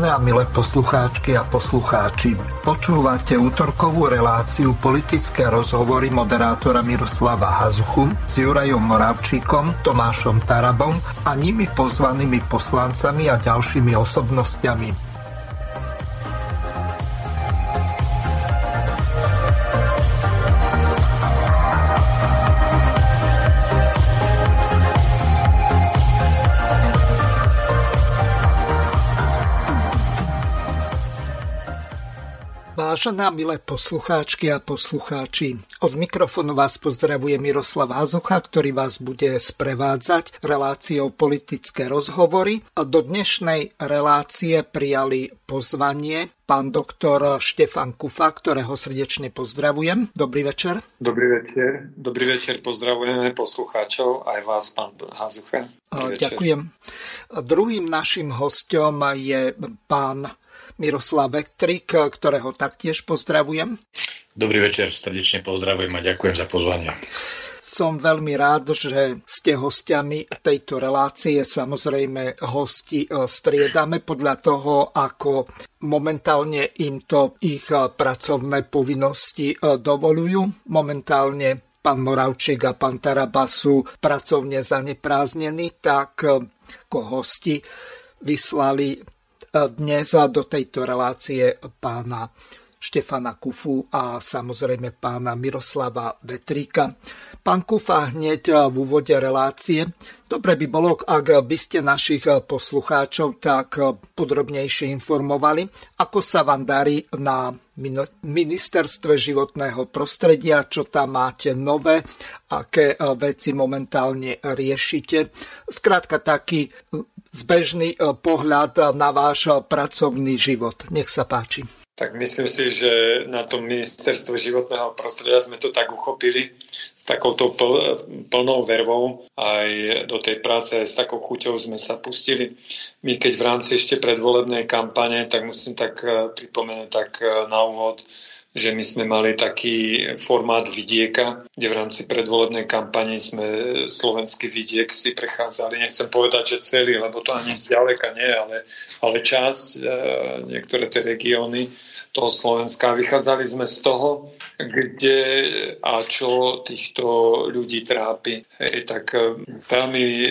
Vážené a milé poslucháčky a poslucháči, počúvate útorkovú reláciu politické rozhovory moderátora Miroslava Hazuchu s Jurajom Moravčíkom, Tomášom Tarabom a nimi pozvanými poslancami a ďalšími osobnostiami. Vážená milé poslucháčky a poslucháči, od mikrofónu vás pozdravuje Miroslav Hazucha, ktorý vás bude sprevádzať reláciou politické rozhovory. A do dnešnej relácie prijali pozvanie pán doktor Štefan Kufa, ktorého srdečne pozdravujem. Dobrý večer. Dobrý večer. Dobrý večer, pozdravujeme poslucháčov, aj vás, pán Hazucha. Ďakujem. Druhým našim hostom je pán Miroslav Vektrik, ktorého taktiež pozdravujem. Dobrý večer, srdečne pozdravujem a ďakujem za pozvanie. Som veľmi rád, že ste hostiami tejto relácie. Samozrejme, hosti e, striedame podľa toho, ako momentálne im to ich e, pracovné povinnosti e, dovolujú. Momentálne pán Moravčík a pán Taraba sú pracovne zanepráznení, tak ako hosti vyslali dnes do tejto relácie pána Štefana Kufu a samozrejme pána Miroslava Vetríka. Pán Kufa, hneď v úvode relácie. Dobre by bolo, ak by ste našich poslucháčov tak podrobnejšie informovali, ako sa vám darí na ministerstve životného prostredia, čo tam máte nové, aké veci momentálne riešite. Skrátka taký zbežný e, pohľad na váš e, pracovný život. Nech sa páči. Tak myslím si, že na tom ministerstve životného prostredia sme to tak uchopili s takouto pl- plnou vervou aj do tej práce, s takou chuťou sme sa pustili. My keď v rámci ešte predvolebnej kampane, tak musím tak e, pripomenúť tak na úvod, že my sme mali taký formát vidieka, kde v rámci predvolebnej kampani sme slovenský vidiek si prechádzali. Nechcem povedať, že celý, lebo to ani zďaleka nie, ale, ale časť, e, niektoré tie regióny toho Slovenska. Vychádzali sme z toho, kde a čo týchto ľudí trápi. Hej, tak e, veľmi e,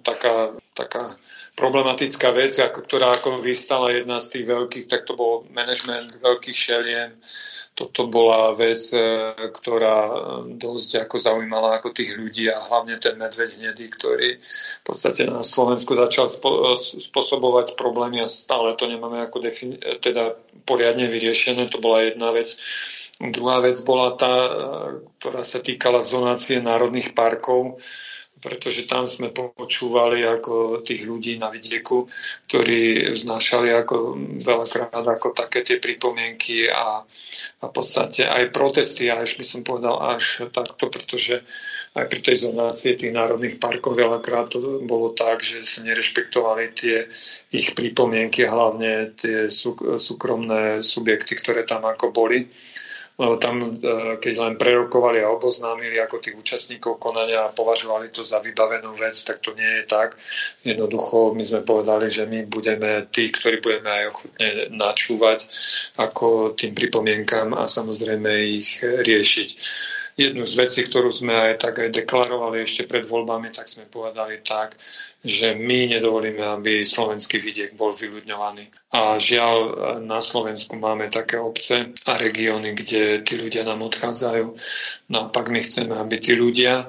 taká, taká problematická vec, ako, ktorá ako vystala jedna z tých veľkých, tak to bol management veľkých šeliem, toto bola vec, e, ktorá e, dosť ako zaujímala ako tých ľudí a hlavne ten medveď hnedý, ktorý v podstate na Slovensku začal spo, e, spôsobovať problémy a stále to nemáme ako defini- teda poriadne vyriešené. To bola jedna vec. Druhá vec bola tá, ktorá sa týkala zonácie národných parkov pretože tam sme počúvali ako tých ľudí na vidieku, ktorí vznášali ako veľakrát ako také tie pripomienky a, a v podstate aj protesty, až by som povedal až takto, pretože aj pri tej zonácii tých národných parkov veľakrát to bolo tak, že sa nerešpektovali tie ich pripomienky, hlavne tie súkromné subjekty, ktoré tam ako boli lebo tam, e, keď len prerokovali a oboznámili ako tých účastníkov konania a považovali to za vybavenú vec, tak to nie je tak. Jednoducho my sme povedali, že my budeme tí, ktorí budeme aj ochotne načúvať ako tým pripomienkam a samozrejme ich riešiť jednu z vecí, ktorú sme aj tak aj deklarovali ešte pred voľbami, tak sme povedali tak, že my nedovolíme, aby slovenský vidiek bol vyľudňovaný. A žiaľ, na Slovensku máme také obce a regióny, kde tí ľudia nám odchádzajú. Naopak my chceme, aby tí ľudia e,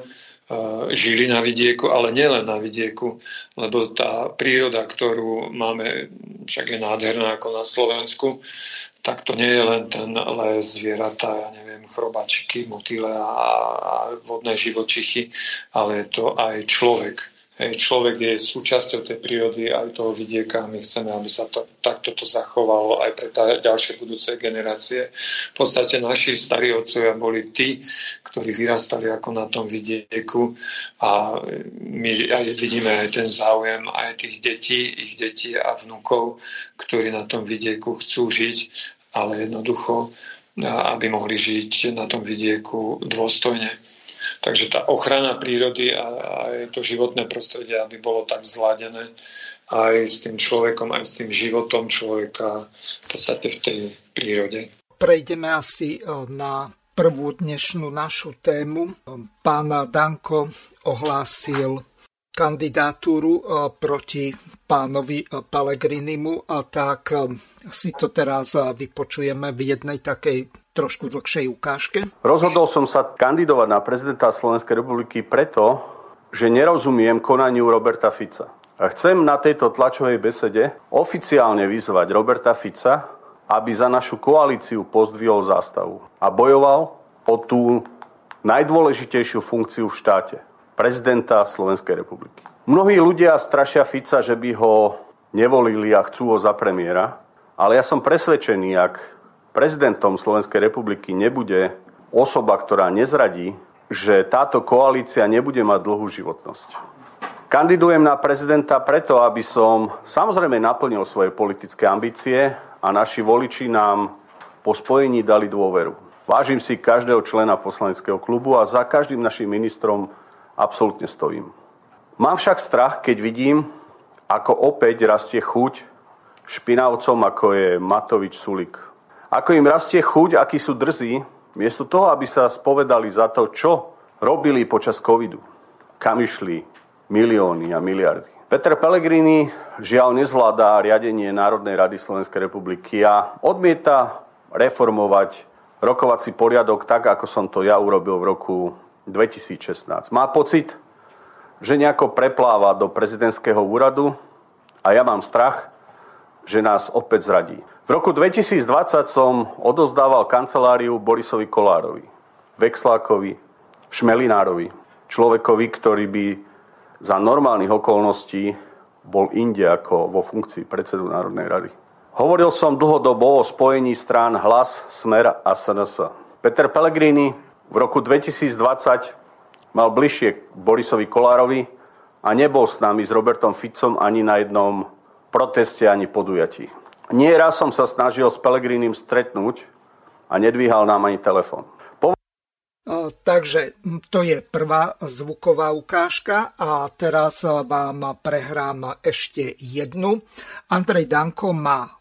žili na vidieku, ale nielen na vidieku, lebo tá príroda, ktorú máme, však je nádherná ako na Slovensku, tak to nie je len ten les, zvieratá, ja neviem, chrobačky, motýle a, a vodné živočichy, ale je to aj človek. Človek je súčasťou tej prírody aj toho vidieka a my chceme, aby sa to, takto to zachovalo aj pre tá, ďalšie budúce generácie. V podstate naši starí otcovia boli tí, ktorí vyrastali ako na tom vidieku a my aj vidíme aj ten záujem aj tých detí, ich detí a vnúkov, ktorí na tom vidieku chcú žiť, ale jednoducho, aby mohli žiť na tom vidieku dôstojne. Takže tá ochrana prírody a aj to životné prostredie, aby bolo tak zladené aj s tým človekom, aj s tým životom človeka v podstate v tej prírode. Prejdeme asi e, na prvú dnešnú našu tému. Pán Danko ohlásil kandidatúru e, proti pánovi Pelegrinimu, tak si to teraz vypočujeme v jednej takej trošku dlhšej ukážke? Rozhodol som sa kandidovať na prezidenta Slovenskej republiky preto, že nerozumiem konaniu Roberta Fica. A chcem na tejto tlačovej besede oficiálne vyzvať Roberta Fica, aby za našu koalíciu pozdvihol zástavu a bojoval o tú najdôležitejšiu funkciu v štáte, prezidenta Slovenskej republiky. Mnohí ľudia strašia Fica, že by ho nevolili a chcú ho za premiéra, ale ja som presvedčený, ak prezidentom Slovenskej republiky nebude osoba, ktorá nezradí, že táto koalícia nebude mať dlhú životnosť. Kandidujem na prezidenta preto, aby som samozrejme naplnil svoje politické ambície a naši voliči nám po spojení dali dôveru. Vážim si každého člena poslaneckého klubu a za každým našim ministrom absolútne stojím. Mám však strach, keď vidím, ako opäť rastie chuť špinavcom, ako je Matovič Sulik. Ako im rastie chuť, akí sú drzí, miesto toho, aby sa spovedali za to, čo robili počas covidu. Kam išli milióny a miliardy. Peter Pellegrini žiaľ nezvládá riadenie Národnej rady Slovenskej republiky a odmieta reformovať rokovací poriadok tak, ako som to ja urobil v roku 2016. Má pocit, že nejako prepláva do prezidentského úradu a ja mám strach, že nás opäť zradí. V roku 2020 som odozdával kanceláriu Borisovi Kolárovi, Vexlákovi, Šmelinárovi, človekovi, ktorý by za normálnych okolností bol inde ako vo funkcii predsedu Národnej rady. Hovoril som dlhodobo o spojení strán Hlas, Smer a SNS. Peter Pellegrini v roku 2020 mal bližšie k Borisovi Kolárovi a nebol s nami s Robertom Ficom ani na jednom proteste, ani podujatí. Nie raz som sa snažil s Pelegrínim stretnúť a nedvíhal nám ani telefon. Takže to je prvá zvuková ukážka a teraz vám prehrám ešte jednu. Andrej Danko má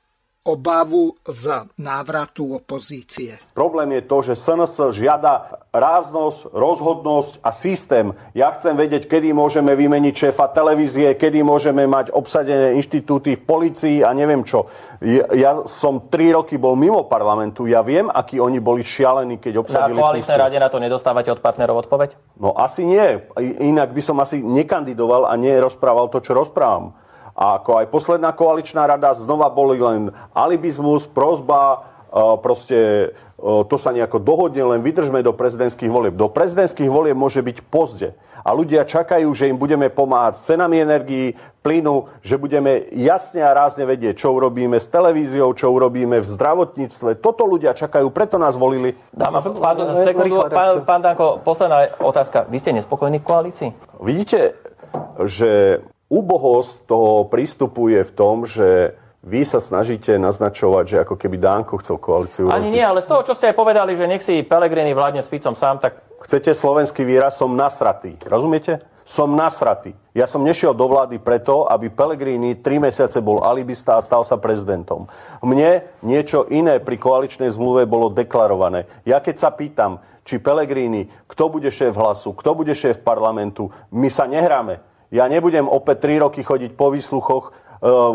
obavu z návratu opozície. Problém je to, že SNS žiada ráznosť, rozhodnosť a systém. Ja chcem vedieť, kedy môžeme vymeniť šéfa televízie, kedy môžeme mať obsadené inštitúty v policii a neviem čo. Ja, ja som tri roky bol mimo parlamentu, ja viem, akí oni boli šialení, keď obsadili Na koaličnej rade na to nedostávate od partnerov odpoveď? No asi nie. Inak by som asi nekandidoval a nerozprával to, čo rozprávam. A ako aj posledná koaličná rada znova boli len alibizmus, prozba, e, proste e, to sa nejako dohodne, len vydržme do prezidentských volieb. Do prezidentských volieb môže byť pozde. A ľudia čakajú, že im budeme pomáhať s cenami energií, plynu, že budeme jasne a rázne vedieť, čo urobíme s televíziou, čo urobíme v zdravotníctve. Toto ľudia čakajú, preto nás volili. Dáma, pán, sekundu, pán, pán Danko, posledná otázka. Vy ste nespokojní v koalícii? Vidíte, že Úbohosť toho prístupu je v tom, že vy sa snažíte naznačovať, že ako keby Dánko chcel koalíciu Ani nie, ale z toho, čo ste aj povedali, že nech si Pelegrini vládne s Ficom sám, tak... Chcete slovenský výraz, som nasratý. Rozumiete? Som nasratý. Ja som nešiel do vlády preto, aby Pelegrini tri mesiace bol alibista a stal sa prezidentom. Mne niečo iné pri koaličnej zmluve bolo deklarované. Ja keď sa pýtam, či Pelegrini, kto bude šéf hlasu, kto bude šéf parlamentu, my sa nehráme. Ja nebudem opäť 3 roky chodiť po výsluchoch e,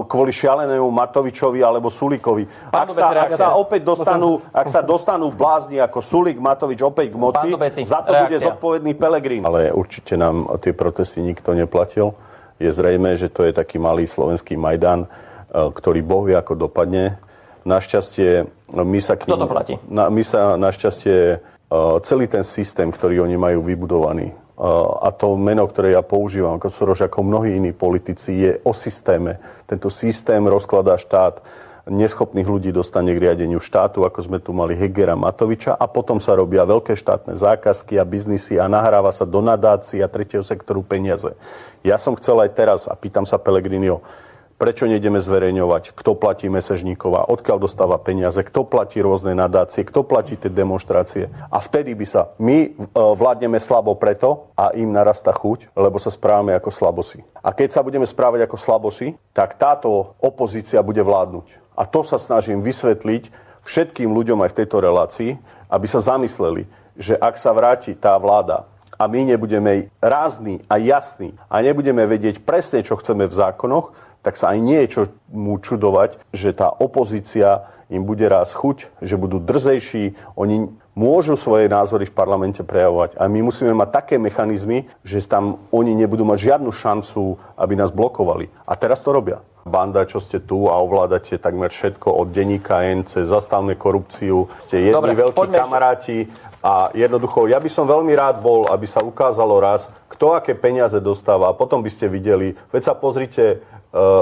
kvôli šialenému Matovičovi alebo Sulikovi. Ak sa, ak sa opäť dostanú, ak sa dostanú blázni ako Sulik, Matovič opäť k moci, za to reakcia. bude zodpovedný Pelegrín. Ale určite nám tie protesty nikto neplatil. Je zrejme, že to je taký malý slovenský Majdan, e, ktorý boh vie, ako dopadne. Našťastie my sa k ním, Kto to platí? Na, my sa našťastie e, celý ten systém, ktorý oni majú vybudovaný, a to meno, ktoré ja používam, ako Soros, ako mnohí iní politici, je o systéme. Tento systém rozkladá štát, neschopných ľudí dostane k riadeniu štátu, ako sme tu mali Hegera Matoviča a potom sa robia veľké štátne zákazky a biznisy a nahráva sa do nadácií a tretieho sektoru peniaze. Ja som chcel aj teraz, a pýtam sa Pelegrinio, Prečo nejdeme zverejňovať, kto platí mesežníkova, odkiaľ dostáva peniaze, kto platí rôzne nadácie, kto platí tie demonstrácie. A vtedy by sa my e, vládneme slabo preto a im narasta chuť, lebo sa správame ako slabosi. A keď sa budeme správať ako slabosi, tak táto opozícia bude vládnuť. A to sa snažím vysvetliť všetkým ľuďom aj v tejto relácii, aby sa zamysleli, že ak sa vráti tá vláda a my nebudeme rázni a jasní a nebudeme vedieť presne, čo chceme v zákonoch, tak sa aj nie je čo mu čudovať, že tá opozícia im bude raz chuť, že budú drzejší, oni môžu svoje názory v parlamente prejavovať. A my musíme mať také mechanizmy, že tam oni nebudú mať žiadnu šancu, aby nás blokovali. A teraz to robia. Banda, čo ste tu a ovládate takmer všetko od denníka N cez korupciu. Ste jedni Dobre, veľkí kamaráti a jednoducho, ja by som veľmi rád bol, aby sa ukázalo raz, kto aké peniaze dostáva a potom by ste videli, veď sa pozrite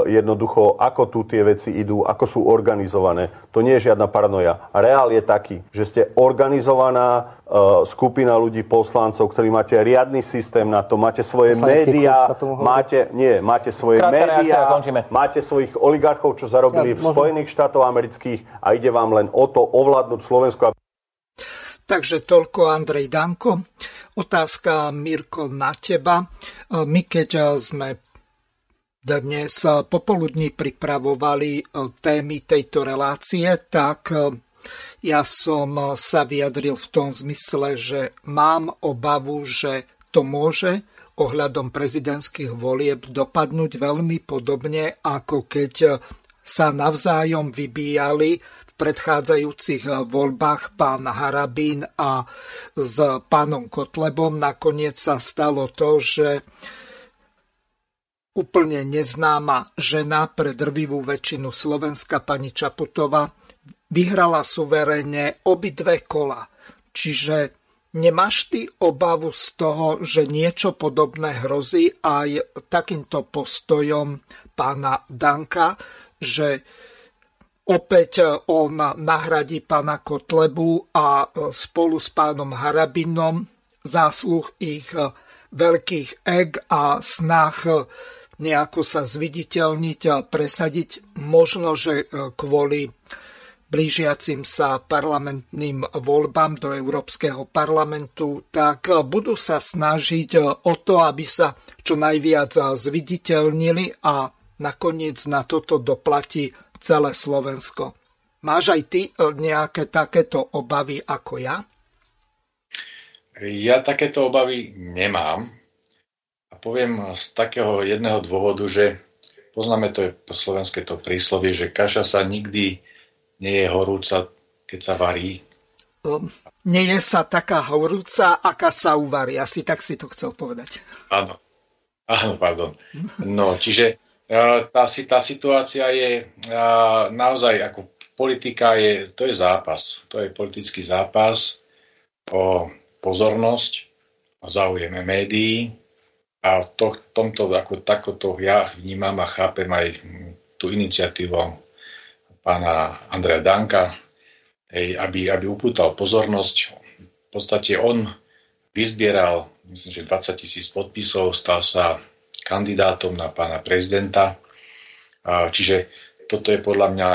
jednoducho, ako tu tie veci idú, ako sú organizované. To nie je žiadna paranoja. Reál je taký, že ste organizovaná uh, skupina ľudí, poslancov, ktorí máte riadny systém na to, máte svoje médiá, máte, nie, máte svoje médiá, máte svojich oligarchov, čo zarobili ja, v Spojených štátoch amerických a ide vám len o to ovládnuť Slovensko. Takže toľko Andrej Danko. Otázka Mirko na teba. My keď sme dnes popoludní pripravovali e, témy tejto relácie, tak e, ja som sa vyjadril v tom zmysle, že mám obavu, že to môže ohľadom prezidentských volieb dopadnúť veľmi podobne, ako keď sa navzájom vybíjali v predchádzajúcich voľbách pán Harabín a s pánom Kotlebom. Nakoniec sa stalo to, že úplne neznáma žena pre drvivú väčšinu Slovenska, pani Čaputová, vyhrala suverénne obidve kola. Čiže nemáš ty obavu z toho, že niečo podobné hrozí aj takýmto postojom pána Danka, že opäť on nahradí pána Kotlebu a spolu s pánom Harabinom zásluh ich veľkých eg a snah nejako sa zviditeľniť a presadiť. Možno, že e, kvôli blížiacim sa parlamentným voľbám do Európskeho parlamentu, tak e, budú sa snažiť e, o to, aby sa čo najviac zviditeľnili a nakoniec na toto doplatí celé Slovensko. Máš aj ty nejaké takéto obavy ako ja? Ja takéto obavy nemám poviem z takého jedného dôvodu, že poznáme to po slovenské to príslovie, že kaša sa nikdy nie je horúca, keď sa varí. Um, nie je sa taká horúca, aká sa uvarí. Asi tak si to chcel povedať. Áno. Áno, pardon. No, čiže uh, tá, tá situácia je uh, naozaj ako politika je, to je zápas. To je politický zápas o pozornosť, o záujeme médií, a to, tomto, ako takoto ja vnímam a chápem aj tú iniciatívu pána Andreja Danka, hej, aby, aby upútal pozornosť. V podstate on vyzbieral, myslím, že 20 tisíc podpisov, stal sa kandidátom na pána prezidenta. A, čiže toto je podľa mňa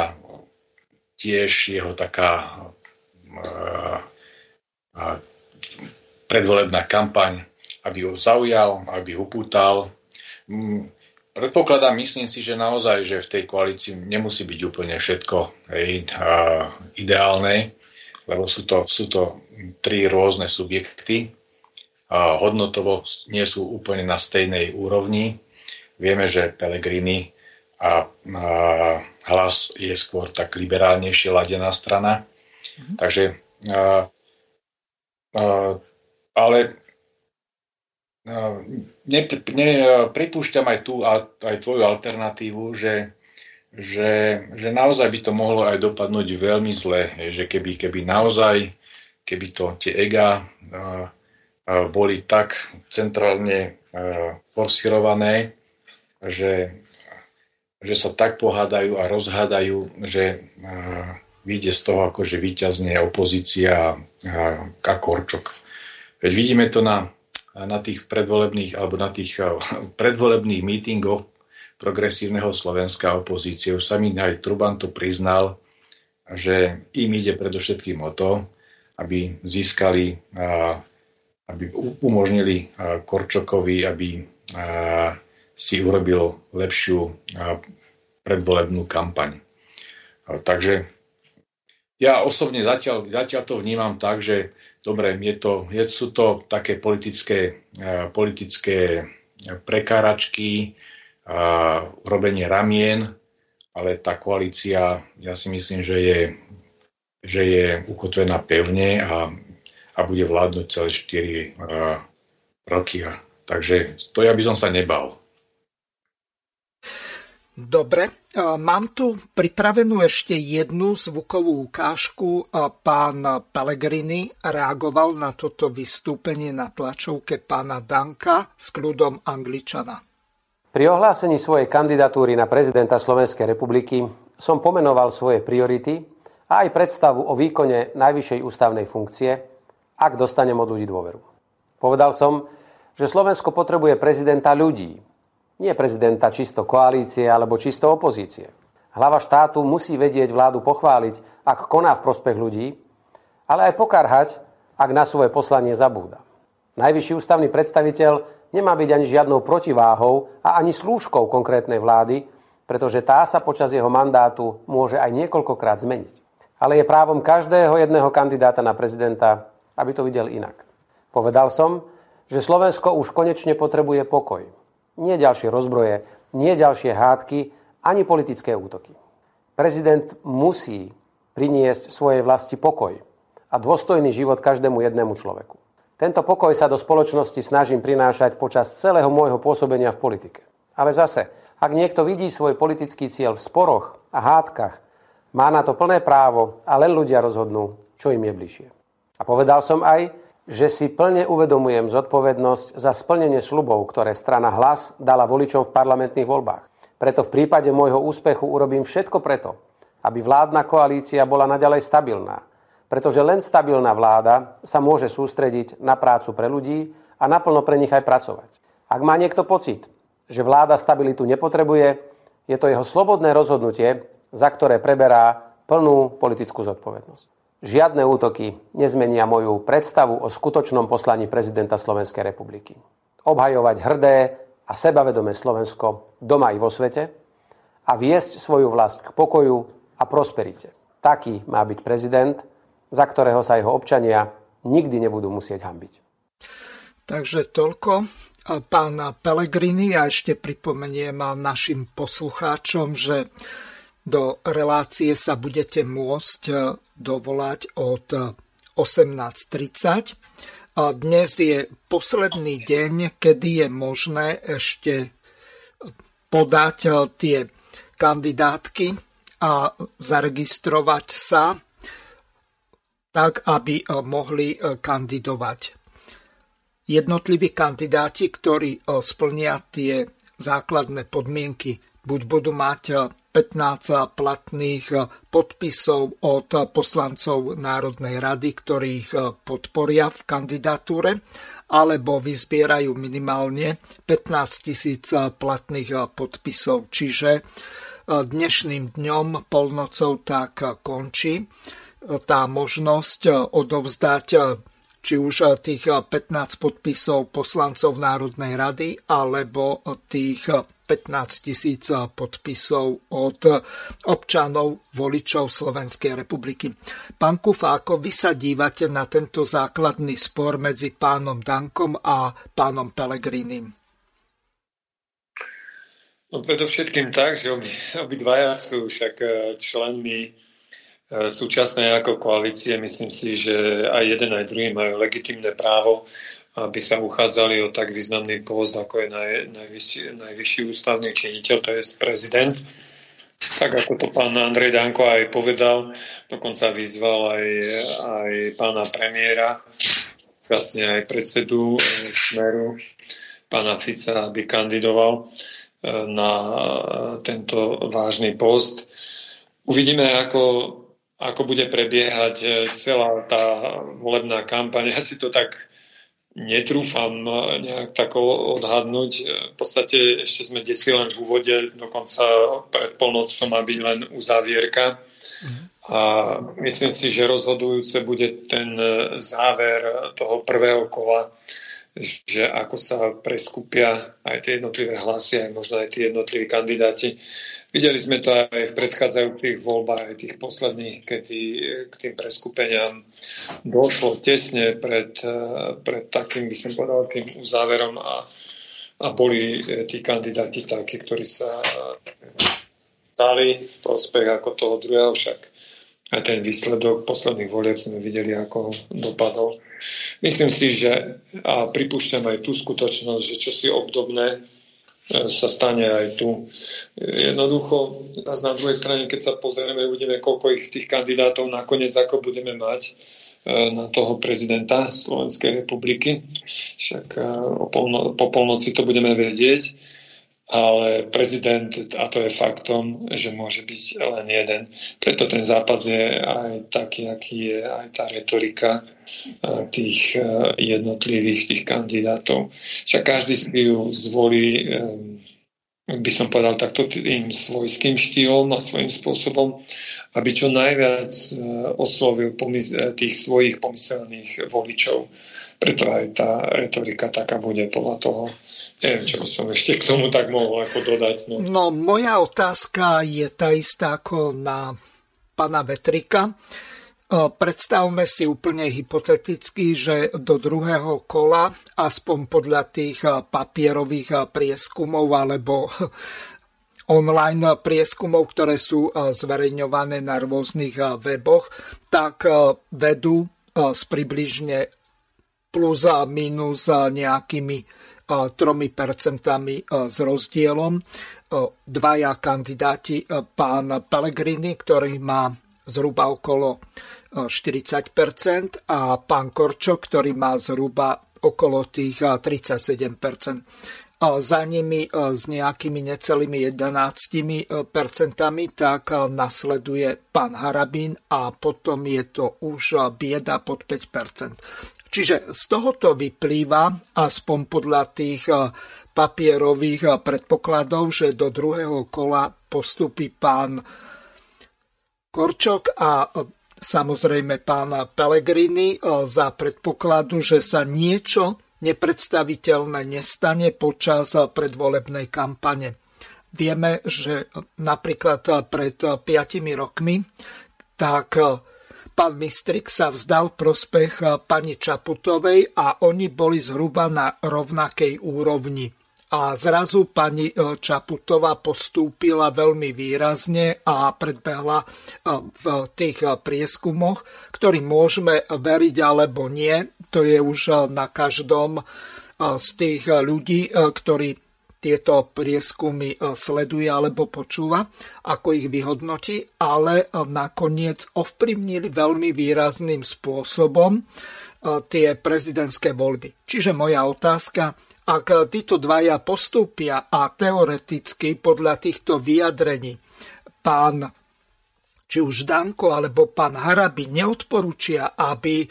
tiež jeho taká a, a, predvolebná kampaň aby ho zaujal, aby ho upútal. Mm, predpokladám, myslím si, že naozaj, že v tej koalícii nemusí byť úplne všetko hej, ideálne, lebo sú to, sú to tri rôzne subjekty. A hodnotovo nie sú úplne na stejnej úrovni. Vieme, že Pelegrini a, a hlas je skôr tak liberálnejšie ladená strana. Mm-hmm. Takže a, a, ale ne, ne, pripúšťam aj tú, aj tvoju alternatívu, že, že, že naozaj by to mohlo aj dopadnúť veľmi zle, že keby, keby naozaj, keby to tie ega boli tak centrálne forsirované, že, že sa tak pohádajú a rozhádajú, že vyjde z toho akože výťazne opozícia a Korčok. Veď vidíme to na na tých predvolebných alebo na tých eh, predvolebných mítingoch progresívneho Slovenska opozície. Už sa mi aj Truban to priznal, že im ide predovšetkým o to, aby získali, aby umožnili Korčokovi, aby si urobil lepšiu predvolebnú kampaň. Takže ja osobne zatiaľ, zatiaľ to vnímam tak, že dobre, je to, je, sú to také politické, politické prekáračky, robenie ramien, ale tá koalícia, ja si myslím, že je, že je ukotvená pevne a, a bude vládnuť celé 4 roky. Takže to ja by som sa nebal. Dobre, mám tu pripravenú ešte jednu zvukovú ukážku. Pán Pellegrini reagoval na toto vystúpenie na tlačovke pána Danka s kľudom Angličana. Pri ohlásení svojej kandidatúry na prezidenta Slovenskej republiky som pomenoval svoje priority a aj predstavu o výkone najvyššej ústavnej funkcie, ak dostanem od ľudí dôveru. Povedal som, že Slovensko potrebuje prezidenta ľudí, nie prezidenta čisto koalície alebo čisto opozície. Hlava štátu musí vedieť vládu pochváliť, ak koná v prospech ľudí, ale aj pokarhať, ak na svoje poslanie zabúda. Najvyšší ústavný predstaviteľ nemá byť ani žiadnou protiváhou a ani slúžkou konkrétnej vlády, pretože tá sa počas jeho mandátu môže aj niekoľkokrát zmeniť. Ale je právom každého jedného kandidáta na prezidenta, aby to videl inak. Povedal som, že Slovensko už konečne potrebuje pokoj. Nie ďalšie rozbroje, nie ďalšie hádky, ani politické útoky. Prezident musí priniesť svojej vlasti pokoj a dôstojný život každému jednému človeku. Tento pokoj sa do spoločnosti snažím prinášať počas celého môjho pôsobenia v politike. Ale zase, ak niekto vidí svoj politický cieľ v sporoch a hádkach, má na to plné právo a len ľudia rozhodnú, čo im je bližšie. A povedal som aj, že si plne uvedomujem zodpovednosť za splnenie slubov, ktoré strana Hlas dala voličom v parlamentných voľbách. Preto v prípade môjho úspechu urobím všetko preto, aby vládna koalícia bola naďalej stabilná. Pretože len stabilná vláda sa môže sústrediť na prácu pre ľudí a naplno pre nich aj pracovať. Ak má niekto pocit, že vláda stabilitu nepotrebuje, je to jeho slobodné rozhodnutie, za ktoré preberá plnú politickú zodpovednosť. Žiadne útoky nezmenia moju predstavu o skutočnom poslaní prezidenta Slovenskej republiky. Obhajovať hrdé a sebavedomé Slovensko doma i vo svete a viesť svoju vlast k pokoju a prosperite. Taký má byť prezident, za ktorého sa jeho občania nikdy nebudú musieť hambiť. Takže toľko pán Pelegrini a ešte pripomeniem našim poslucháčom, že do relácie sa budete môcť e, dovolať od 18.30. Dnes je posledný deň, kedy je možné ešte podať e, tie kandidátky a zaregistrovať sa tak, aby e, mohli kandidovať. Jednotliví kandidáti, ktorí splnia tie základné podmienky, buď budú mať 15 platných podpisov od poslancov Národnej rady, ktorých podporia v kandidatúre, alebo vyzbierajú minimálne 15 tisíc platných podpisov. Čiže dnešným dňom polnocou tak končí tá možnosť odovzdať či už tých 15 podpisov poslancov Národnej rady, alebo tých 15 tisíc podpisov od občanov, voličov Slovenskej republiky. Pán Kufa, ako vy sa dívate na tento základný spor medzi pánom Dankom a pánom Pelegrinim? No predovšetkým tak, že obi, obidvaja sú však členmi e, súčasnej ako koalície. Myslím si, že aj jeden, aj druhý majú legitimné právo aby sa uchádzali o tak významný post, ako je naj, najvyšší, najvyšší ústavný činiteľ, to je prezident. Tak ako to pán Andrej Danko aj povedal, dokonca vyzval aj, aj pána premiéra, vlastne aj predsedu e, Smeru, pána Fica, aby kandidoval e, na tento vážny post. Uvidíme, ako, ako bude prebiehať e, celá tá volebná kampaň. Ja si to tak netrúfam nejak tak odhadnúť. V podstate ešte sme desi len v úvode, dokonca pred polnocom má byť len uzávierka. A myslím si, že rozhodujúce bude ten záver toho prvého kola, že ako sa preskupia aj tie jednotlivé hlasy, aj možno aj tie jednotliví kandidáti. Videli sme to aj v predchádzajúcich voľbách, aj tých posledných, kedy k tým preskupeniam došlo tesne pred, pred takým, by som povedal, tým uzáverom a, a boli tí kandidáti takí, ktorí sa dali v prospech ako toho druhého, však aj ten výsledok posledných volieb sme videli, ako dopadol. Myslím si, že a pripúšťam aj tú skutočnosť, že čo si obdobné e, sa stane aj tu. Jednoducho, na druhej strane, keď sa pozrieme, uvidíme, koľko ich tých kandidátov nakoniec ako budeme mať e, na toho prezidenta Slovenskej republiky. Však e, po polnoci to budeme vedieť ale prezident, a to je faktom, že môže byť len jeden. Preto ten zápas je aj taký, aký je aj tá retorika e, tých e, jednotlivých tých kandidátov. Však každý si ju zvolí e, by som povedal takto tým svojským štýlom a svojím spôsobom, aby čo najviac e, oslovil e, tých svojich pomyselných voličov. Preto aj tá retorika taká bude podľa toho. Neviem, čo som ešte k tomu tak mohol ako dodať. No, no moja otázka je tá istá ako na pana Vetrika. Predstavme si úplne hypoteticky, že do druhého kola, aspoň podľa tých papierových prieskumov alebo online prieskumov, ktoré sú zverejňované na rôznych weboch, tak vedú s približne plus a minus nejakými tromi percentami s rozdielom. Dvaja kandidáti, pán Pellegrini, ktorý má zhruba okolo 40% a pán Korčo, ktorý má zhruba okolo tých 37 za nimi s nejakými necelými 11 percentami, tak nasleduje pán Harabín a potom je to už bieda pod 5% Čiže z tohoto vyplýva, aspoň podľa tých papierových predpokladov, že do druhého kola postupí pán Korčok a samozrejme pána Pellegrini e, za predpokladu, že sa niečo nepredstaviteľné nestane počas predvolebnej kampane. Vieme, že napríklad pred 5 rokmi tak pán Mistrik sa vzdal prospech pani Čaputovej a oni boli zhruba na rovnakej úrovni a zrazu pani e, Čaputová postúpila veľmi výrazne a predbehla e, v tých e, prieskumoch, ktorým môžeme veriť alebo nie. To je už na každom z tých ľudí, ktorí tieto prieskumy sleduje alebo počúva, ako ich vyhodnotí, ale nakoniec ovplyvnili veľmi výrazným spôsobom tie prezidentské voľby. Čiže moja otázka, ak títo dvaja postúpia a teoreticky podľa týchto vyjadrení pán či už Danko alebo pán Harabi neodporúčia, aby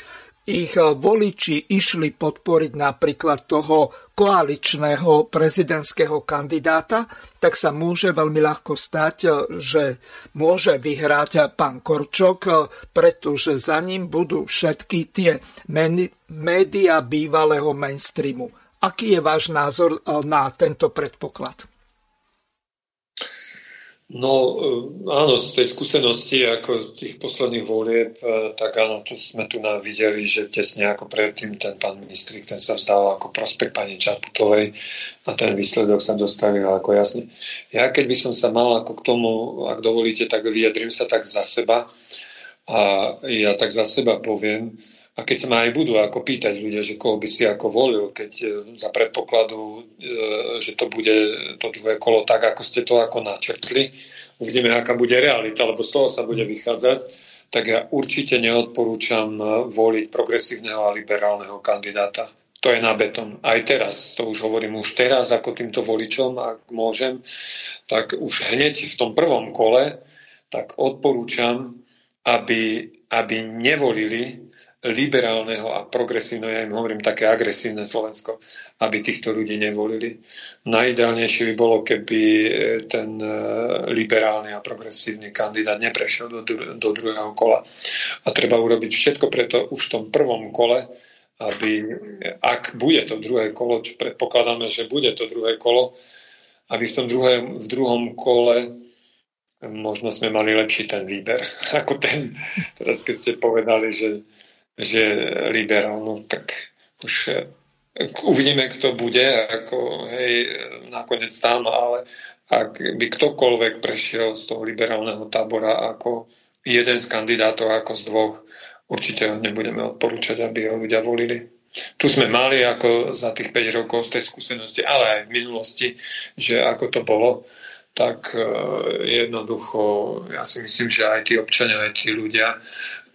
ich voliči išli podporiť napríklad toho koaličného prezidentského kandidáta, tak sa môže veľmi ľahko stať, že môže vyhrať pán Korčok, pretože za ním budú všetky tie médiá bývalého mainstreamu. Aký je váš názor eh, na tento predpoklad? No eh, áno, z tej skúsenosti ako z tých posledných volieb, eh, tak áno, tu sme tu nám videli, že tesne ako predtým ten pán ministrik, ten sa vzdal ako prospekt pani Čaputovej a ten výsledok sa dostavil ako jasne. Ja keď by som sa mal ako k tomu, ak dovolíte, tak vyjadrím sa tak za seba a ja tak za seba poviem, a keď sa ma aj budú ako pýtať ľudia, že koho by si ako volil, keď e, za predpokladu, e, že to bude to druhé kolo tak, ako ste to ako načrtli, uvidíme, aká bude realita, lebo z toho sa bude vychádzať, tak ja určite neodporúčam e, voliť progresívneho a liberálneho kandidáta. To je na beton. Aj teraz, to už hovorím už teraz ako týmto voličom, ak môžem, tak už hneď v tom prvom kole, tak odporúčam, aby, aby nevolili liberálneho a progresívneho, ja im hovorím také agresívne Slovensko, aby týchto ľudí nevolili. Najideálnejšie by bolo, keby e, ten e, liberálny a progresívny kandidát neprešiel do, do druhého kola. A treba urobiť všetko preto už v tom prvom kole, aby ak bude to druhé kolo, predpokladáme, že bude to druhé kolo, aby v tom druhé, v druhom kole možno sme mali lepší ten výber, ako ten, teraz keď ste povedali, že že liberál, no tak už eh, uvidíme, kto bude, ako hej, nakoniec tam, ale ak by ktokoľvek prešiel z toho liberálneho tábora ako jeden z kandidátov, ako z dvoch, určite ho nebudeme odporúčať, aby ho ľudia volili. Tu sme mali ako za tých 5 rokov z tej skúsenosti, ale aj v minulosti, že ako to bolo, tak e, jednoducho ja si myslím, že aj tí občania, aj tí ľudia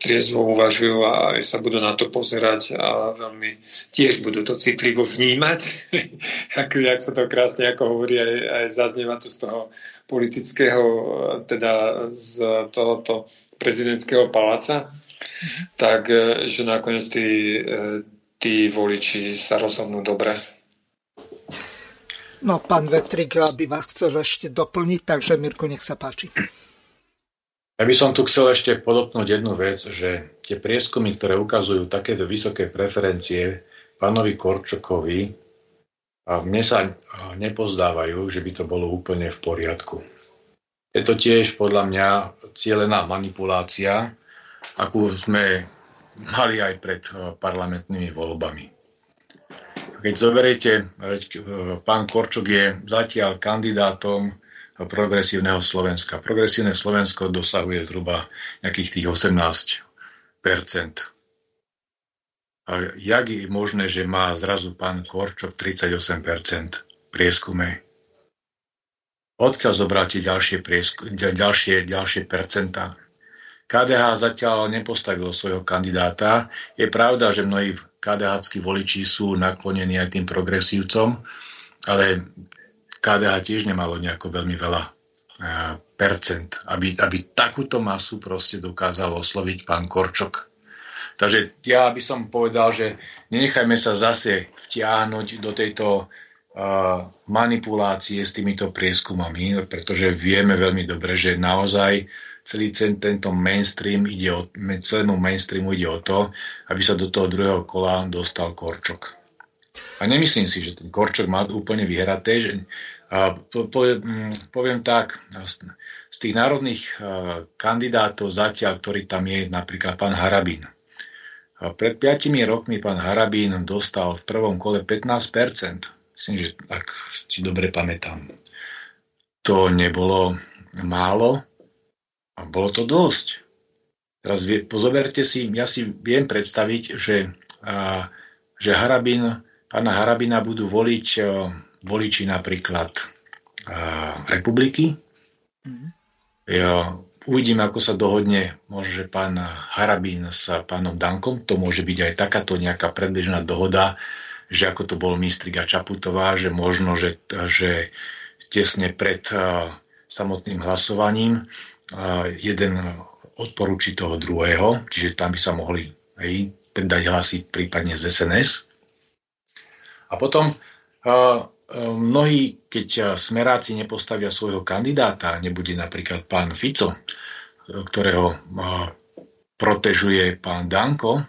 triezvo uvažujú a aj sa budú na to pozerať a veľmi tiež budú to citlivo vnímať, jak, jak sa to krásne ako hovorí, aj, aj zaznieva to z toho politického, teda z tohoto prezidentského paláca, mm-hmm. tak e, že nakoniec tí, e, tí voliči sa rozhodnú dobre. No, pán Vetrik by vás chcel ešte doplniť, takže Mirko, nech sa páči. Ja by som tu chcel ešte podotknúť jednu vec, že tie prieskumy, ktoré ukazujú takéto vysoké preferencie pánovi Korčokovi, a mne sa nepozdávajú, že by to bolo úplne v poriadku. Je to tiež podľa mňa cielená manipulácia, akú sme mali aj pred parlamentnými voľbami. Keď zoberiete, pán Korčok je zatiaľ kandidátom progresívneho Slovenska. Progresívne Slovensko dosahuje zhruba nejakých tých 18 A jak je možné, že má zrazu pán Korčok 38 prieskume? Odkiaľ zobráte ďalšie, priesku, ďalšie, ďalšie percentá? KDH zatiaľ nepostavilo svojho kandidáta. Je pravda, že mnohí KDH voliči sú naklonení aj tým progresívcom, ale KDH tiež nemalo nejako veľmi veľa e, percent, aby, aby takúto masu proste dokázal osloviť pán Korčok. Takže ja by som povedal, že nenechajme sa zase vtiahnuť do tejto uh, manipulácie s týmito prieskumami, pretože vieme veľmi dobre, že naozaj celý tento mainstream ide o, celému mainstreamu ide o to, aby sa do toho druhého kola dostal Korčok. A nemyslím si, že ten Korčok má úplne vyhraté. Že, a po, po, mm, poviem tak, z tých národných kandidátov zatiaľ, ktorý tam je, napríklad pán Harabín. Pred 5 rokmi pán Harabín dostal v prvom kole 15%. Myslím, že ak si dobre pamätám. To nebolo málo, a bolo to dosť. Teraz pozoberte si, ja si viem predstaviť, že, a, že Harabin, pána Harabina budú voliť a, voliči napríklad a, republiky. Mm. Ja, uvidím, ako sa dohodne možno, že pán Harabín s pánom Dankom. To môže byť aj takáto nejaká predbežná dohoda, že ako to bol Mistriga Čaputová, že možno, že, že tesne pred uh, samotným hlasovaním jeden odporúči toho druhého, čiže tam by sa mohli aj dať hlasiť prípadne z SNS. A potom mnohí, keď smeráci nepostavia svojho kandidáta, nebude napríklad pán Fico, ktorého protežuje pán Danko,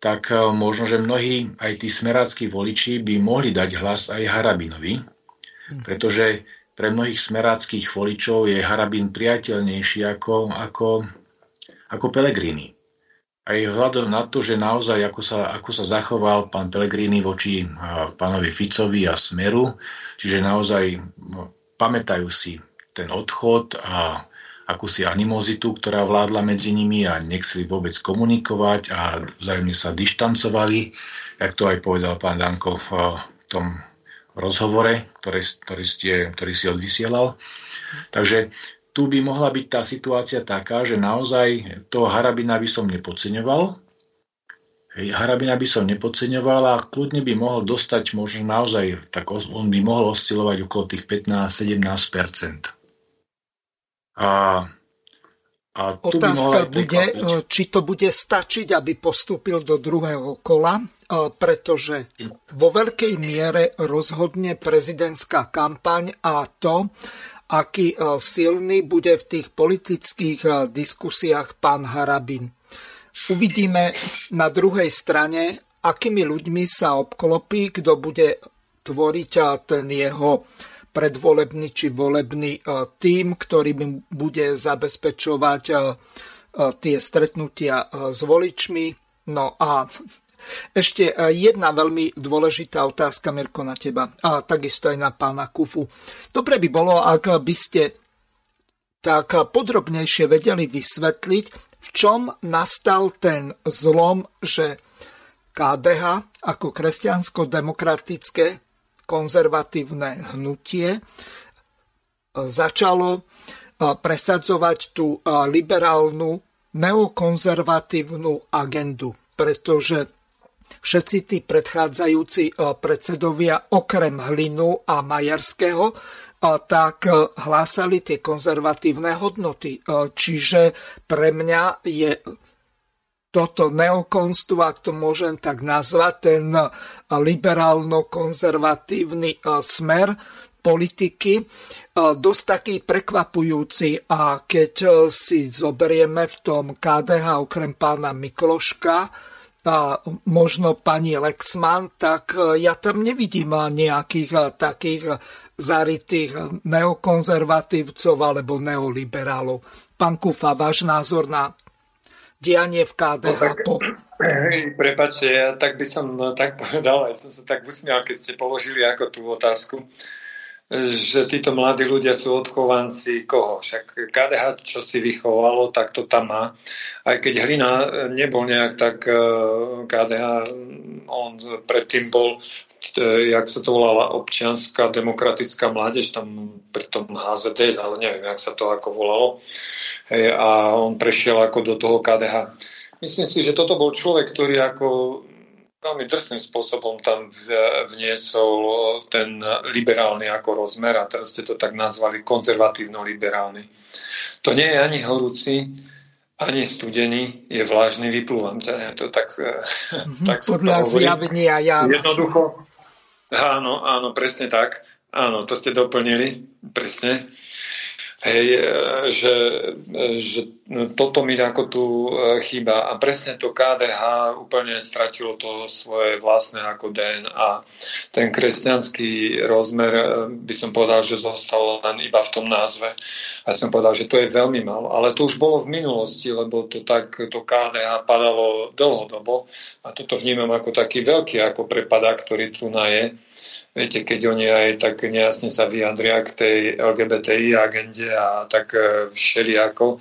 tak možno, že mnohí aj tí smeráckí voliči by mohli dať hlas aj Harabinovi, pretože pre mnohých smeráckých voličov je Harabín priateľnejší ako, ako, ako Pelegrini. Aj vzhľadom na to, že naozaj ako sa, ako sa zachoval pán Pelegrini voči pánovi Ficovi a Smeru, čiže naozaj no, pamätajú si ten odchod a akúsi animozitu, ktorá vládla medzi nimi a nechceli vôbec komunikovať a vzájomne sa dištancovali, jak to aj povedal pán Danko v tom rozhovore, ktorý, ktorý, ste, ktorý si odvysielal. Takže tu by mohla byť tá situácia taká, že naozaj toho Harabina by som nepodceňoval. Harabina by som nepodceňoval a kľudne by mohol dostať možno naozaj, tak on by mohol oscilovať okolo tých 15-17%. A A Otázka bude, či to bude stačiť, aby postúpil do druhého kola, pretože vo veľkej miere rozhodne prezidentská kampaň a to, aký silný bude v tých politických diskusiách pán Harabin. Uvidíme na druhej strane, akými ľuďmi sa obklopí, kto bude tvoriť ten jeho predvolebný či volebný tím, ktorý bude zabezpečovať tie stretnutia s voličmi. No a ešte jedna veľmi dôležitá otázka, Mirko, na teba a takisto aj na pána Kufu. Dobre by bolo, ak by ste tak podrobnejšie vedeli vysvetliť, v čom nastal ten zlom, že KDH ako kresťansko-demokratické konzervatívne hnutie začalo presadzovať tú liberálnu neokonzervatívnu agendu, pretože všetci tí predchádzajúci predsedovia okrem Hlinu a Majerského tak hlásali tie konzervatívne hodnoty. Čiže pre mňa je toto neokonstu, ak to môžem tak nazvať, ten liberálno-konzervatívny smer politiky, dosť taký prekvapujúci. A keď si zoberieme v tom KDH okrem pána Mikloška, a možno pani Lexman, tak ja tam nevidím nejakých takých zarytých neokonzervatívcov alebo neoliberálov. Pán Kufa, váš názor na dianie v KDH no, tak, po... Prepačte, ja tak by som no, tak povedal, aj som sa tak usmial, keď ste položili ako tú otázku že títo mladí ľudia sú odchovanci koho? Však KDH, čo si vychovalo, tak to tam má. Aj keď Hlina nebol nejak tak KDH, e, on predtým bol, e, jak sa to volala, občianská demokratická mládež, tam pri tom HZD, ale neviem, jak sa to ako volalo. A on prešiel ako do toho KDH. Myslím si, že toto bol človek, ktorý ako veľmi drsným spôsobom tam vniesol ten liberálny ako rozmer a teraz ste to tak nazvali konzervatívno-liberálny. To nie je ani horúci, ani studený, je vlážny, vyplúvam. To tak, mm-hmm, tak Podľa zjavenia ja. Jednoducho. Áno, áno, presne tak. Áno, to ste doplnili, presne. Hej, e, že, e, že toto mi ako tu e, chýba. A presne to KDH úplne stratilo to svoje vlastné ako DNA. Ten kresťanský rozmer by som povedal, že zostal len iba v tom názve. A som povedal, že to je veľmi málo. Ale to už bolo v minulosti, lebo to tak to KDH padalo dlhodobo. A toto vnímam ako taký veľký ako prepadák, ktorý tu na je viete, keď oni aj tak nejasne sa vyjadria k tej LGBTI agende a tak e, všelijako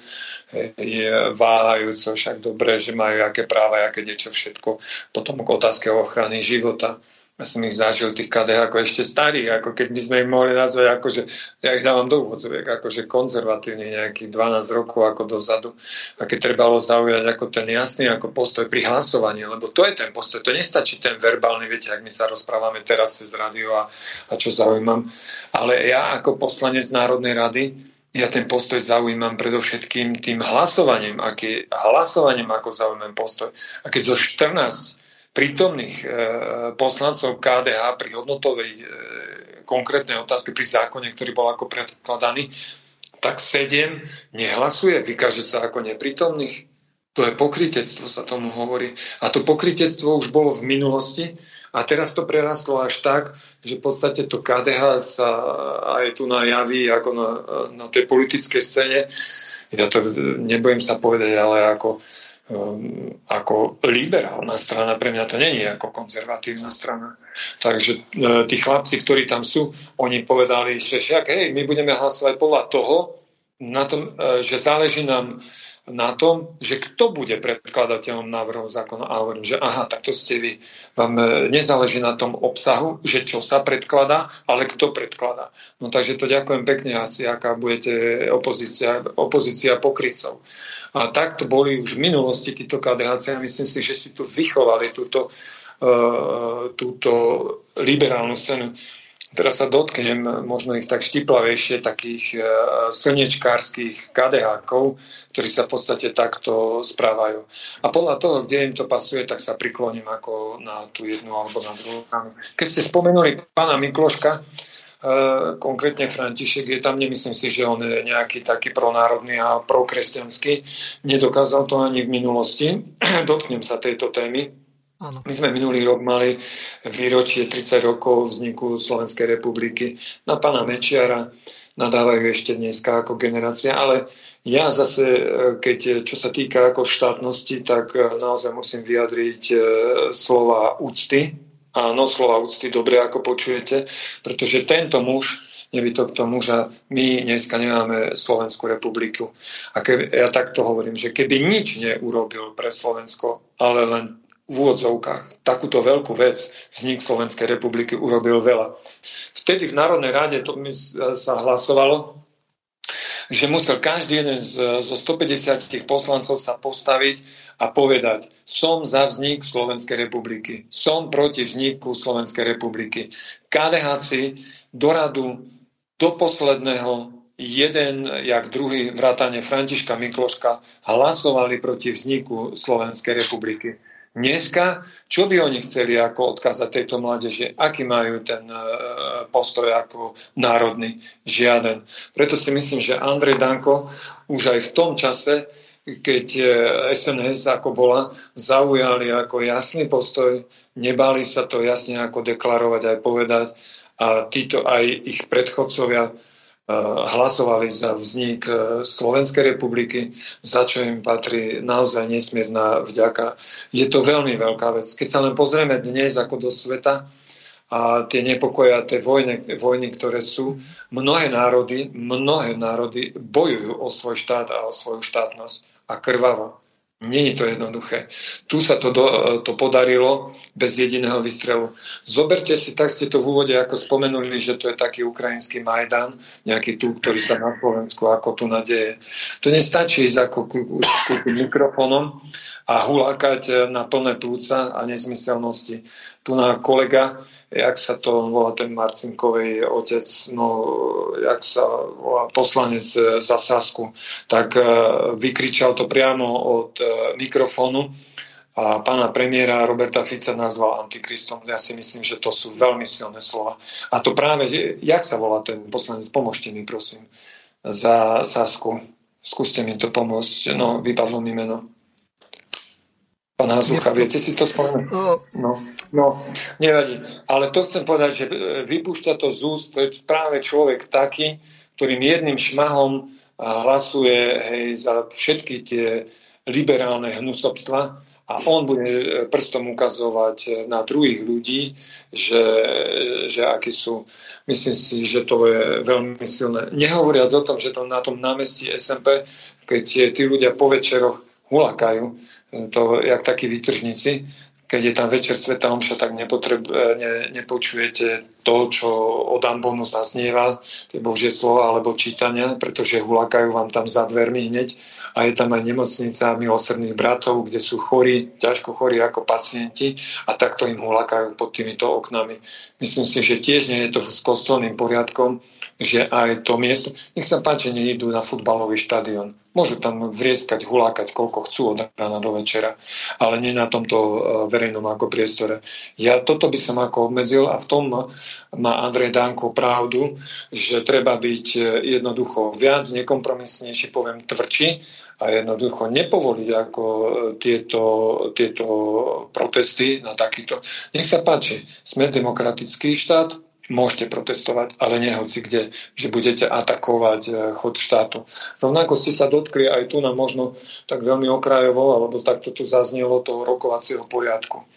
váhajúco, však dobre, že majú aké práva, aké niečo všetko. Potom k otázke ochrany života ja som ich zažil, tých KDH, ako ešte starí, ako keď by sme ich mohli nazvať, akože, ja ich dávam do úvodzoviek, akože konzervatívne nejakých 12 rokov ako dozadu. A keď trebalo zaujať ako ten jasný ako postoj pri hlasovaní, lebo to je ten postoj, to nestačí ten verbálny, viete, ak my sa rozprávame teraz cez rádio a, a čo zaujímam. Ale ja ako poslanec Národnej rady, ja ten postoj zaujímam predovšetkým tým hlasovaním, aký, hlasovaním ako zaujímam postoj. A keď zo 14 prítomných e, poslancov KDH pri hodnotovej e, konkrétnej otázke pri zákone, ktorý bol ako predkladaný, tak sedem nehlasuje, vykáže sa ako neprítomných. To je pokrytectvo, sa tomu hovorí. A to pokrytectvo už bolo v minulosti a teraz to prerastlo až tak, že v podstate to KDH sa aj tu najaví ako na, na tej politickej scéne. Ja to nebojím sa povedať, ale ako Um, ako liberálna strana, pre mňa to není ako konzervatívna strana. Takže uh, tí chlapci, ktorí tam sú, oni povedali, že však hej, my budeme hlasovať podľa toho, na tom, uh, že záleží nám na tom, že kto bude predkladateľom návrhov zákona. A hovorím, že aha, tak to ste vy. Vám e, nezáleží na tom obsahu, že čo sa predkladá, ale kto predkladá. No takže to ďakujem pekne asi, aká budete opozícia, opozícia pokrycov. A takto boli už v minulosti títo KDHC a myslím si, že si tu vychovali túto, uh, túto liberálnu scénu. Teraz sa dotknem možno ich tak štiplavejšie, takých e, slnečkárskych kadehákov, ktorí sa v podstate takto správajú. A podľa toho, kde im to pasuje, tak sa prikloním ako na tú jednu alebo na druhú Keď ste spomenuli pána Mikloška, e, konkrétne František je tam, nemyslím si, že on je nejaký taký pronárodný a prokresťanský. Nedokázal to ani v minulosti. Dotknem sa tejto témy Áno. My sme minulý rok mali výročie 30 rokov vzniku Slovenskej republiky. Na pána Mečiara nadávajú ešte dneska ako generácia, ale ja zase, e, keď čo sa týka ako štátnosti, tak e, naozaj musím vyjadriť e, slova úcty. Áno, slova úcty dobre, ako počujete, pretože tento muž, nebytok to muža, my dneska nemáme Slovenskú republiku. A keby, ja takto hovorím, že keby nič neurobil pre Slovensko, ale len v úvodzovkách takúto veľkú vec vznik Slovenskej republiky urobil veľa. Vtedy v Národnej rade to mi sa hlasovalo, že musel každý jeden z, zo 150 poslancov sa postaviť a povedať, som za vznik Slovenskej republiky, som proti vzniku Slovenskej republiky. KDHci do radu do posledného jeden, jak druhý vrátane Františka Mikloška hlasovali proti vzniku Slovenskej republiky. Dneska, čo by oni chceli ako odkázať tejto mládeže? Aký majú ten e, postoj ako národný? Žiaden. Preto si myslím, že Andrej Danko už aj v tom čase, keď SNS e, ako bola, zaujali ako jasný postoj, nebali sa to jasne ako deklarovať aj povedať a títo aj ich predchodcovia hlasovali za vznik e, Slovenskej republiky, za čo im patrí naozaj nesmierna vďaka. Je to veľmi veľká vec. Keď sa len pozrieme dnes ako do sveta a tie nepokoje a tie vojny, vojny, ktoré sú, mnohé národy, mnohé národy bojujú o svoj štát a o svoju štátnosť a krvavo. Není to jednoduché. Tu sa to, do, to podarilo bez jediného výstrelu. Zoberte si, tak ste to v úvode ako spomenuli, že to je taký ukrajinský Majdan, nejaký tu, ktorý sa na Slovensku ako tu nadeje. To nestačí ísť ako kúpiť mikrofónom a hulákať na plné plúca a nezmyselnosti. Tu na kolega jak sa to volá ten Marcinkovej otec, no jak sa volá poslanec za Sasku, tak e, vykričal to priamo od e, mikrofónu a pána premiéra Roberta Fica nazval antikristom. Ja si myslím, že to sú veľmi silné slova. A to práve, jak sa volá ten poslanec, pomôžte mi prosím, za Sasku. Skúste mi to pomôcť. No, vypadlo mi meno. Pán Hazucha, viete si to spomenúť? No, no, nevadí. Ale to chcem povedať, že e, vypúšťa to z úst, práve človek taký, ktorým jedným šmahom hlasuje hej, za všetky tie liberálne hnusovstva a on bude e, prstom ukazovať e, na druhých ľudí, že, že akí sú. Myslím si, že to je veľmi silné. Nehovoriac o tom, že to na tom námestí SMP, keď tí ľudia po večeroch hulakajú, to, jak takí výtržníci, keď je tam večer Sveta Omša, tak nepotreb, ne, nepočujete to, čo od Ambonu zaznieva, tie Božie slova alebo čítania, pretože hulakajú vám tam za dvermi hneď a je tam aj nemocnica milosrdných bratov, kde sú chorí, ťažko chorí ako pacienti a takto im hulakajú pod týmito oknami. Myslím si, že tiež nie je to s kostolným poriadkom, že aj to miesto, nech sa páči, neidú na futbalový štadión. Môžu tam vrieskať, hulákať, koľko chcú od rána do večera, ale nie na tomto e, verejnom ako priestore. Ja toto by som ako obmedzil a v tom má Andrej Danko pravdu, že treba byť e, jednoducho viac nekompromisnejší, poviem tvrdší a jednoducho nepovoliť ako e, tieto, tieto protesty na takýto. Nech sa páči, sme demokratický štát, môžete protestovať, ale nehoci kde, že budete atakovať eh, chod štátu. Rovnako ste sa dotkli aj tu na možno tak veľmi okrajovo, alebo takto tu zaznelo toho rokovacieho poriadku.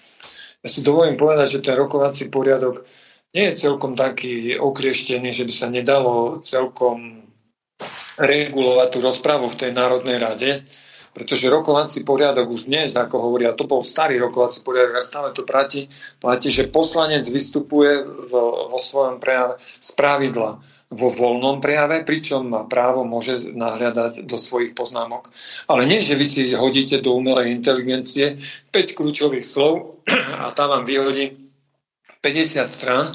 Ja si dovolím povedať, že ten rokovací poriadok nie je celkom taký okrieštený, že by sa nedalo celkom regulovať tú rozpravu v tej Národnej rade, pretože rokovací poriadok už dnes, ako hovoria, to bol starý rokovací poriadok a stále to platí, platí, že poslanec vystupuje vo, vo svojom prejave z pravidla vo voľnom prejave, pričom má právo, môže nahľadať do svojich poznámok. Ale nie, že vy si hodíte do umelej inteligencie 5 kľúčových slov a tam vám vyhodí 50 strán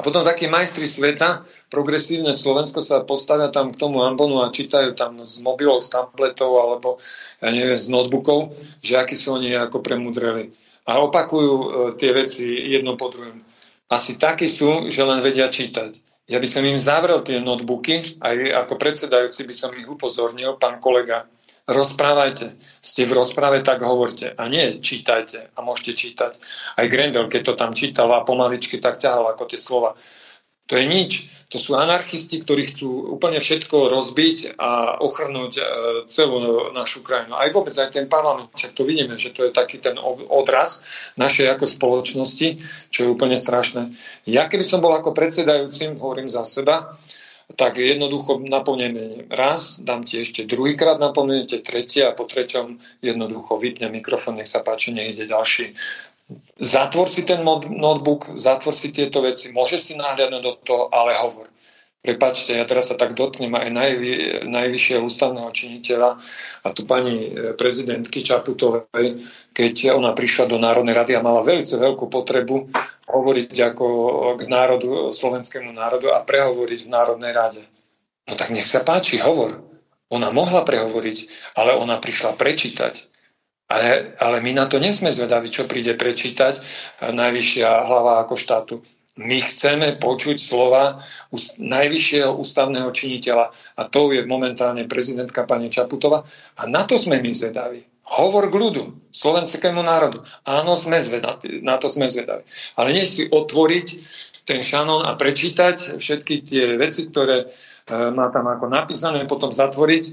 a potom takí majstri sveta, progresívne Slovensko sa postavia tam k tomu ambonu a čítajú tam z mobilov, z tabletov alebo ja neviem, z notebookov, že akí sú oni ako premudreli. A opakujú e, tie veci jedno po druhom. Asi takí sú, že len vedia čítať. Ja by som im zavrel tie notebooky, aj ako predsedajúci by som ich upozornil, pán kolega, rozprávajte. Ste v rozprave, tak hovorte. A nie čítajte. A môžete čítať. Aj Grendel, keď to tam čítal a pomaličky tak ťahal ako tie slova. To je nič. To sú anarchisti, ktorí chcú úplne všetko rozbiť a ochrnúť e, celú našu krajinu. Aj vôbec aj ten parlament. Však to vidíme, že to je taký ten odraz našej ako spoločnosti, čo je úplne strašné. Ja keby som bol ako predsedajúcim, hovorím za seba, tak jednoducho napomneme raz, dám ti ešte druhýkrát napomeniete, tretie a po treťom jednoducho vypne mikrofón, nech sa páči, nech ide ďalší. Zatvor si ten notebook, zatvor si tieto veci, môžeš si nahľadnúť do toho, ale hovor. Prepačte, ja teraz sa tak dotknem aj najvy, najvyššieho ústavného činiteľa a tu pani e, prezidentky Čaputovej, keď ona prišla do Národnej rady a mala veľmi veľkú potrebu hovoriť ako k národu, slovenskému národu a prehovoriť v Národnej rade. No tak nech sa páči, hovor. Ona mohla prehovoriť, ale ona prišla prečítať. Ale, ale my na to nesme zvedaví, čo príde prečítať najvyššia hlava ako štátu. My chceme počuť slova najvyššieho ústavného činiteľa a to je momentálne prezidentka pani Čaputová a na to sme my zvedaví. Hovor k ľudu, slovenskému národu. Áno, sme zvedaví, na to sme zvedaví. Ale nie si otvoriť ten šanón a prečítať všetky tie veci, ktoré e, má tam ako napísané, potom zatvoriť, e,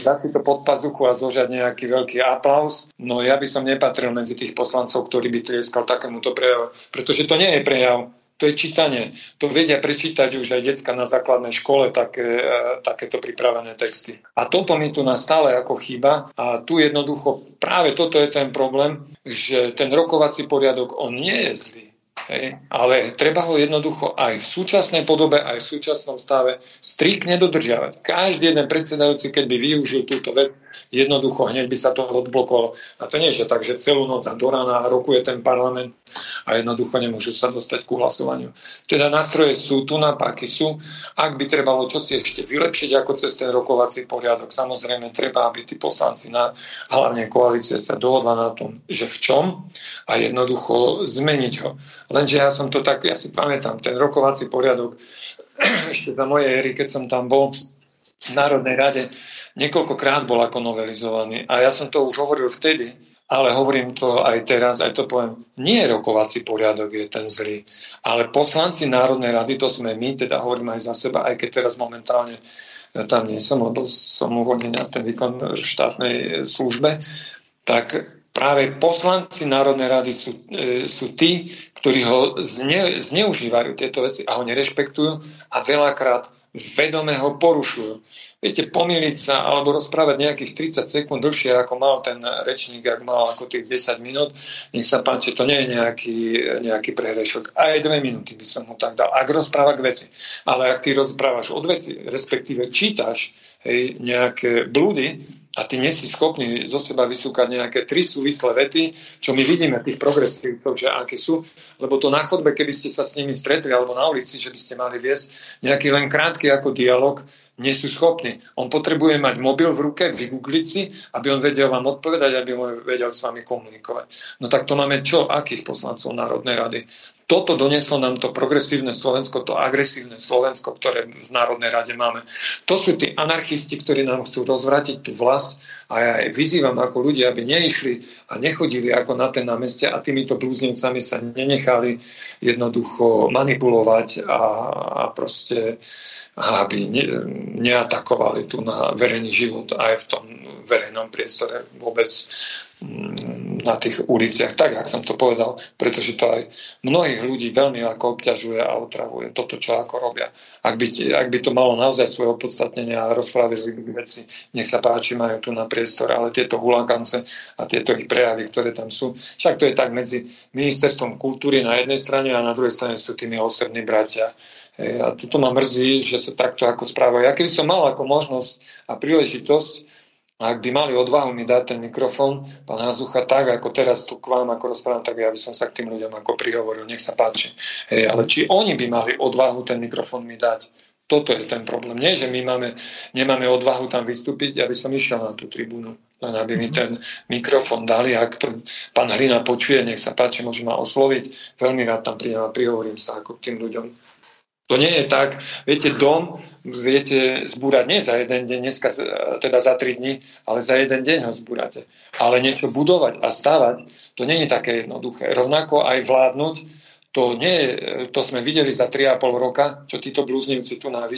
dať si to pod pazuchu a zložiať nejaký veľký aplaus. No ja by som nepatril medzi tých poslancov, ktorí by tlieskal takémuto prejavu, pretože to nie je prejav to je čítanie. To vedia prečítať už aj decka na základnej škole také, e, takéto pripravené texty. A toto mi tu nastále ako chýba a tu jednoducho práve toto je ten problém, že ten rokovací poriadok, on nie je zlý. Hej. Ale treba ho jednoducho aj v súčasnej podobe, aj v súčasnom stave striktne dodržiavať. Každý jeden predsedajúci, keď by využil túto vec, jednoducho hneď by sa to odblokovalo. A to nie je že tak, že celú noc a do rána rokuje ten parlament a jednoducho nemôžu sa dostať ku hlasovaniu. Teda nástroje sú, tu na páky sú. Ak by trebalo čosi ešte vylepšiť ako cez ten rokovací poriadok, samozrejme treba, aby tí poslanci, na, hlavne koalície, sa dohodla na tom, že v čom a jednoducho zmeniť ho. Lenže ja som to tak, ja si pamätám, ten rokovací poriadok ešte za mojej éry, keď som tam bol v Národnej rade, niekoľkokrát bol ako novelizovaný. A ja som to už hovoril vtedy, ale hovorím to aj teraz, aj to poviem. Nie rokovací poriadok je ten zlý, ale poslanci Národnej rady, to sme my, teda hovorím aj za seba, aj keď teraz momentálne tam nie som, lebo som uvoľnený na ten výkon v štátnej službe, tak práve poslanci Národnej rady sú, e, sú tí, ktorí ho zne, zneužívajú tieto veci a ho nerešpektujú a veľakrát vedome ho porušujú. Viete, pomýliť sa alebo rozprávať nejakých 30 sekúnd dlhšie, ako mal ten rečník, ak mal ako tých 10 minút, nech sa páči, to nie je nejaký, nejaký prehrešok. Aj dve minúty by som mu tak dal, ak rozpráva k veci. Ale ak ty rozprávaš od veci, respektíve čítaš hej, nejaké blúdy, a ty nie si schopný zo seba vysúkať nejaké tri súvislé vety, čo my vidíme tých progresívcov, že aké sú, lebo to na chodbe, keby ste sa s nimi stretli alebo na ulici, že by ste mali viesť nejaký len krátky ako dialog, nie sú schopní. On potrebuje mať mobil v ruke, vygoogliť si, aby on vedel vám odpovedať, aby on vedel s vami komunikovať. No tak to máme čo? Akých poslancov Národnej rady? Toto doneslo nám to progresívne Slovensko, to agresívne Slovensko, ktoré v Národnej rade máme. To sú tí anarchisti, ktorí nám chcú rozvratiť tú vlast a ja aj vyzývam ako ľudia, aby neišli a nechodili ako na ten námestie a týmito blúznivcami sa nenechali jednoducho manipulovať a, a proste aby ne, neatakovali tu na verejný život aj v tom verejnom priestore vôbec mm, na tých uliciach, tak, ako som to povedal, pretože to aj mnohých ľudí veľmi ako obťažuje a otravuje toto, čo ako robia. Ak by, ak by to malo naozaj svoje opodstatnenie a rozprávali veci, nech sa páči, majú tu na priestor, ale tieto hulakance a tieto ich prejavy, ktoré tam sú, však to je tak medzi ministerstvom kultúry na jednej strane a na druhej strane sú tými osrední bratia a toto ma mrzí, že sa takto ako správajú. Ja keby som mal ako možnosť a príležitosť A ak by mali odvahu mi dať ten mikrofón, pán Hazucha, tak ako teraz tu k vám ako rozprávam, tak ja by som sa k tým ľuďom ako prihovoril, nech sa páči. Hej, ale či oni by mali odvahu ten mikrofón mi dať, toto je ten problém. Nie, že my máme, nemáme odvahu tam vystúpiť, aby som išiel na tú tribúnu, len aby mi mhm. ten mikrofón dali. Ak to pán Hlina počuje, nech sa páči, môže ma osloviť. Veľmi rád tam prídem a prihovorím sa ako k tým ľuďom. To nie je tak, viete, dom viete zbúrať nie za jeden deň, dneska teda za tri dní, ale za jeden deň ho zbúrate. Ale niečo budovať a stavať, to nie je také jednoduché. Rovnako aj vládnuť, to, nie, to sme videli za 3,5 roka, čo títo blúznivci tu nám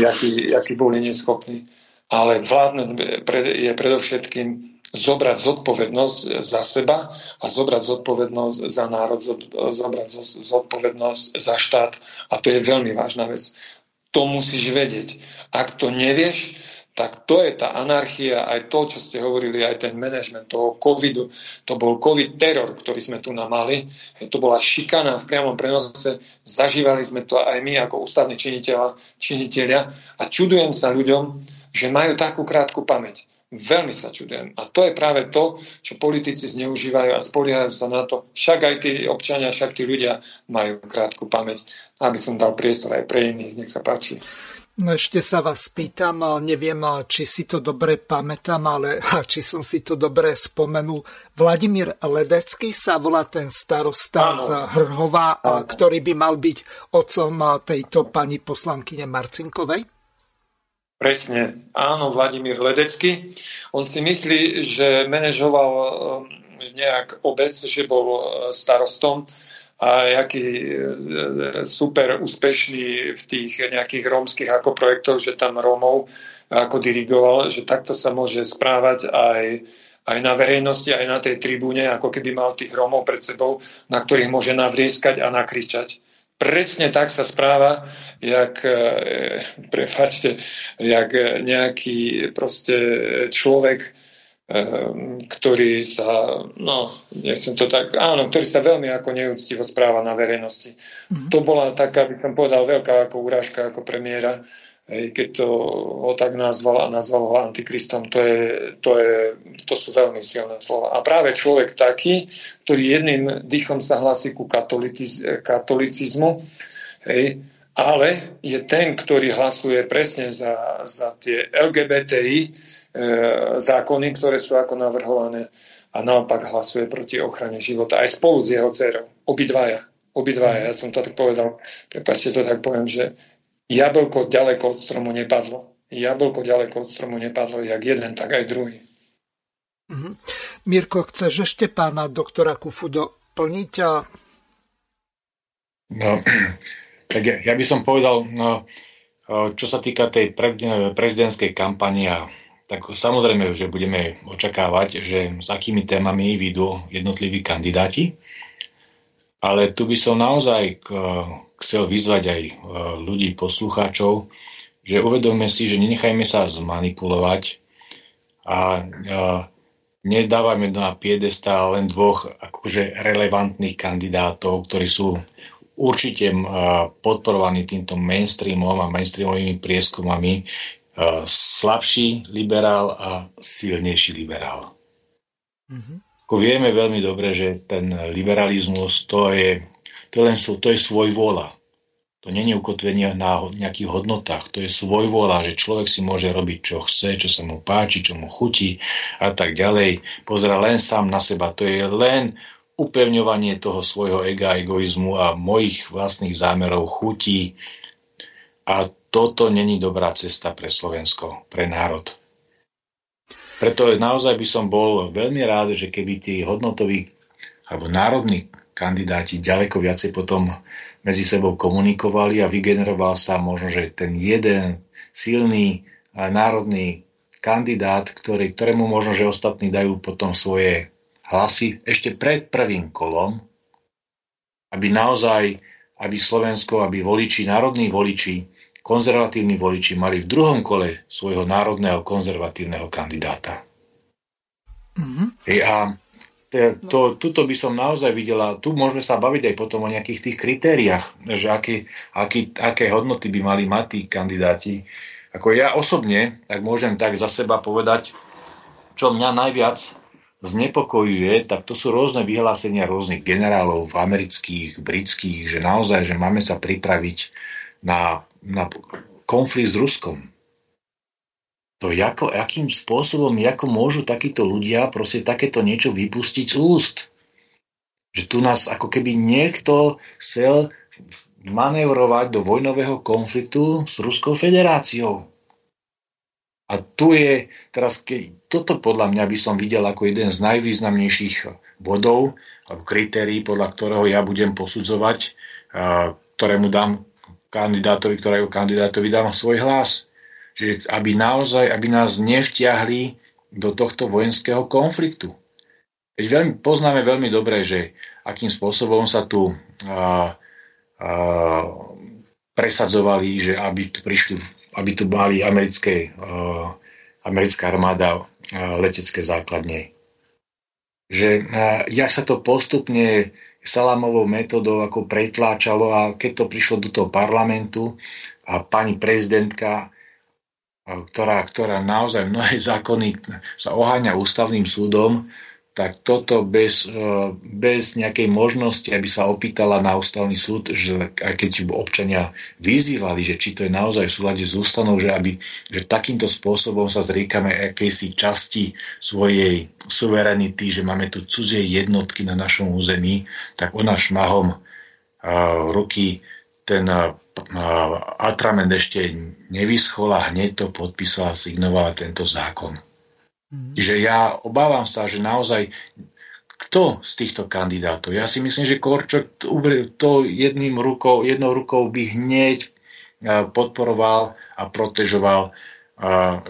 jakí, jakí boli neschopní. Ale vládnuť je predovšetkým zobrať zodpovednosť za seba a zobrať zodpovednosť za národ, zobrať zodpovednosť za štát. A to je veľmi vážna vec. To musíš vedieť. Ak to nevieš, tak to je tá anarchia, aj to, čo ste hovorili, aj ten manažment toho covidu, to bol covid teror, ktorý sme tu namali, to bola šikana v priamom prenose, zažívali sme to aj my ako ústavní činiteľia a čudujem sa ľuďom, že majú takú krátku pamäť. Veľmi sa čudujem. A to je práve to, čo politici zneužívajú a spoliehajú sa na to. Však aj tí občania, však tí ľudia majú krátku pamäť. Aby som dal priestor aj pre iných. Nech sa páči. No ešte sa vás pýtam, neviem, či si to dobre pamätám, ale či som si to dobre spomenul. Vladimír Ledecký sa volá ten starosta z Hrhova, ktorý by mal byť otcom tejto pani poslankyne Marcinkovej? Presne, áno, Vladimír Ledecký. On si myslí, že manažoval um, nejak obec, že bol uh, starostom a jaký uh, super úspešný v tých nejakých rómskych ako projektoch, že tam Rómov ako dirigoval, že takto sa môže správať aj, aj na verejnosti, aj na tej tribúne, ako keby mal tých Rómov pred sebou, na ktorých môže navrieskať a nakričať presne tak sa správa, jak, e, prepáčte, jak nejaký proste človek, e, ktorý sa, no, nechcem to tak, áno, ktorý sa veľmi ako neúctivo správa na verejnosti. Mm-hmm. To bola taká, by som povedal, veľká ako úražka ako premiéra, keď to ho tak nazval a nazval ho antikristom, to, je, to, je, to sú veľmi silné slova. A práve človek taký, ktorý jedným dýchom sa hlasí ku katoliciz, katolicizmu, hej, ale je ten, ktorý hlasuje presne za, za tie LGBTI e, zákony, ktoré sú ako navrhované a naopak hlasuje proti ochrane života aj spolu s jeho dcerou. Obidvaja. Obidvaja, ja som to tak povedal, prepáčte to tak poviem, že jablko ďaleko od stromu nepadlo. Jablko ďaleko od stromu nepadlo, jak jeden, tak aj druhý. Mm-hmm. Mirko, chceš ešte pána doktora Kufu doplniť? A... No, tak ja, ja by som povedal, no, čo sa týka tej prezidentskej kampania, tak samozrejme, že budeme očakávať, že s akými témami výjdu jednotliví kandidáti. Ale tu by som naozaj chcel vyzvať aj e, ľudí, poslucháčov, že uvedome si, že nenechajme sa zmanipulovať a e, nedávajme na piedesta len dvoch akože relevantných kandidátov, ktorí sú určite e, podporovaní týmto mainstreamom a mainstreamovými prieskumami slabší liberál a silnejší liberál. Mm-hmm. Ako vieme veľmi dobre, že ten liberalizmus to je, to len sú, to je svoj vôľa. To je ukotvenie na nejakých hodnotách. To je svoj vôľa, že človek si môže robiť, čo chce, čo sa mu páči, čo mu chutí a tak ďalej. Pozera len sám na seba. To je len upevňovanie toho svojho ega, egoizmu a mojich vlastných zámerov, chutí. A toto není dobrá cesta pre Slovensko, pre národ. Preto naozaj by som bol veľmi rád, že keby tí hodnotoví alebo národní kandidáti ďaleko viacej potom medzi sebou komunikovali a vygeneroval sa možno, že ten jeden silný národný kandidát, ktorý, ktorému možno, že ostatní dajú potom svoje hlasy ešte pred prvým kolom, aby naozaj, aby Slovensko, aby voliči, národní voliči konzervatívni voliči mali v druhom kole svojho národného konzervatívneho kandidáta. Mm-hmm. A to, tuto by som naozaj videla, tu môžeme sa baviť aj potom o nejakých tých kritériách, že aké, aké, aké hodnoty by mali mať tí kandidáti, ako ja osobne, ak môžem tak za seba povedať, čo mňa najviac znepokojuje, tak to sú rôzne vyhlásenia rôznych generálov amerických, britských, že naozaj, že máme sa pripraviť na, na konflikt s Ruskom. To ako, akým spôsobom, ako môžu takíto ľudia proste takéto niečo vypustiť z úst. Že tu nás ako keby niekto chcel manevrovať do vojnového konfliktu s Ruskou federáciou. A tu je, teraz keď, toto podľa mňa by som videl ako jeden z najvýznamnejších bodov alebo kritérií, podľa ktorého ja budem posudzovať, ktorému dám kandidátovi, ktorého kandidátovi dám svoj hlas. Čiže aby naozaj, aby nás nevtiahli do tohto vojenského konfliktu. Veď veľmi, poznáme veľmi dobre, že akým spôsobom sa tu a, a, presadzovali, že aby tu prišli, aby tu mali americké, a, americká armáda a, letecké základne. Že a, jak sa to postupne salámovou metodou ako pretláčalo a keď to prišlo do toho parlamentu a pani prezidentka, ktorá, ktorá naozaj mnohé zákony sa oháňa ústavným súdom, tak toto bez, bez nejakej možnosti, aby sa opýtala na ústavný súd, že aj keď občania vyzývali, že či to je naozaj v súlade s ústanou, že, aby, že takýmto spôsobom sa zriekame akejsi časti svojej suverenity, že máme tu cudzie jednotky na našom území, tak ona šmahom uh, ruky ten uh, atrament ešte nevyschol a hneď to podpísala signovala tento zákon. Čiže ja obávam sa, že naozaj kto z týchto kandidátov? Ja si myslím, že Korčok to jedným rukou, jednou rukou by hneď e, podporoval a protežoval, e,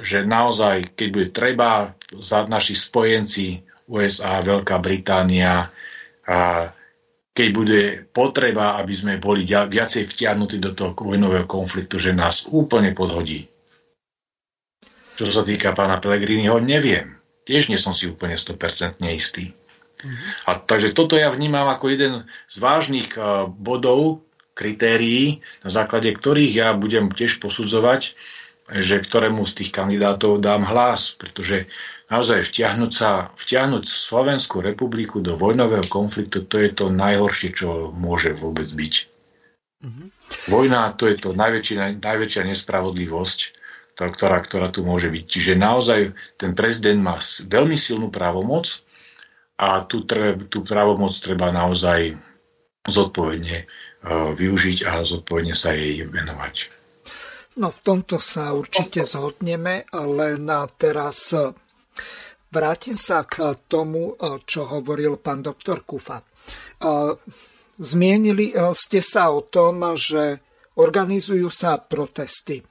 že naozaj, keď bude treba, za naši spojenci USA, Veľká Británia, keď bude potreba, aby sme boli viacej vtiahnutí do toho vojnového konfliktu, že nás úplne podhodí. Čo sa týka pána Pellegriniho, neviem. Tiež nie som si úplne 100% istý. Mm-hmm. A, takže toto ja vnímam ako jeden z vážnych uh, bodov, kritérií, na základe ktorých ja budem tiež posudzovať, že ktorému z tých kandidátov dám hlas, pretože naozaj vtiahnuť sa, vtiahnuť Slovenskú republiku do vojnového konfliktu, to je to najhoršie, čo môže vôbec byť. Mm-hmm. Vojna, to je to najväčšia, najväčšia nespravodlivosť, ktorá, ktorá tu môže byť. Čiže naozaj ten prezident má veľmi silnú právomoc a tú, tú právomoc treba naozaj zodpovedne uh, využiť a zodpovedne sa jej venovať. No v tomto sa určite zhodneme, len teraz e, vrátim sa k tomu, e, čo hovoril pán doktor Kufa. Zmienili ste sa o tom, že organizujú sa protesty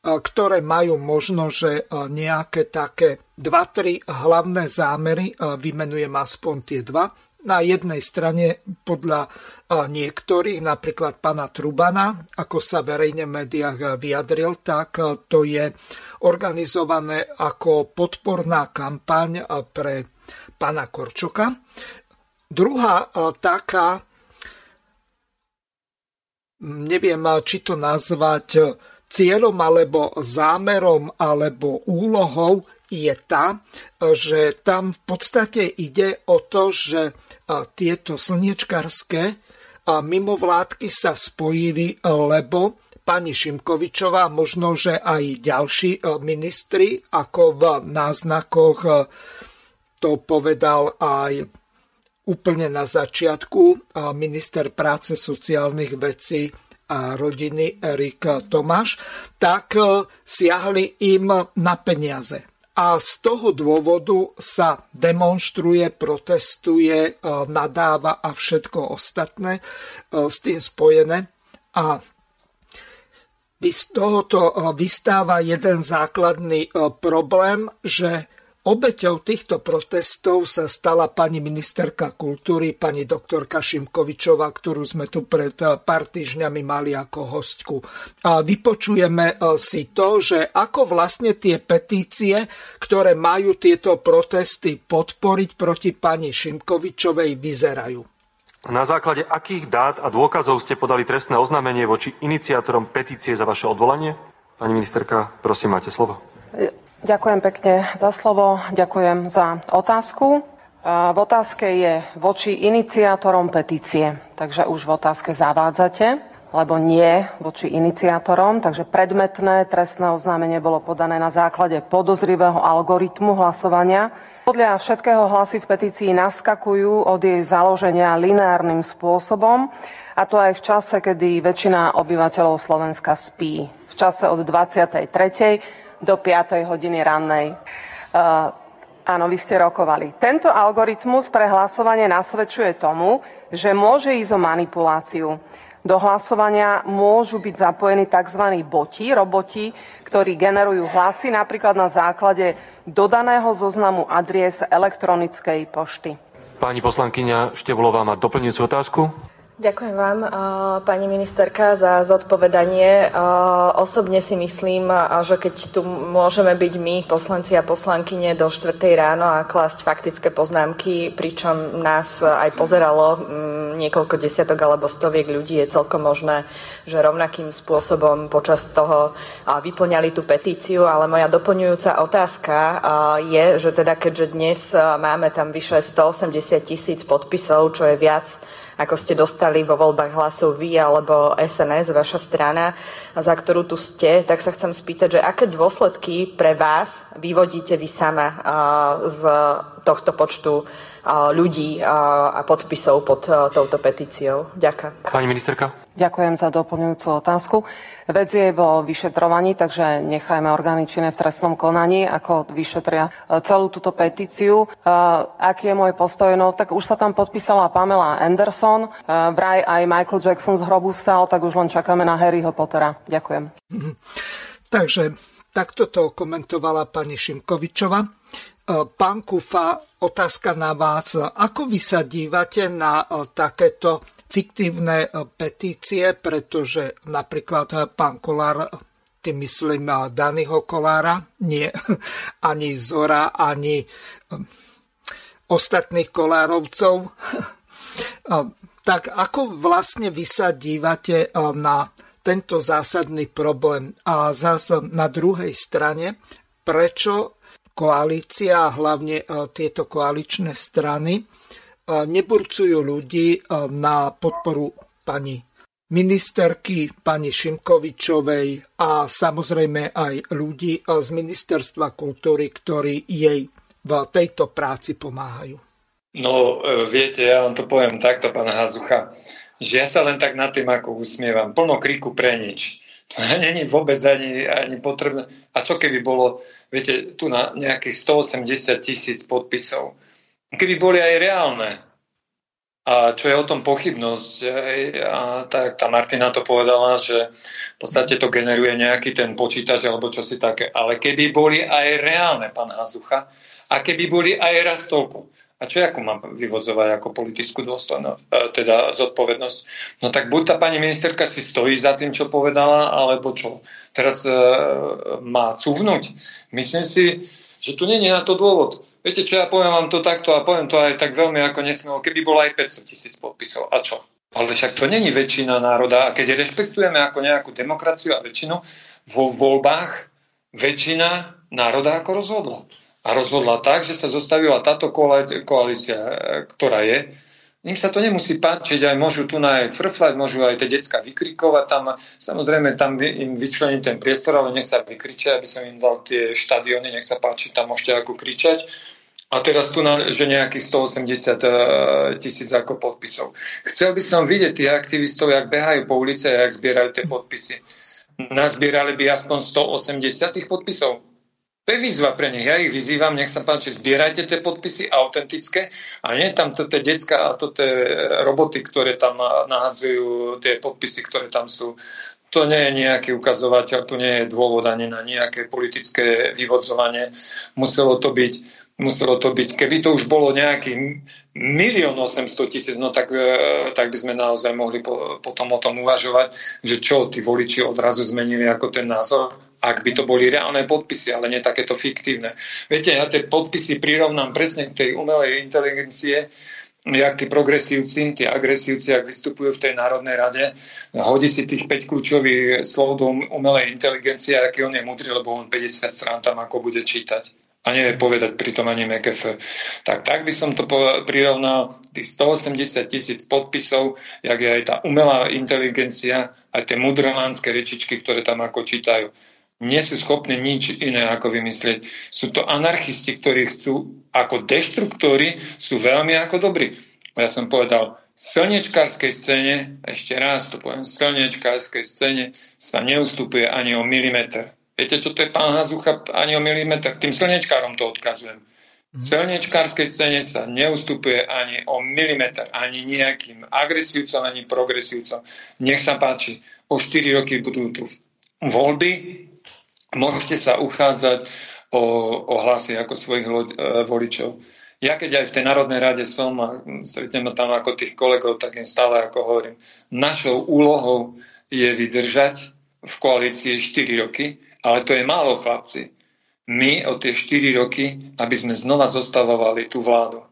ktoré majú možno, že nejaké také 2-3 hlavné zámery, vymenujem aspoň tie dva. Na jednej strane podľa niektorých, napríklad pána Trubana, ako sa verejne v médiách vyjadril, tak to je organizované ako podporná kampaň pre pána Korčoka. Druhá taká, neviem, či to nazvať cieľom alebo zámerom alebo úlohou je tá, že tam v podstate ide o to, že tieto slniečkarské mimovládky sa spojili, lebo pani Šimkovičová, možno, že aj ďalší ministri, ako v náznakoch to povedal aj úplne na začiatku minister práce sociálnych vecí a rodiny Erik Tomáš, tak e, siahli im na peniaze. A z toho dôvodu sa demonstruje, protestuje, e, nadáva a všetko ostatné e, s tým spojené. A z tohoto vystáva jeden základný problém, že Obeťou týchto protestov sa stala pani ministerka kultúry, pani doktorka Šimkovičová, ktorú sme tu pred eh, pár týždňami mali ako hostku. A vypočujeme eh, si to, že ako vlastne tie petície, ktoré majú tieto protesty podporiť proti pani Šimkovičovej, vyzerajú. Na základe akých dát a dôkazov ste podali trestné oznámenie voči iniciátorom petície za vaše odvolanie? Pani ministerka, prosím, máte slovo. Ďakujem pekne za slovo, ďakujem za otázku. V otázke je voči iniciátorom petície, takže už v otázke zavádzate, lebo nie voči iniciátorom, takže predmetné trestné oznámenie bolo podané na základe podozrivého algoritmu hlasovania. Podľa všetkého hlasy v petícii naskakujú od jej založenia lineárnym spôsobom, a to aj v čase, kedy väčšina obyvateľov Slovenska spí. V čase od 23 do 5. hodiny rannej. Uh, áno, vy ste rokovali. Tento algoritmus pre hlasovanie nasvedčuje tomu, že môže ísť o manipuláciu. Do hlasovania môžu byť zapojení tzv. boti, roboti, ktorí generujú hlasy napríklad na základe dodaného zoznamu adries elektronickej pošty. Pani poslankyňa Števulová má doplňujúcu otázku. Ďakujem vám, pani ministerka, za zodpovedanie. Osobne si myslím, že keď tu môžeme byť my, poslanci a poslankyne, do 4. ráno a klásť faktické poznámky, pričom nás aj pozeralo mm, niekoľko desiatok alebo stoviek ľudí, je celkom možné, že rovnakým spôsobom počas toho vyplňali tú petíciu, ale moja doplňujúca otázka je, že teda keďže dnes máme tam vyše 180 tisíc podpisov, čo je viac ako ste dostali vo voľbách hlasov vy alebo SNS, vaša strana, za ktorú tu ste, tak sa chcem spýtať, že aké dôsledky pre vás vyvodíte vy sama z tohto počtu ľudí a podpisov pod touto petíciou. Ďakujem. Pani ministerka. Ďakujem za doplňujúcu otázku. Vec je vo vyšetrovaní, takže nechajme orgány činné v trestnom konaní, ako vyšetria e, celú túto petíciu. E, aký je môj postoj? No, tak už sa tam podpísala Pamela Anderson, e, vraj aj Michael Jackson z hrobu stal, tak už len čakáme na Harryho Pottera. Ďakujem. Takže takto to komentovala pani Šimkovičova. Pán Kufa, otázka na vás. Ako vy sa dívate na takéto fiktívne petície, pretože napríklad pán Kolár, tým myslím Danyho Kolára, nie ani Zora, ani ostatných Kolárovcov, tak ako vlastne vy sa dívate na tento zásadný problém? A zase na druhej strane, prečo koalícia a hlavne e, tieto koaličné strany e, neburcujú ľudí e, na podporu pani ministerky, pani Šimkovičovej a samozrejme aj ľudí z Ministerstva kultúry, ktorí jej v tejto práci pomáhajú. No, viete, ja vám to poviem takto, pán Hazucha, že ja sa len tak nad tým ako usmievam. Plno kriku pre nič. není vôbec ani, ani potrebné. A čo keby bolo, viete, tu na nejakých 180 tisíc podpisov. Keby boli aj reálne. A čo je o tom pochybnosť, a tak tá Martina to povedala, že v podstate to generuje nejaký ten počítač alebo čo si také. Ale keby boli aj reálne, pán Hazucha, a keby boli aj raz toľko, a čo ako mám vyvozovať ako politickú dôstojnosť, e, teda zodpovednosť? No tak buď tá pani ministerka si stojí za tým, čo povedala, alebo čo? Teraz e, má cuvnúť. Myslím si, že tu nie je na to dôvod. Viete čo, ja poviem vám to takto a poviem to aj tak veľmi ako nesmielo, keby bolo aj 500 tisíc podpisov. A čo? Ale však to není väčšina národa. A keď rešpektujeme ako nejakú demokraciu a väčšinu, vo voľbách väčšina národa ako rozhodla a rozhodla tak, že sa zostavila táto koalícia, ktorá je. Im sa to nemusí páčiť, aj môžu tu na aj frflať, môžu aj tie decka vykrikovať tam. Samozrejme, tam im vyčleniť ten priestor, ale nech sa vykričia, aby som im dal tie štadióny, nech sa páči, tam môžete ako kričať. A teraz tu na, že nejakých 180 e, tisíc ako podpisov. Chcel by som vidieť tých aktivistov, jak behajú po ulici a jak zbierajú tie podpisy. Nazbierali by aspoň 180 tých podpisov to je výzva pre nich. Ja ich vyzývam, nech sa páči, zbierajte tie podpisy autentické a nie tam tie detská a tie roboty, ktoré tam nahadzujú tie podpisy, ktoré tam sú. To nie je nejaký ukazovateľ, tu nie je dôvod ani na nejaké politické vyvodzovanie. Muselo to byť, muselo to byť keby to už bolo nejaký milión 800 tisíc, no tak, e, tak by sme naozaj mohli po, potom o tom uvažovať, že čo tí voliči odrazu zmenili ako ten názor ak by to boli reálne podpisy, ale nie takéto fiktívne. Viete, ja tie podpisy prirovnám presne k tej umelej inteligencie, jak tí progresívci, tí agresívci, ak vystupujú v tej Národnej rade, hodí si tých 5 kľúčových slov do umelej inteligencie, aký on je mudrý, lebo on 50 strán tam ako bude čítať a nevie povedať pritom ani MKF. Tak, tak by som to prirovnal, tých 180 tisíc podpisov, jak je aj tá umelá inteligencia, aj tie mudrlánske rečičky, ktoré tam ako čítajú nie sú schopní nič iné ako vymyslieť. Sú to anarchisti, ktorí chcú ako deštruktóri, sú veľmi ako dobrí. Ja som povedal, v slnečkárskej scéne, ešte raz to poviem, v slnečkárskej scéne sa neustupuje ani o milimeter. Viete, čo to je pán Hazucha? Ani o milimeter. Tým slnečkárom to odkazujem. V slnečkárskej scéne sa neustupuje ani o milimeter, ani nejakým agresívcom, ani progresívcom. Nech sa páči, o 4 roky budú tu voľby, môžete sa uchádzať o, o hlasy ako svojich e, voličov. Ja keď aj v tej Národnej rade som a stretnem tam ako tých kolegov, tak im stále ako hovorím, našou úlohou je vydržať v koalícii 4 roky, ale to je málo chlapci. My o tie 4 roky, aby sme znova zostavovali tú vládu.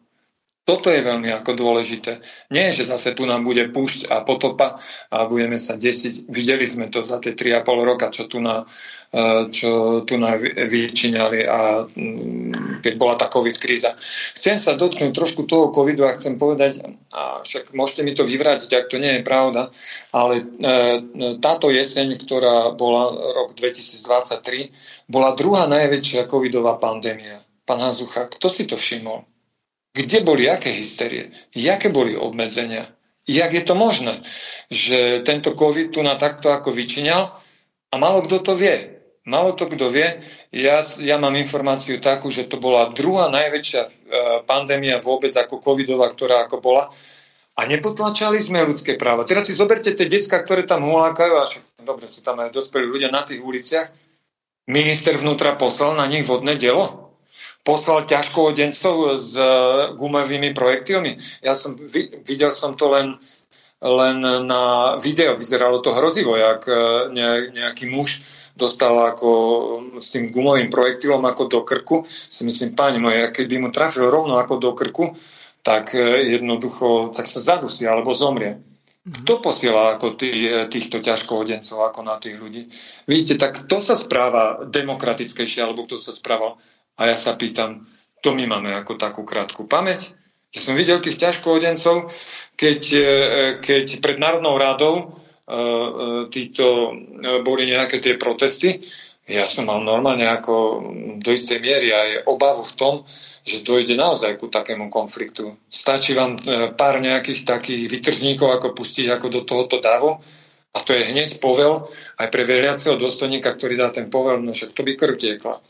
Toto je veľmi ako dôležité. Nie, že zase tu nám bude púšť a potopa a budeme sa desiť. Videli sme to za tie 3,5 roka, čo tu na, e, čo tu na vyčíňali a mm, keď bola tá COVID kríza. Chcem sa dotknúť trošku toho COVIDu a chcem povedať, a však môžete mi to vyvrátiť, ak to nie je pravda, ale e, táto jeseň, ktorá bola rok 2023, bola druhá najväčšia covidová pandémia. Pán Hazucha, kto si to všimol? Kde boli aké hysterie? Jaké boli obmedzenia? Jak je to možné, že tento COVID tu na takto ako vyčíňal a malo kto to vie. Malo to kto vie. Ja, ja mám informáciu takú, že to bola druhá najväčšia e, pandémia vôbec ako covidová, ktorá ako bola. A nepotlačali sme ľudské práva. Teraz si zoberte tie detská, ktoré tam hulákajú, a dobre, sú tam aj dospelí ľudia na tých uliciach. Minister vnútra poslal na nich vodné dielo poslal ťažkoodencov s e, gumovými projektilmi. Ja som, videl som to len, len na video. Vyzeralo to hrozivo, jak e, nejaký muž dostal ako s tým gumovým projektilom ako do krku. Si myslím, páni moje, keby mu trafil rovno ako do krku, tak e, jednoducho tak sa zadusí alebo zomrie. Mhm. Kto posiela ako tý, týchto ťažkohodencov ako na tých ľudí? Vidíte, tak kto sa správa demokratickejšie, alebo kto sa správa a ja sa pýtam, to my máme ako takú krátku pamäť. Ja som videl tých ťažkohodencov, keď, e, keď pred Národnou radou e, e, títo boli nejaké tie protesty, ja som mal normálne ako do istej miery aj obavu v tom, že dojde naozaj ku takému konfliktu. Stačí vám pár nejakých takých vytržníkov ako pustiť ako do tohoto davu a to je hneď povel aj pre veriaceho dôstojníka, ktorý dá ten povel, no však to by krv tiekla.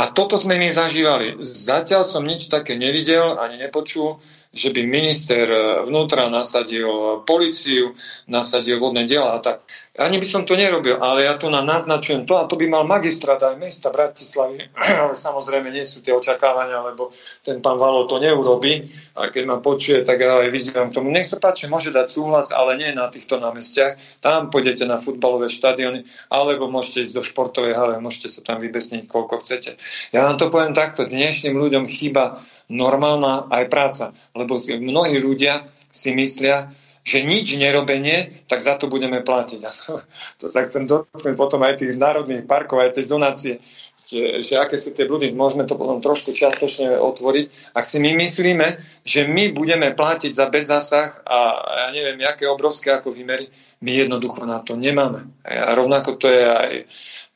A toto sme my zažívali. Zatiaľ som nič také nevidel ani nepočul, že by minister vnútra nasadil policiu, nasadil vodné diela a tak. Ani by som to nerobil, ale ja tu na naznačujem to a to by mal magistrát aj mesta Bratislavy, ale samozrejme nie sú tie očakávania, lebo ten pán Valo to neurobi a keď ma počuje, tak ja aj vyzývam tomu. Nech sa páči, môže dať súhlas, ale nie na týchto námestiach. Tam pôjdete na futbalové štadióny, alebo môžete ísť do športovej hale, môžete sa tam vybesniť koľko chcete. Ja vám to poviem takto, dnešným ľuďom chýba normálna aj práca, lebo mnohí ľudia si myslia, že nič nerobenie, tak za to budeme platiť. A to, to sa chcem dotknúť potom aj tých národných parkov, aj tej zonácie, že, že aké sú tie blúdy. Môžeme to potom trošku čiastočne otvoriť. Ak si my myslíme, že my budeme platiť za bezzásah a ja neviem, aké obrovské ako výmery, my jednoducho na to nemáme. A rovnako to je aj,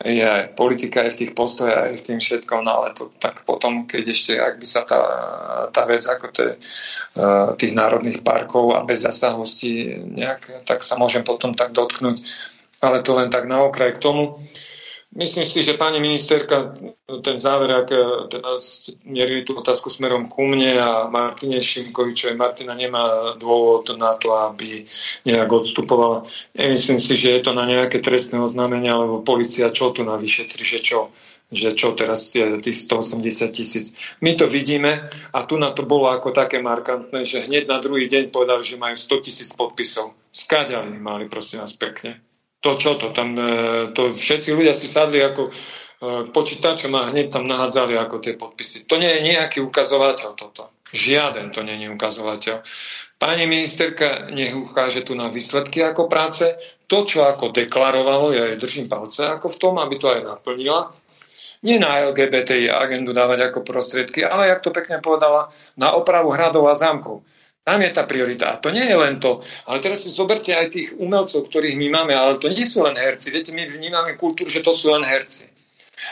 je aj politika aj v tých postojoch, aj v tým všetkom, no ale to, tak potom, keď ešte, ak by sa tá, tá vec ako te, uh, tých národných parkov a bez zasahosti nejak, tak sa môžem potom tak dotknúť, ale to len tak na okraj k tomu. Myslím si, že pani ministerka, ten záver, ak e, teda mierili tú otázku smerom ku mne a Martine Šimkovičovej, Martina nemá dôvod na to, aby nejak odstupovala. Nemyslím si, že je to na nejaké trestné oznámenie, alebo policia čo tu na že čo, že čo teraz tých 180 tisíc. My to vidíme a tu na to bolo ako také markantné, že hneď na druhý deň povedali, že majú 100 tisíc podpisov. Skáďali mali, prosím vás, pekne to čo to, tam e, to všetci ľudia si sadli ako počítačom a hneď tam nahádzali ako tie podpisy. To nie je nejaký ukazovateľ toto. Žiaden to nie je ukazovateľ. Pani ministerka nech ukáže tu na výsledky ako práce. To, čo ako deklarovalo, ja jej držím palce ako v tom, aby to aj naplnila. Nie na LGBTI agendu dávať ako prostriedky, ale, jak to pekne povedala, na opravu hradov a zámkov. Tam je tá priorita. A to nie je len to. Ale teraz si zoberte aj tých umelcov, ktorých my máme, ale to nie sú len herci. Viete, my vnímame kultúru, že to sú len herci.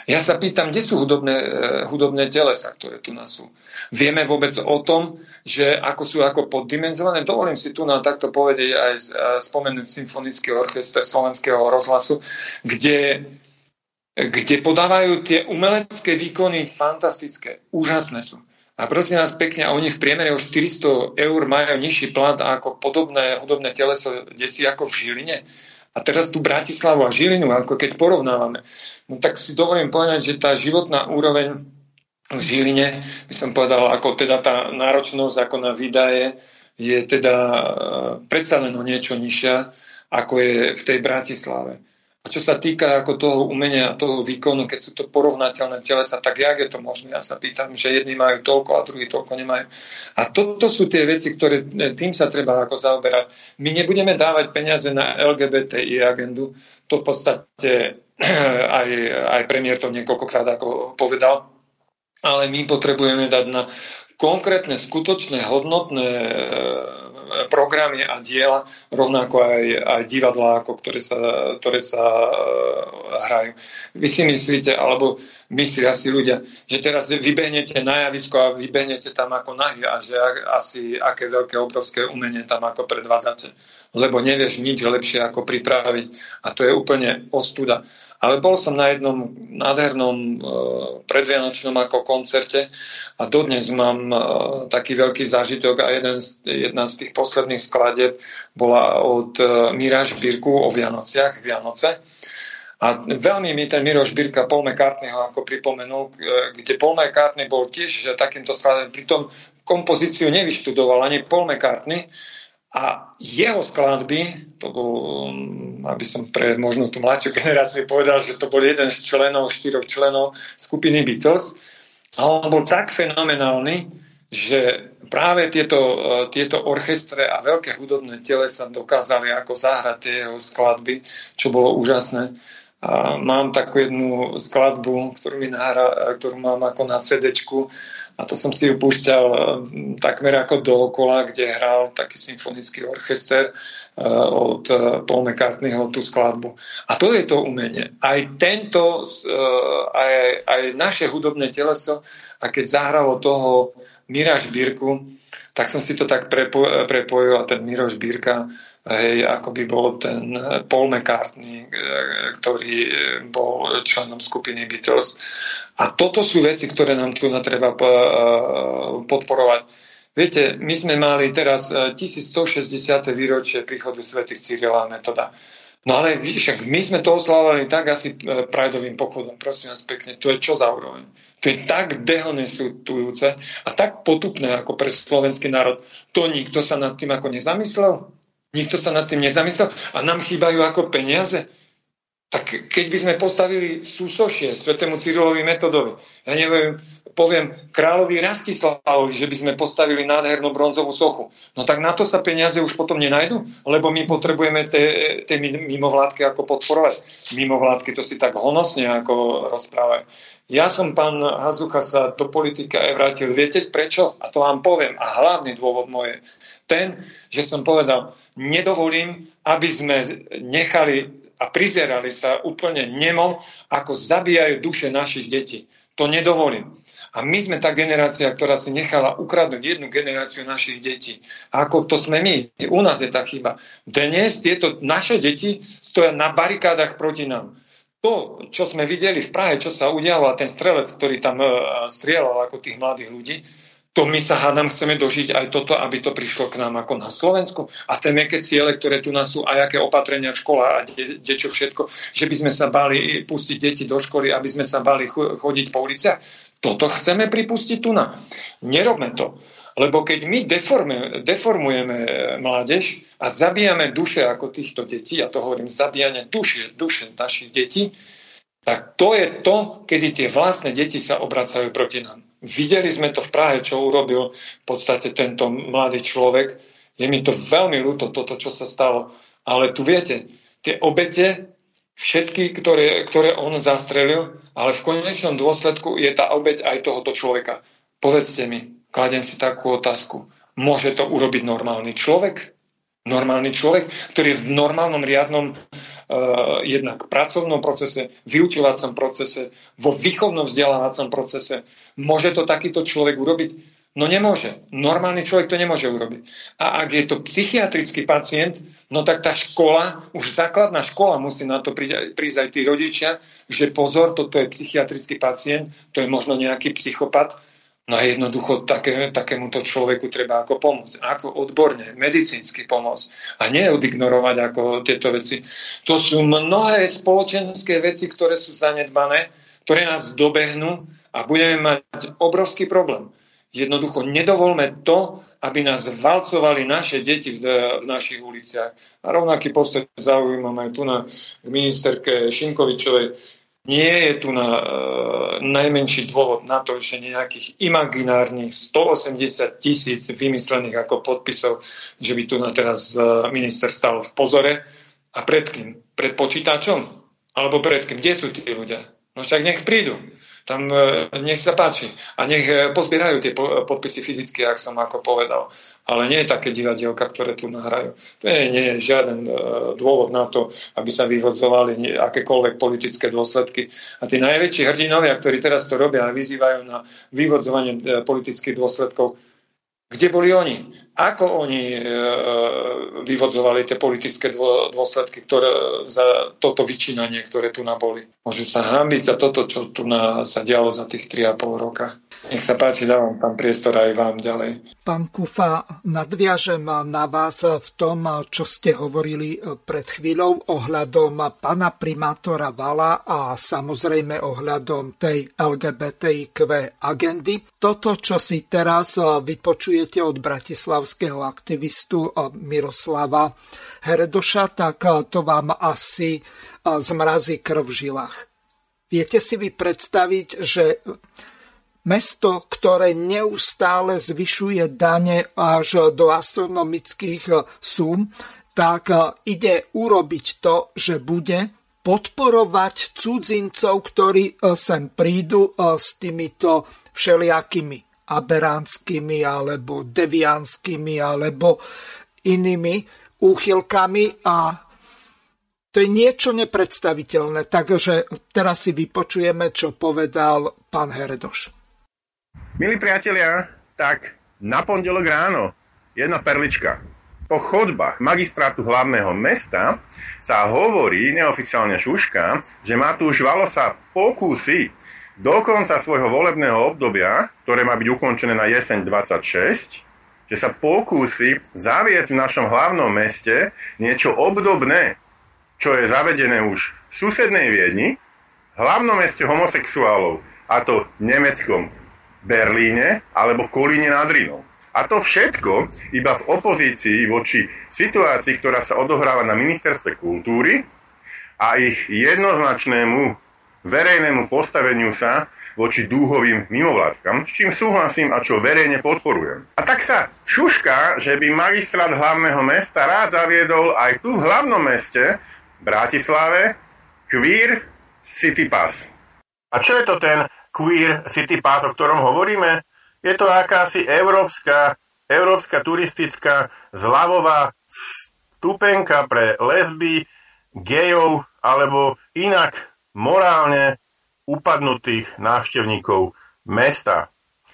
Ja sa pýtam, kde sú hudobné, uh, hudobné telesa, ktoré tu nás sú. Vieme vôbec o tom, že ako sú ako poddimenzované. Dovolím si tu na takto povedať aj spomenúť Symfonický orchester Slovenského rozhlasu, kde kde podávajú tie umelecké výkony fantastické, úžasné sú. A prosím vás pekne, oni v priemere o 400 eur majú nižší plat ako podobné hudobné teleso, kde si ako v Žiline. A teraz tu Bratislavu a Žilinu, ako keď porovnávame, no tak si dovolím povedať, že tá životná úroveň v Žiline, by som povedal, ako teda tá náročnosť ako na výdaje je teda e, predsa len o niečo nižšia, ako je v tej Bratislave. A čo sa týka ako toho umenia a toho výkonu, keď sú to porovnateľné telesa, tak jak je to možné? Ja sa pýtam, že jedni majú toľko a druhí toľko nemajú. A toto sú tie veci, ktoré e, tým sa treba ako zaoberať. My nebudeme dávať peniaze na LGBTI agendu. To v podstate aj, aj premiér to niekoľkokrát ako povedal. Ale my potrebujeme dať na konkrétne, skutočné, hodnotné programy a diela, rovnako aj, aj divadlá, ako ktoré sa, ktoré sa uh, hrajú. Vy si myslíte, alebo myslia si ľudia, že teraz vybehnete na javisko a vybehnete tam ako nahy a že asi aké veľké, obrovské umenie tam ako predvádzate lebo nevieš nič lepšie ako pripraviť. A to je úplne ostuda. Ale bol som na jednom nádhernom e, predvianočnom ako koncerte a dodnes mám e, taký veľký zážitok a jeden z, jedna z tých posledných skladeb bola od e, Mira Birku o Vianociach, Vianoce. A veľmi mi ten Miroš Birka Paul McCartney ho ako pripomenul, e, kde Paul McCartney bol tiež takýmto skladom, pritom kompozíciu nevyštudoval ani Paul McCartney, a jeho skladby, to bol, um, aby som pre možno tú mladšiu generáciu povedal, že to bol jeden z členov, štyroch členov skupiny Beatles. A on bol tak fenomenálny, že práve tieto, uh, tieto orchestre a veľké hudobné telesa dokázali ako zahrať tie jeho skladby, čo bolo úžasné. A mám takú jednu skladbu, ktorú, mi nahra, ktorú mám ako na cd a to som si ju púšťal eh, takmer ako dookola, kde hral taký symfonický orchester eh, od eh, Paul McCartneyho tú skladbu. A to je to umenie. Aj tento, aj, aj naše hudobné teleso, a keď zahralo toho Miraž Birku, tak som si to tak prepojil a ten Miroš Birka hej, ako by bol ten Paul McCartney, ktorý bol členom skupiny Beatles. A toto sú veci, ktoré nám tu treba podporovať. Viete, my sme mali teraz 1160. výročie príchodu svätých Cyrila a Metoda. No ale však my sme to oslavovali tak asi prajdovým pochodom, prosím vás pekne, to je čo za úroveň. To je tak dehonestujúce a tak potupné ako pre slovenský národ. To nikto sa nad tým ako nezamyslel? Nikto sa nad tým nezamyslel a nám chýbajú ako peniaze. Tak keď by sme postavili súsošie svetému Cyrilovi metodovi, ja neviem, poviem kráľovi Rastislavovi, že by sme postavili nádhernú bronzovú sochu, no tak na to sa peniaze už potom nenajdu, lebo my potrebujeme tie mimovládky ako podporovať. Mimovládky to si tak honosne ako rozprávajú. Ja som, pán Hazucha, sa do politika aj vrátil. Viete prečo? A to vám poviem. A hlavný dôvod môj ten, že som povedal, nedovolím, aby sme nechali a prizerali sa úplne nemo, ako zabíjajú duše našich detí. To nedovolím. A my sme tá generácia, ktorá si nechala ukradnúť jednu generáciu našich detí. A ako to sme my. U nás je tá chyba. Dnes tieto naše deti stoja na barikádach proti nám. To, čo sme videli v Prahe, čo sa udialo a ten strelec, ktorý tam uh, strieľal ako tých mladých ľudí, to my sa hádam chceme dožiť aj toto, aby to prišlo k nám ako na Slovensku. A tie meké ciele, ktoré tu nás sú, a aké opatrenia v škole a de, čo všetko, že by sme sa bali pustiť deti do školy, aby sme sa bali chodiť po uliciach. Toto chceme pripustiť tu na. Nerobme to. Lebo keď my deformujeme, deformujeme mládež a zabíjame duše ako týchto detí, a to hovorím, zabíjanie duše, duše našich detí, tak to je to, kedy tie vlastné deti sa obracajú proti nám. Videli sme to v Prahe, čo urobil v podstate tento mladý človek. Je mi to veľmi ľúto, toto, čo sa stalo. Ale tu viete, tie obete, všetky, ktoré, ktoré on zastrelil, ale v konečnom dôsledku je tá obeť aj tohoto človeka. Povedzte mi, kladem si takú otázku. Môže to urobiť normálny človek? Normálny človek, ktorý je v normálnom riadnom jednak pracovnom procese, vyučovacom procese, vo výchovnom vzdelávacom procese. Môže to takýto človek urobiť? No nemôže. Normálny človek to nemôže urobiť. A ak je to psychiatrický pacient, no tak tá škola, už základná škola musí na to prísť, prísť aj tí rodičia, že pozor, toto je psychiatrický pacient, to je možno nejaký psychopat, No a jednoducho také, takémuto človeku treba ako pomôcť, ako odborne, medicínsky pomôcť a nie odignorovať ako tieto veci. To sú mnohé spoločenské veci, ktoré sú zanedbané, ktoré nás dobehnú a budeme mať obrovský problém. Jednoducho nedovolme to, aby nás valcovali naše deti v, v našich uliciach. A rovnaký postoj zaujímam aj tu na ministerke Šinkovičovej nie je tu na e, najmenší dôvod na to, že nejakých imaginárnych 180 tisíc vymyslených ako podpisov, že by tu na teraz e, minister stal v pozore. A pred kým? Pred počítačom? Alebo pred kým? Kde sú tí ľudia? No však nech prídu. Tam e, nech sa páči. A nech e, pozbierajú tie podpisy fyzicky, ak som ako povedal. Ale nie je také divadielka, ktoré tu nahrajú. To nie, nie je žiaden e, dôvod na to, aby sa vyvodzovali akékoľvek politické dôsledky. A tí najväčší hrdinovia, ktorí teraz to robia a vyzývajú na vyvodzovanie politických dôsledkov, kde boli oni? Ako oni e, vyvodzovali tie politické dôsledky ktoré, za toto vyčínanie, ktoré tu naboli? Môžu sa hambiť za toto, čo tu na, sa dialo za tých 3,5 roka. Nech sa páči, dávam tam priestor aj vám ďalej. Pán Kufa, nadviažem na vás v tom, čo ste hovorili pred chvíľou ohľadom pana primátora Vala a samozrejme ohľadom tej LGBTIQ agendy. Toto, čo si teraz vypočujete od bratislavského aktivistu Miroslava Heredoša, tak to vám asi zmrazí krv v žilách. Viete si vy predstaviť, že Mesto, ktoré neustále zvyšuje dane až do astronomických súm, tak ide urobiť to, že bude podporovať cudzincov, ktorí sem prídu s týmito všelijakými aberánskymi alebo deviánskymi alebo inými úchylkami a to je niečo nepredstaviteľné. Takže teraz si vypočujeme, čo povedal pán Heredoš. Milí priatelia, tak na pondelok ráno jedna perlička. Po chodbách magistrátu hlavného mesta sa hovorí, neoficiálne šuška, že Matúš Valo sa pokúsi do konca svojho volebného obdobia, ktoré má byť ukončené na jeseň 26, že sa pokúsi zaviesť v našom hlavnom meste niečo obdobné, čo je zavedené už v susednej Viedni, hlavnom meste homosexuálov, a to nemeckom Berlíne alebo Kolíne nad Rínou. A to všetko iba v opozícii voči situácii, ktorá sa odohráva na ministerstve kultúry a ich jednoznačnému verejnému postaveniu sa voči dúhovým mimovládkam, s čím súhlasím a čo verejne podporujem. A tak sa šuška, že by magistrát hlavného mesta rád zaviedol aj tu v hlavnom meste, Bratislave, Queer City Pass. A čo je to ten Queer City Pass, o ktorom hovoríme, je to akási európska, európska turistická zľavová stupenka pre lesby, gejov alebo inak morálne upadnutých návštevníkov mesta.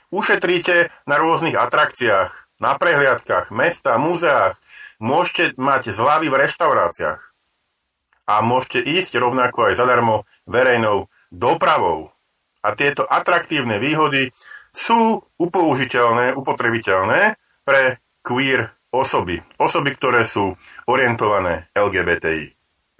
Ušetríte na rôznych atrakciách, na prehliadkách, mesta, múzeách, môžete mať zľavy v reštauráciách a môžete ísť rovnako aj zadarmo verejnou dopravou. A tieto atraktívne výhody sú upoužiteľné, upotrebiteľné pre queer osoby. Osoby, ktoré sú orientované LGBTI.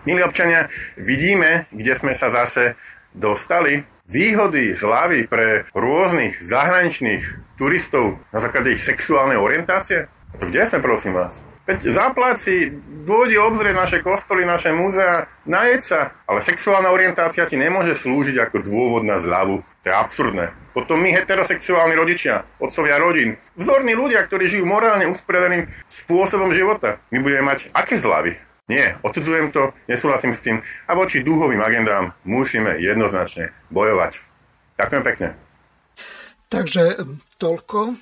Milí občania, vidíme, kde sme sa zase dostali. Výhody zľavy pre rôznych zahraničných turistov na základe ich sexuálnej orientácie? To kde sme, prosím vás? Veď zápláci, dôjde obzrieť naše kostoly, naše múzea, najeď sa. Ale sexuálna orientácia ti nemôže slúžiť ako dôvod na zľavu. To je absurdné. Potom my heterosexuálni rodičia, otcovia rodín, vzorní ľudia, ktorí žijú morálne uspredeným spôsobom života. My budeme mať aké zľavy? Nie, odsudzujem to, nesúhlasím s tým a voči dúhovým agendám musíme jednoznačne bojovať. Ďakujem pekne. Takže toľko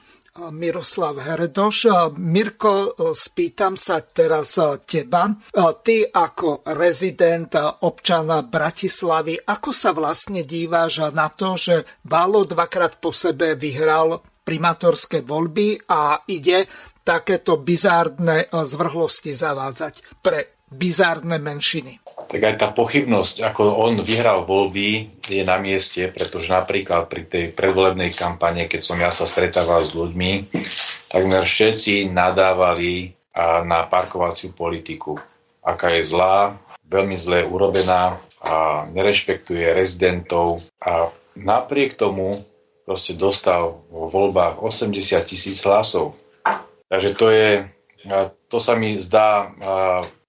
Miroslav Heredoš. Mirko, spýtam sa teraz teba. Ty ako rezident občana Bratislavy, ako sa vlastne díváš na to, že Valo dvakrát po sebe vyhral primátorské voľby a ide takéto bizárne zvrhlosti zavádzať pre bizárne menšiny. Tak aj tá pochybnosť, ako on vyhral voľby, je na mieste, pretože napríklad pri tej predvolebnej kampane, keď som ja sa stretával s ľuďmi, takmer všetci nadávali na parkovaciu politiku. Aká je zlá, veľmi zle urobená a nerešpektuje rezidentov a napriek tomu proste dostal vo voľbách 80 tisíc hlasov. Takže to je, to sa mi zdá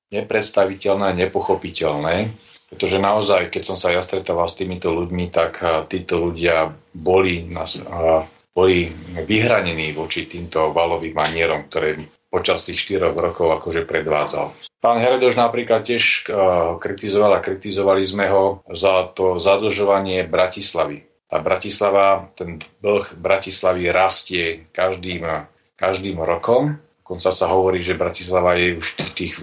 nepredstaviteľné, nepochopiteľné, pretože naozaj, keď som sa ja stretával s týmito ľuďmi, tak títo ľudia boli, boli vyhranení voči týmto valovým manierom, ktoré počas tých 4 rokov akože predvádzal. Pán Heredoš napríklad tiež kritizoval a kritizovali sme ho za to zadlžovanie Bratislavy. Tá Bratislava, ten dlh Bratislavy rastie každým, každým rokom Dokonca sa hovorí, že Bratislava je už v tých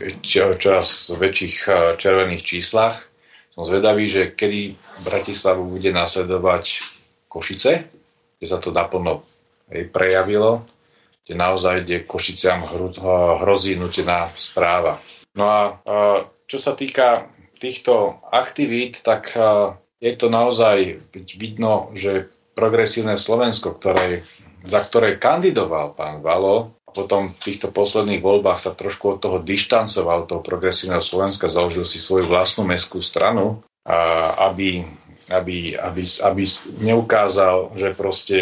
čoraz väčších eh, červených číslach. Som zvedavý, že kedy Bratislavu bude nasledovať Košice, kde sa to naplno prejavilo, kde naozaj kde Košiciam eh, hrozí nutená správa. No a eh, čo sa týka týchto aktivít, tak je to naozaj vidno, že progresívne Slovensko, ktoré, za ktoré kandidoval pán Valo, potom v týchto posledných voľbách sa trošku od toho dištancoval, toho progresívneho Slovenska, založil si svoju vlastnú mestskú stranu, a aby, aby, aby, aby neukázal, že proste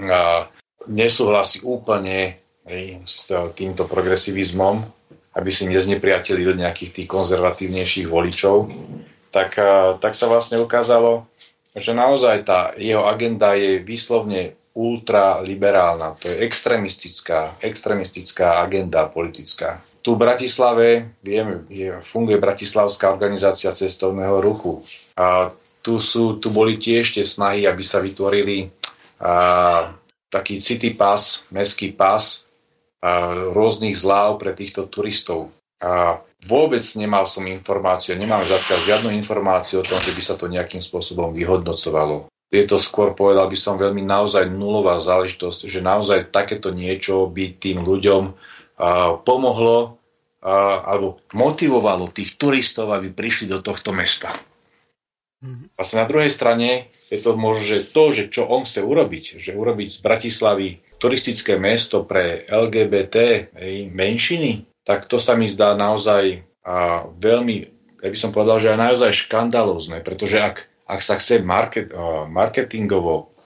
a, nesúhlasí úplne hej, s týmto progresivizmom, aby si neznepriatelil nejakých tých konzervatívnejších voličov, tak, a, tak sa vlastne ukázalo, že naozaj tá jeho agenda je výslovne ultraliberálna, to je extremistická, extremistická agenda politická. Tu v Bratislave, vieme, je, funguje Bratislavská organizácia cestovného ruchu. A tu, sú, tu boli tiež tie snahy, aby sa vytvorili a, taký city pass, mestský pas a, rôznych zláv pre týchto turistov. A vôbec nemal som informáciu, nemám zatiaľ žiadnu informáciu o tom, že by sa to nejakým spôsobom vyhodnocovalo je to skôr, povedal by som, veľmi naozaj nulová záležitosť, že naozaj takéto niečo by tým ľuďom uh, pomohlo uh, alebo motivovalo tých turistov, aby prišli do tohto mesta. Mm-hmm. Vlastne na druhej strane je to možno, že to, že čo on chce urobiť, že urobiť z Bratislavy turistické mesto pre LGBT hej, menšiny, tak to sa mi zdá naozaj a, veľmi, ja by som povedal, že aj naozaj škandalózne, pretože ak ak sa chce market, marketingovo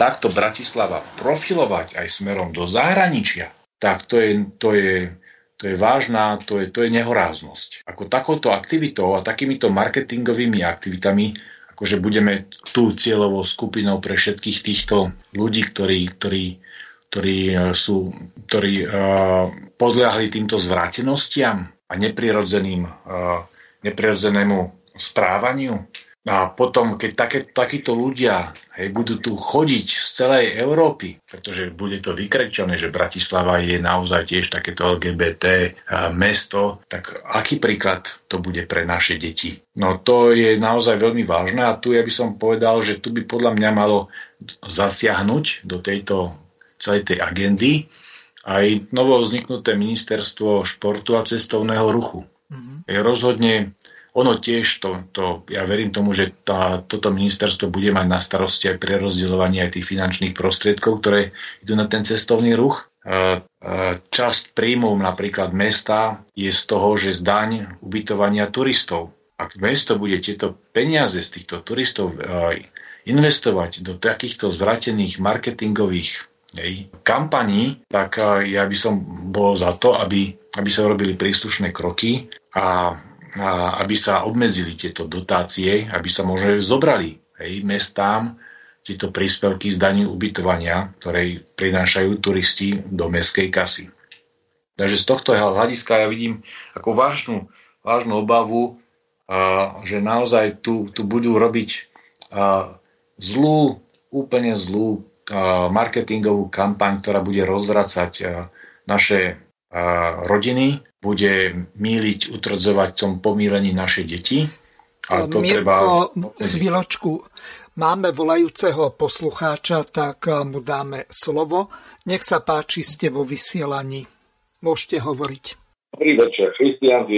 takto Bratislava profilovať aj smerom do zahraničia, tak to je, to je, to je vážna, to je, to je nehoráznosť. Ako takouto aktivitou a takýmito marketingovými aktivitami, akože budeme tú cieľovou skupinou pre všetkých týchto ľudí, ktorí, ktorí, ktorí, e, sú, ktorí uh, podľahli týmto zvratenostiam a neprirodzeným, uh, neprirodzenému správaniu, a potom, keď také, takíto ľudia hej, budú tu chodiť z celej Európy, pretože bude to vykrečené, že Bratislava je naozaj tiež takéto LGBT mesto, tak aký príklad to bude pre naše deti? No to je naozaj veľmi vážne a tu ja by som povedal, že tu by podľa mňa malo zasiahnuť do tejto celej tej agendy aj novo vzniknuté ministerstvo športu a cestovného ruchu. Mm-hmm. Rozhodne ono tiež, to, to, ja verím tomu, že tá, toto ministerstvo bude mať na starosti aj prerozdeľovanie aj tých finančných prostriedkov, ktoré idú na ten cestovný ruch. Časť príjmov napríklad mesta je z toho, že z daň ubytovania turistov. Ak mesto bude tieto peniaze z týchto turistov investovať do takýchto zvratených marketingových hej, kampani, tak ja by som bol za to, aby, aby sa robili príslušné kroky a aby sa obmedzili tieto dotácie, aby sa možno zobrali hej, mestám tieto príspevky z daní ubytovania, ktoré prinášajú turisti do mestskej kasy. Takže z tohto hľadiska ja vidím ako vážnu, vážnu obavu, že naozaj tu, tu budú robiť zlú, úplne zlú marketingovú kampaň, ktorá bude rozvracať naše rodiny, bude míliť, utrodzovať tom pomílení naše deti. A to Mirko, treba... chvíľočku, máme volajúceho poslucháča, tak mu dáme slovo. Nech sa páči, ste vo vysielaní. Môžete hovoriť. Dobrý večer, Christian.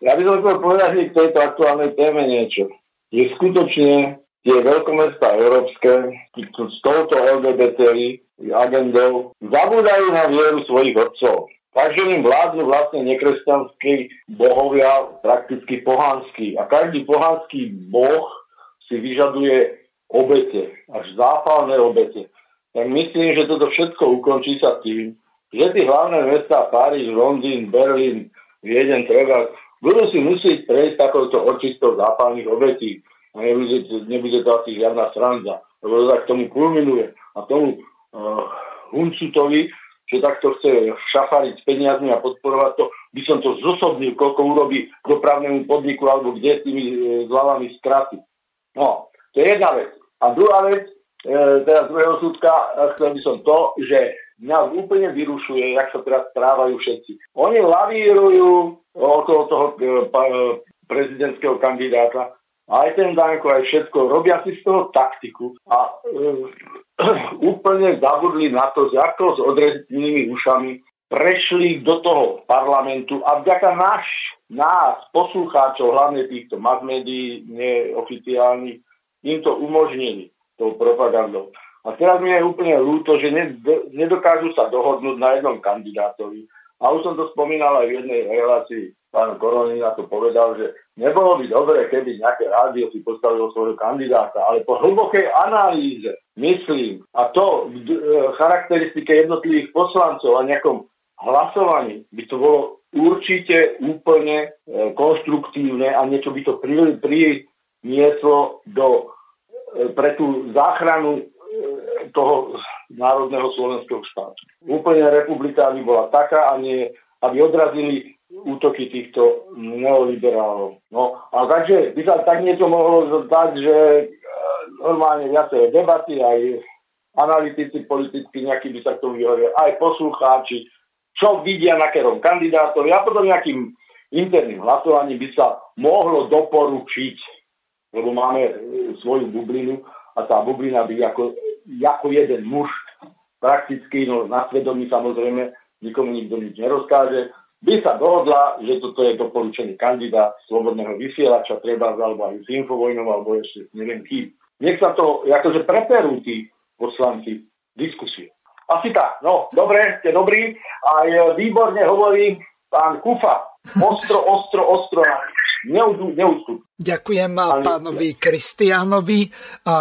Ja by som chcel povedať k tejto aktuálnej téme niečo. Je skutočne tie veľkomestá európske s touto LGBTI agendou zabúdajú na vieru svojich otcov. Takže im vládnu vlastne nekresťanskí bohovia, prakticky pohanskí. A každý pohanský boh si vyžaduje obete, až zápalné obete. Tak myslím, že toto všetko ukončí sa tým, že tie hlavné mesta Paríž, Londýn, Berlín, Vieden, Treba budú si musieť prejsť takouto očistou zápalných obetí a nebude, nebude to asi žiadna sranda, lebo to tak tomu kulminuje. A tomu uh, Huncutovi, že takto chce šafariť s peniazmi a podporovať to, by som to zosobnil, koľko urobí dopravnému podniku alebo kde s tými e, zľavami straty. No, to je jedna vec. A druhá vec, e, teda druhého súdka, e, chcel by som to, že mňa úplne vyrušuje, jak sa teraz správajú všetci. Oni lavírujú okolo toho prezidentského kandidáta aj ten Danko, aj všetko, robia si z toho taktiku a úplne zabudli na to, že ako s odrezenými ušami prešli do toho parlamentu a vďaka náš, nás, poslucháčov, hlavne týchto mass médií neoficiálnych, im to umožnili tou propagandou. A teraz mi je úplne ľúto, že nedokážu sa dohodnúť na jednom kandidátovi. A už som to spomínal aj v jednej relácii pán Koronina to povedal, že nebolo by dobre, keby nejaké rádio si postavilo svojho kandidáta, ale po hlbokej analýze, myslím, a to v e, charakteristike jednotlivých poslancov a nejakom hlasovaní by to bolo určite úplne e, konštruktívne a niečo by to prinieslo do, e, pre tú záchranu toho národného slovenského štátu. Úplne republika by bola taká a nie, aby odrazili útoky týchto neoliberálov. No a takže by sa tak niečo mohlo zdať, že normálne viacej debaty, aj analytici politicky nejaký by sa k tomu vyhovorili, aj poslucháči, čo vidia na kerom kandidátovi a potom nejakým interným hlasovaním by sa mohlo doporučiť, lebo máme e, svoju bublinu a tá bublina by ako, ako jeden muž prakticky, no na svedomí samozrejme, nikomu nikto nič nerozkáže, by sa dohodla, že toto je doporučený kandidát slobodného vysielača, treba alebo aj s infovojnou, alebo ešte neviem kým. Nech sa to akože preperú tí poslanci diskusie. Asi tak. No, dobre, ste dobrí. Aj výborne hovorí pán Kufa. Ostro, ostro, ostro. Neústup. Ďakujem pánovi Kristiánovi.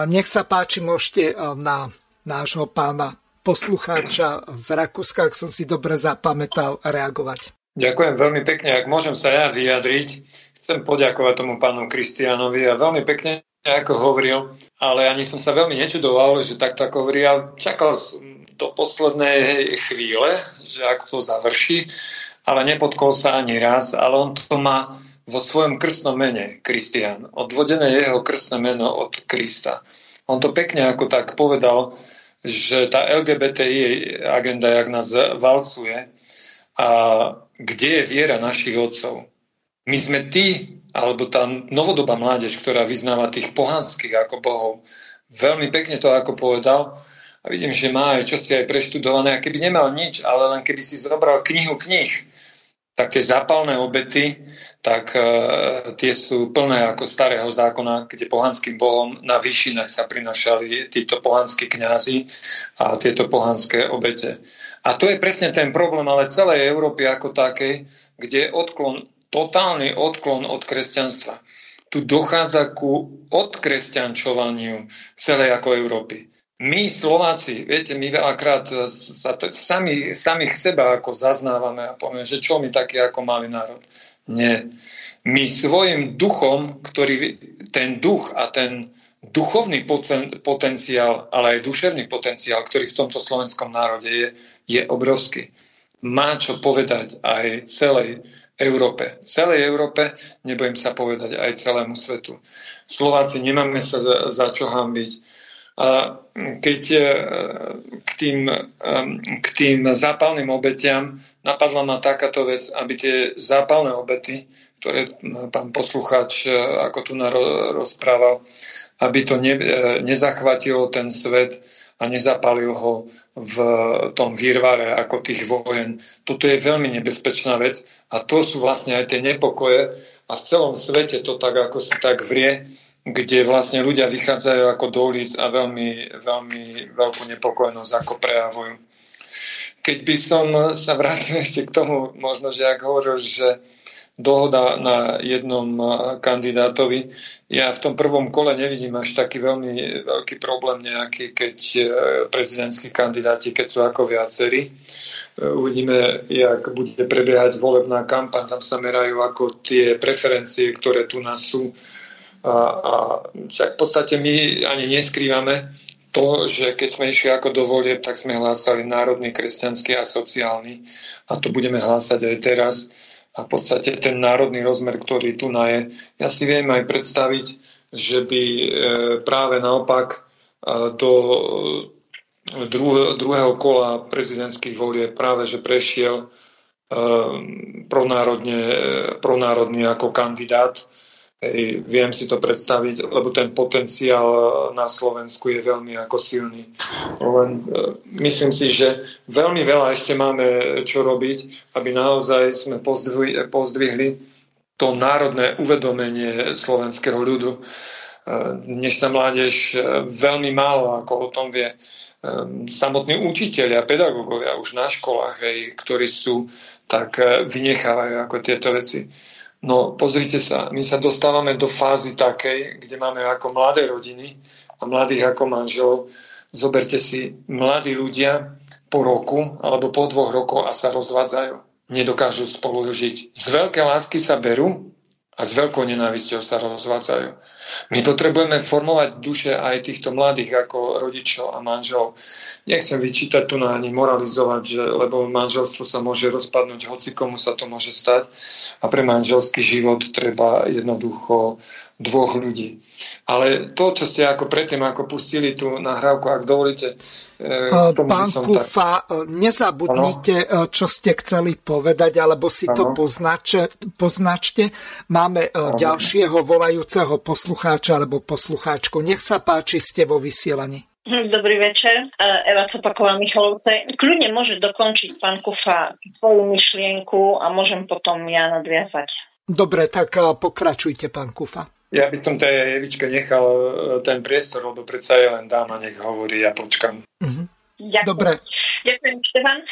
Nech sa páči, môžete na nášho pána poslucháča z Rakúska, ak som si dobre zapamätal, reagovať. Ďakujem veľmi pekne. Ak môžem sa ja vyjadriť, chcem poďakovať tomu pánu Kristianovi a veľmi pekne ako hovoril, ale ani som sa veľmi nečudoval, že takto ako hovorí, ale čakal do poslednej chvíle, že ak to završí, ale nepodkol sa ani raz, ale on to má vo svojom krstnom mene, Kristian. Odvodené jeho krstné meno od Krista. On to pekne ako tak povedal, že tá LGBTI agenda, jak nás valcuje, a kde je viera našich otcov. My sme tí, alebo tá novodobá mládež, ktorá vyznáva tých pohanských ako bohov, veľmi pekne to ako povedal, a vidím, že má aj čosi aj preštudované, a keby nemal nič, ale len keby si zobral knihu knih, tak tie zápalné obety, tak uh, tie sú plné ako starého zákona, kde pohanským bohom. Na výšinách sa prinašali títo pohanskí kňazi a tieto pohanské obete. A to je presne ten problém, ale celej Európy ako takej, kde je odklon, totálny odklon od kresťanstva. Tu dochádza ku odkresťančovaniu celej ako Európy. My Slováci, viete, my veľakrát sa t- sami, samých seba ako zaznávame a povieme, že čo my taký ako malý národ. Nie. My svojim duchom, ktorý ten duch a ten duchovný poten- potenciál, ale aj duševný potenciál, ktorý v tomto slovenskom národe je, je obrovský. Má čo povedať aj celej Európe. Celej Európe, nebojím sa povedať aj celému svetu. Slováci nemáme sa za, za čo hambiť a keď e, k tým, e, k tým zápalným obetiam napadla ma takáto vec, aby tie zápalné obety, ktoré pán poslucháč e, ako tu rozprával, aby to ne, nezachvatilo ten svet a nezapalil ho v tom výrvare ako tých vojen. Toto je veľmi nebezpečná vec a to sú vlastne aj tie nepokoje a v celom svete to tak ako si tak vrie, kde vlastne ľudia vychádzajú ako do ulic a veľmi, veľmi veľkú nepokojnosť ako prejavujú. Keď by som sa vrátil ešte k tomu, možno, že ak hovoril, že dohoda na jednom kandidátovi. Ja v tom prvom kole nevidím až taký veľmi veľký problém nejaký, keď e, prezidentskí kandidáti, keď sú ako viacerí. E, uvidíme, jak bude prebiehať volebná kampaň, tam sa merajú ako tie preferencie, ktoré tu nás sú a, a však v podstate my ani neskrývame to, že keď sme išli ako do volieb, tak sme hlásali národný, kresťanský a sociálny. A to budeme hlásať aj teraz. A v podstate ten národný rozmer, ktorý tu na je, ja si viem aj predstaviť, že by e, práve naopak e, do druhého kola prezidentských volieb práve, že prešiel e, pronárodný ako kandidát Hej, viem si to predstaviť, lebo ten potenciál eh, na Slovensku je veľmi ako silný. Len eh, myslím si, že veľmi veľa ešte máme čo robiť, aby naozaj sme pozdvihli, pozdvihli to národné uvedomenie slovenského ľudu. Eh, dnešná mládež veľmi málo ako o tom vie. Samotní učiteľia, pedagógovia už na školách, hej, ktorí sú, tak vynechávajú ako tieto veci No pozrite sa, my sa dostávame do fázy takej, kde máme ako mladé rodiny a mladých ako manželov. Zoberte si, mladí ľudia po roku alebo po dvoch rokoch a sa rozvádzajú. Nedokážu spolu žiť. Z veľké lásky sa berú a s veľkou nenávisťou sa rozvádzajú. My potrebujeme formovať duše aj týchto mladých ako rodičov a manželov. Nechcem vyčítať tu na ani moralizovať, že, lebo manželstvo sa môže rozpadnúť, hoci komu sa to môže stať a pre manželský život treba jednoducho dvoch ľudí. Ale to, čo ste ako predtým ako pustili tú nahrávku, ak dovolíte... E, Pán Kufa, tak... nezabudnite, ano? čo ste chceli povedať, alebo si ano? to poznače, poznačte. Máme ano. ďalšieho volajúceho poslucháča alebo poslucháčku. Nech sa páči, ste vo vysielaní. Dobrý večer, Eva Copaková Michalovce. Kľudne môže dokončiť pán Kufa svoju myšlienku a môžem potom ja nadviazať. Dobre, tak pokračujte, pán Kufa. Ja by som tej Evičke nechal e, ten priestor, lebo predsa je len dáma, nech hovorí, ja počkam. Mm-hmm. Ďakujem. Dobre. Ďakujem, Štefan. E,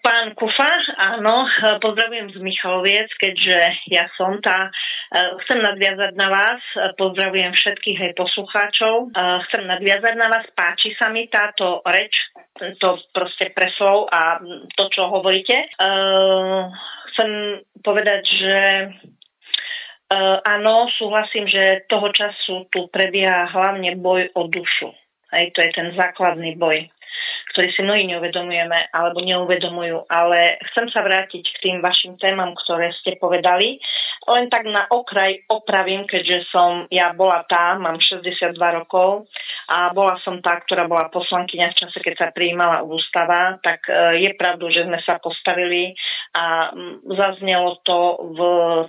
pán Kufa, áno, e, pozdravujem z Michaloviec, keďže ja som tá. Chcem nadviazať na vás, pozdravujem všetkých aj poslucháčov. Chcem nadviazať na vás, páči sa mi táto reč, to proste preslov a to, čo hovoríte. Chcem povedať, že áno, súhlasím, že toho času tu prebieha hlavne boj o dušu. Hej, to je ten základný boj, ktorý si mnohí neuvedomujeme alebo neuvedomujú. Ale chcem sa vrátiť k tým vašim témam, ktoré ste povedali. Len tak na okraj opravím, keďže som, ja bola tá, mám 62 rokov a bola som tá, ktorá bola poslankyňa v čase, keď sa prijímala ústava, tak e, je pravdu, že sme sa postavili a zaznelo to v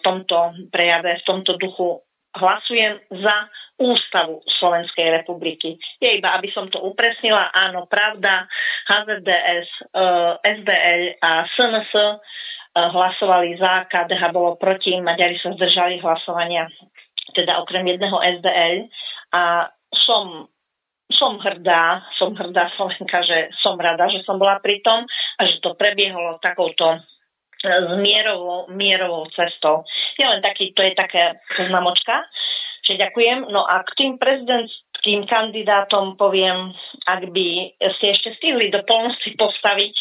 tomto prejave, v tomto duchu hlasujem za ústavu Slovenskej republiky. Je iba, aby som to upresnila, áno, pravda, HZDS, SDL e, a SNS hlasovali za, KDH bolo proti, Maďari sa zdržali hlasovania, teda okrem jedného SDL. A som, som hrdá, som hrdá Slovenka, že som rada, že som bola pri tom a že to prebiehalo takouto s mierovou, mierovou cestou. Je len taký, to je taká znamočka, že ďakujem. No a k tým prezident, k tým kandidátom poviem, ak by ste ešte stihli do polnoci postaviť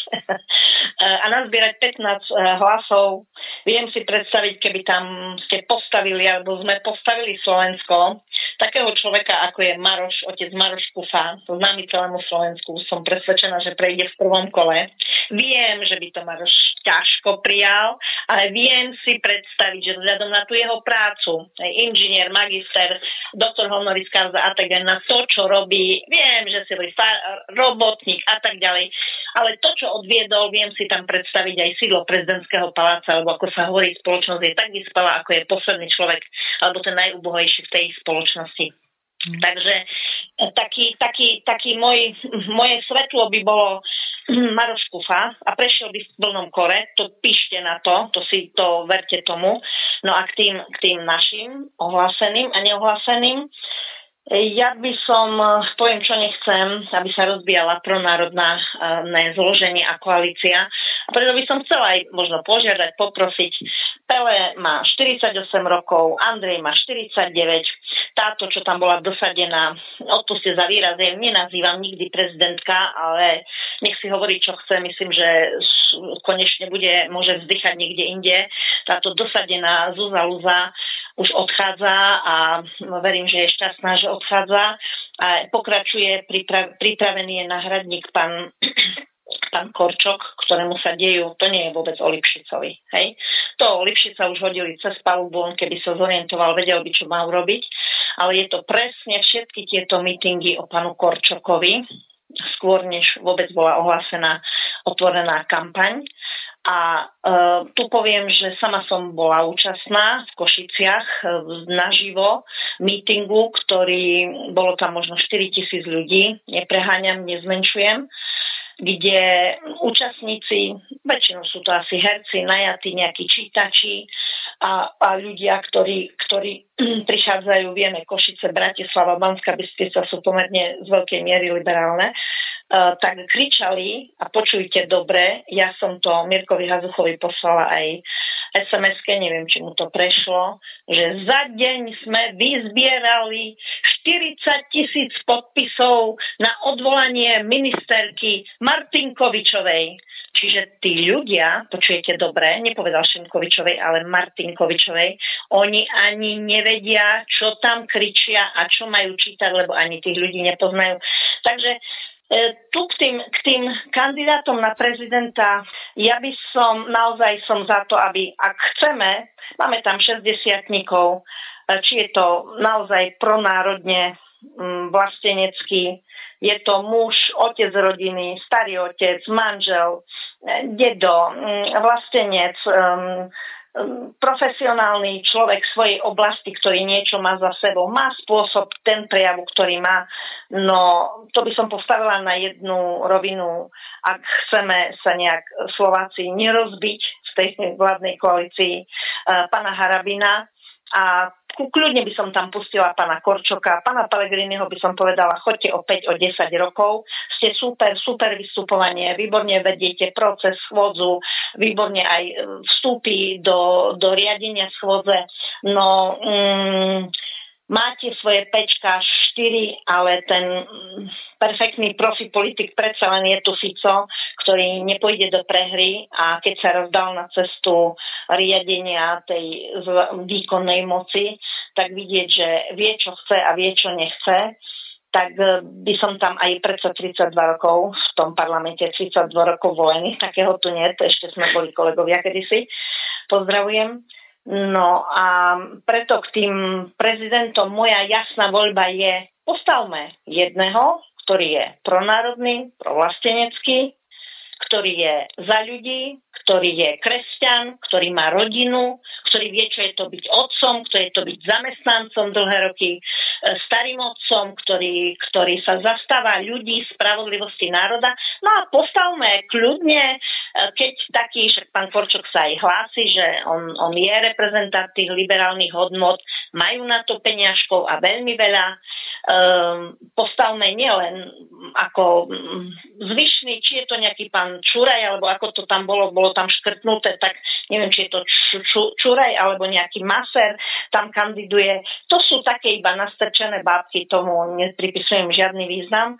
a nazbierať 15 eh, hlasov, viem si predstaviť, keby tam ste postavili, alebo sme postavili Slovensko, takého človeka, ako je Maroš, otec Maroš Kufa, známy celému Slovensku, som presvedčená, že prejde v prvom kole. Viem, že by to Maroš ťažko prijal, ale viem si predstaviť, že vzhľadom na tú jeho prácu, inžinier, magister, doktor honoris causa a tak ďalej, na to, čo robí, viem, že si robotník a tak ďalej, ale to, čo odviedol, viem si tam predstaviť aj sídlo prezidentského paláca, alebo ako sa hovorí, spoločnosť je tak vyspelá, ako je posledný človek, alebo ten najúbohejší v tej spoločnosti. Mm. Takže eh, taký, taký, taký môj, moje svetlo by bolo Maroš Kufa a prešiel by v plnom kore, to píšte na to, to si to verte tomu. No a k tým, k tým našim ohláseným a neohláseným, ja by som, poviem čo nechcem, aby sa rozbijala pronárodná ne, zloženie a koalícia. A preto by som chcela aj možno požiadať, poprosiť. Pele má 48 rokov, Andrej má 49 táto, čo tam bola dosadená, odpuste za výraz, ja nenazývam nikdy prezidentka, ale nech si hovorí, čo chce. Myslím, že konečne bude, môže vzdychať niekde inde. Táto dosadená Zúza Luza už odchádza a verím, že je šťastná, že odchádza. A pokračuje, pripra- pripravený je náhradník pán pán Korčok, ktorému sa dejú, to nie je vôbec o Lipšicovi. Hej? To o Lipšica už hodili cez palubu, on keby sa zorientoval, vedel by, čo má urobiť ale je to presne všetky tieto mítingy o panu Korčokovi, skôr než vôbec bola ohlásená otvorená kampaň. A e, tu poviem, že sama som bola účastná v Košiciach e, naživo mítingu, ktorý, bolo tam možno 4 tisíc ľudí, nepreháňam, nezmenšujem, kde účastníci, väčšinou sú to asi herci, najatí nejakí čítači, a, a ľudia, ktorí, ktorí prichádzajú, vieme, Košice, Bratislava, Banská Bystrica sú pomerne z veľkej miery liberálne, tak kričali a počujte dobre, ja som to Mirkovi Hazuchovi poslala aj sms neviem, či mu to prešlo, že za deň sme vyzbierali 40 tisíc podpisov na odvolanie ministerky Martinkovičovej. Čiže tí ľudia, počujete dobre, nepovedal Šimkovičovej, ale Martinkovičovej, oni ani nevedia, čo tam kričia a čo majú čítať, lebo ani tých ľudí nepoznajú. Takže tu k tým, k tým kandidátom na prezidenta, ja by som, naozaj som za to, aby, ak chceme, máme tam 60 e, či je to naozaj pronárodne vlastenecký, je to muž, otec rodiny, starý otec, manžel, dedo, mm, vlastenec, profesionálny človek svojej oblasti, ktorý niečo má za sebou, má spôsob, ten prejavu, ktorý má. No, to by som postavila na jednu rovinu, ak chceme sa nejak Slováci nerozbiť v tej vládnej koalícii uh, pana Harabina a kľudne by som tam pustila pána Korčoka, pána Pelegriniho by som povedala, choďte opäť o 10 rokov, ste super, super vystupovanie, výborne vediete proces schôdzu, výborne aj e, vstúpi do, do riadenia schôdze, no mm, máte svoje pečka 4, ale ten mm, perfektný profi politik predsa len je tu Fico, ktorý nepôjde do prehry a keď sa rozdal na cestu riadenia tej výkonnej moci, tak vidieť, že vie, čo chce a vie, čo nechce, tak e, by som tam aj predsa 32 rokov v tom parlamente, 32 rokov volený, takého tu nie, to ešte sme boli kolegovia kedysi. Pozdravujem. No a preto k tým prezidentom moja jasná voľba je, postavme jedného, ktorý je pronárodný, provlastenecký, ktorý je za ľudí, ktorý je kresťan, ktorý má rodinu, ktorý vie, čo je to byť otcom, kto je to byť zamestnancom dlhé roky, e, starým otcom, ktorý, ktorý sa zastáva ľudí, spravodlivosti národa. No a postavme kľudne, e, keď taký, že pán Korčok sa aj hlási, že on, on je reprezentant tých liberálnych hodnot, majú na to peňažkov a veľmi veľa, um, postavme nielen ako mm, zvyšný, či je to nejaký pán Čuraj, alebo ako to tam bolo, bolo tam škrtnuté, tak neviem, či je to Čuraj alebo nejaký Maser, tam kandiduje. To sú také iba nastrčené bábky, tomu nepripisujem žiadny význam.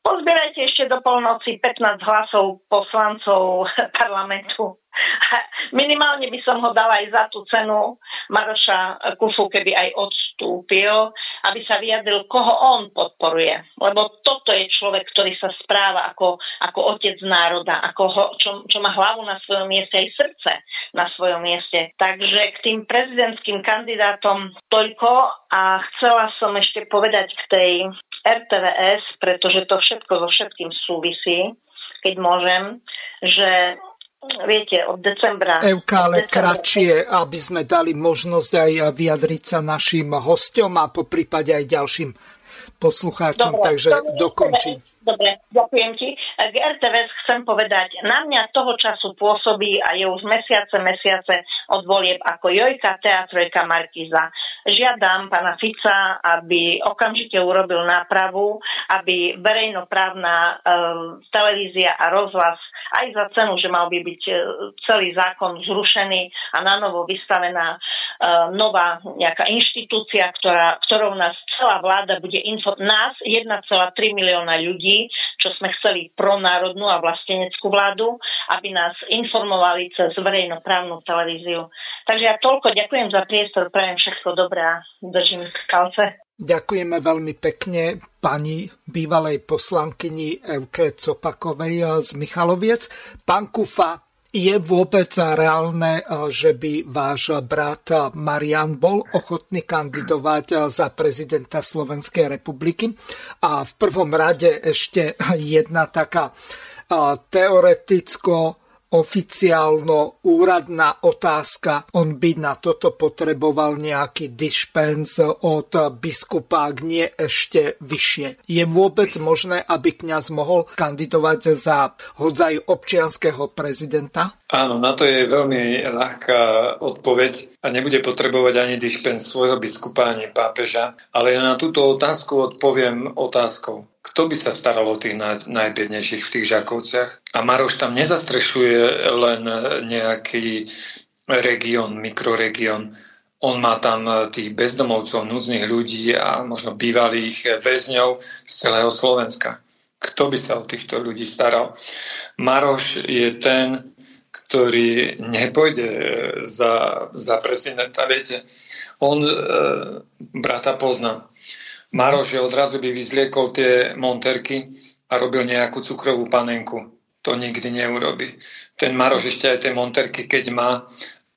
Pozbierajte ešte do polnoci 15 hlasov poslancov parlamentu. Minimálne by som ho dala aj za tú cenu Maroša Kufu, keby aj odstúpil, aby sa vyjadril, koho on podporuje. Lebo toto je človek, ktorý sa správa ako, ako otec národa, ako ho, čo, čo má hlavu na svojom mieste, aj srdce na svojom mieste. Takže k tým prezidentským kandidátom toľko a chcela som ešte povedať k tej RTVS, pretože to všetko so všetkým súvisí, keď môžem, že viete, od decembra... Evka, ale decembra... kratšie, aby sme dali možnosť aj vyjadriť sa našim hostom a po prípade aj ďalším poslucháčom, dobre, takže dokončím. Dobre, ďakujem ti. K chcem povedať, na mňa toho času pôsobí a je už mesiace, mesiace od volieb ako Jojka, Teatrojka, Markiza. Žiadam pána Fica, aby okamžite urobil nápravu, aby verejnoprávna e, televízia a rozhlas aj za cenu, že mal by byť e, celý zákon zrušený a na novo vystavená e, nová nejaká inštitúcia, ktorá, ktorou nás celá vláda bude info... Nás 1,3 milióna ľudí čo sme chceli pronárodnú a vlasteneckú vládu, aby nás informovali cez verejnoprávnu televíziu. Takže ja toľko ďakujem za priestor, prajem všetko dobré a držím kalce. Ďakujeme veľmi pekne pani bývalej poslankyni Evke Copakovej z Michaloviec. Pán Kufa, je vôbec reálne, že by váš brat Marian bol ochotný kandidovať za prezidenta Slovenskej republiky? A v prvom rade ešte jedna taká teoreticko oficiálno úradná otázka. On by na toto potreboval nejaký dispens od biskupa, ak nie ešte vyššie. Je vôbec možné, aby kňaz mohol kandidovať za hodzaj občianského prezidenta? Áno, na to je veľmi ľahká odpoveď a nebude potrebovať ani dispens svojho biskupa, ani pápeža, ale ja na túto otázku odpoviem otázkou kto by sa staral o tých najbiednejších v tých Žakovciach. A Maroš tam nezastrešuje len nejaký región, mikroregión. On má tam tých bezdomovcov, núdznych ľudí a možno bývalých väzňov z celého Slovenska. Kto by sa o týchto ľudí staral? Maroš je ten, ktorý nepôjde za, za prezidenta. Viete, on e, brata pozná Maroš odrazu by vyzliekol tie monterky a robil nejakú cukrovú panenku. To nikdy neurobi. Ten Maroš ešte aj tie monterky, keď má,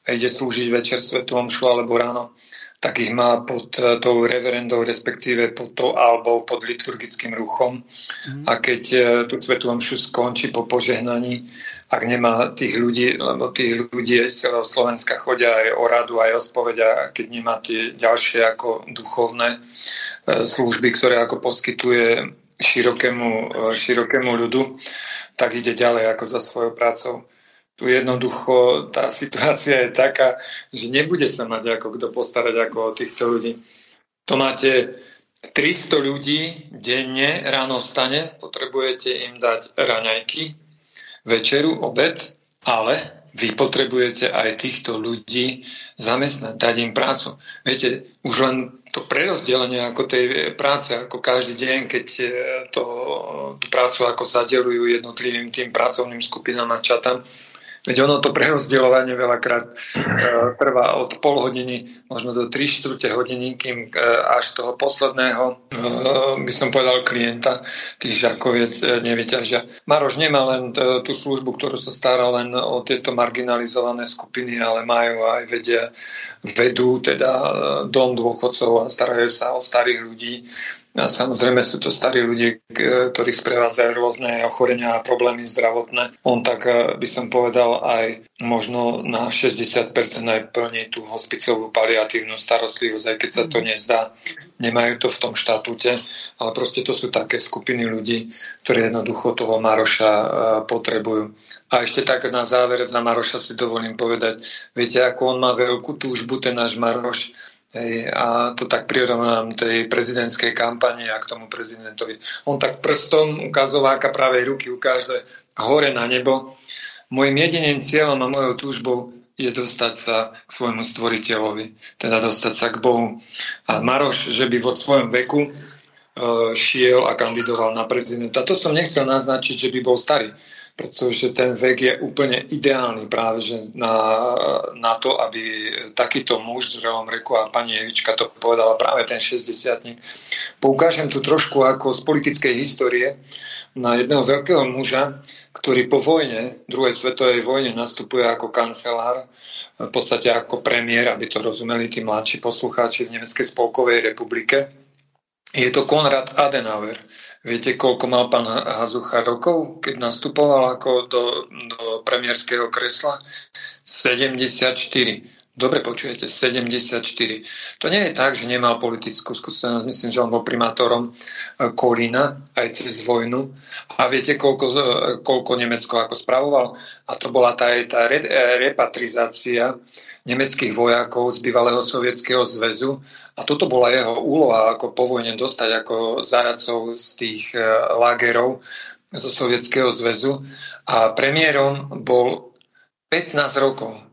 ide slúžiť večer svetu omšu alebo ráno, tak ich má pod eh, tou reverendou, respektíve pod tou albou, pod liturgickým ruchom. Mm. A keď eh, tú svetu omšu skončí po požehnaní, ak nemá tých ľudí, lebo tých ľudí z celého Slovenska chodia aj o radu, aj o spoveď, a keď nemá tie ďalšie ako duchovné eh, služby, ktoré ako poskytuje širokému, širokému ľudu, tak ide ďalej ako za svojou prácou tu jednoducho tá situácia je taká, že nebude sa mať ako kto postarať ako o týchto ľudí. To máte 300 ľudí denne ráno vstane, potrebujete im dať raňajky, večeru, obed, ale vy potrebujete aj týchto ľudí zamestnať, dať im prácu. Viete, už len to prerozdelenie ako tej práce, ako každý deň, keď to, tú prácu ako zadelujú jednotlivým tým pracovným skupinám a čatám, Veď ono to prerozdielovanie veľakrát e, trvá od pol hodiny, možno do 3 čtvrte hodiny, kým e, až toho posledného, e, by som povedal, klienta tých žakoviec e, nevyťažia. Maroš nemá len t- tú službu, ktorú sa stará len o tieto marginalizované skupiny, ale majú aj vedia, vedú teda e, dom dôchodcov a starajú sa o starých ľudí a samozrejme sú to starí ľudia, ktorých sprevádzajú rôzne ochorenia a problémy zdravotné. On tak eh, by som povedal aj možno na 60% aj plní tú hospicovú paliatívnu starostlivosť, aj keď sa to nezdá. Nemajú to v tom štatúte, ale proste to sú také skupiny ľudí, ktoré jednoducho toho Maroša eh, potrebujú. A ešte tak na záver za Maroša si dovolím povedať, viete, ako on má veľkú túžbu, ten náš Maroš, Hej, a to tak prirovnám tej prezidentskej kampane a k tomu prezidentovi. On tak prstom ukazováka pravej ruky ukáže hore na nebo. Mojím jediným cieľom a mojou túžbou je dostať sa k svojmu stvoriteľovi, teda dostať sa k Bohu. A Maroš, že by vo svojom veku e, šiel a kandidoval na prezidenta. To som nechcel naznačiť, že by bol starý pretože ten vek je úplne ideálny práve že na, na to, aby takýto muž z zrelom reku a pani Evička to povedala práve ten 60 Poukážem tu trošku ako z politickej histórie na jedného veľkého muža, ktorý po vojne, druhej svetovej vojne nastupuje ako kancelár, v podstate ako premiér, aby to rozumeli tí mladší poslucháči v Nemeckej spolkovej republike. Je to Konrad Adenauer. Viete, koľko mal pán Hazucha rokov, keď nastupoval ako do, do premiérského kresla? 74. Dobre počujete, 74. To nie je tak, že nemal politickú skúsenosť. Myslím, že on bol primátorom e, Kolína aj cez vojnu. A viete, koľko, e, koľko Nemecko ako spravoval? A to bola tá, tá e, repatrizácia nemeckých vojakov z bývalého sovietského zväzu a toto bola jeho úloha, ako po vojne dostať ako zajacov z tých lágerov zo Sovietskeho zväzu. A premiérom bol 15 rokov.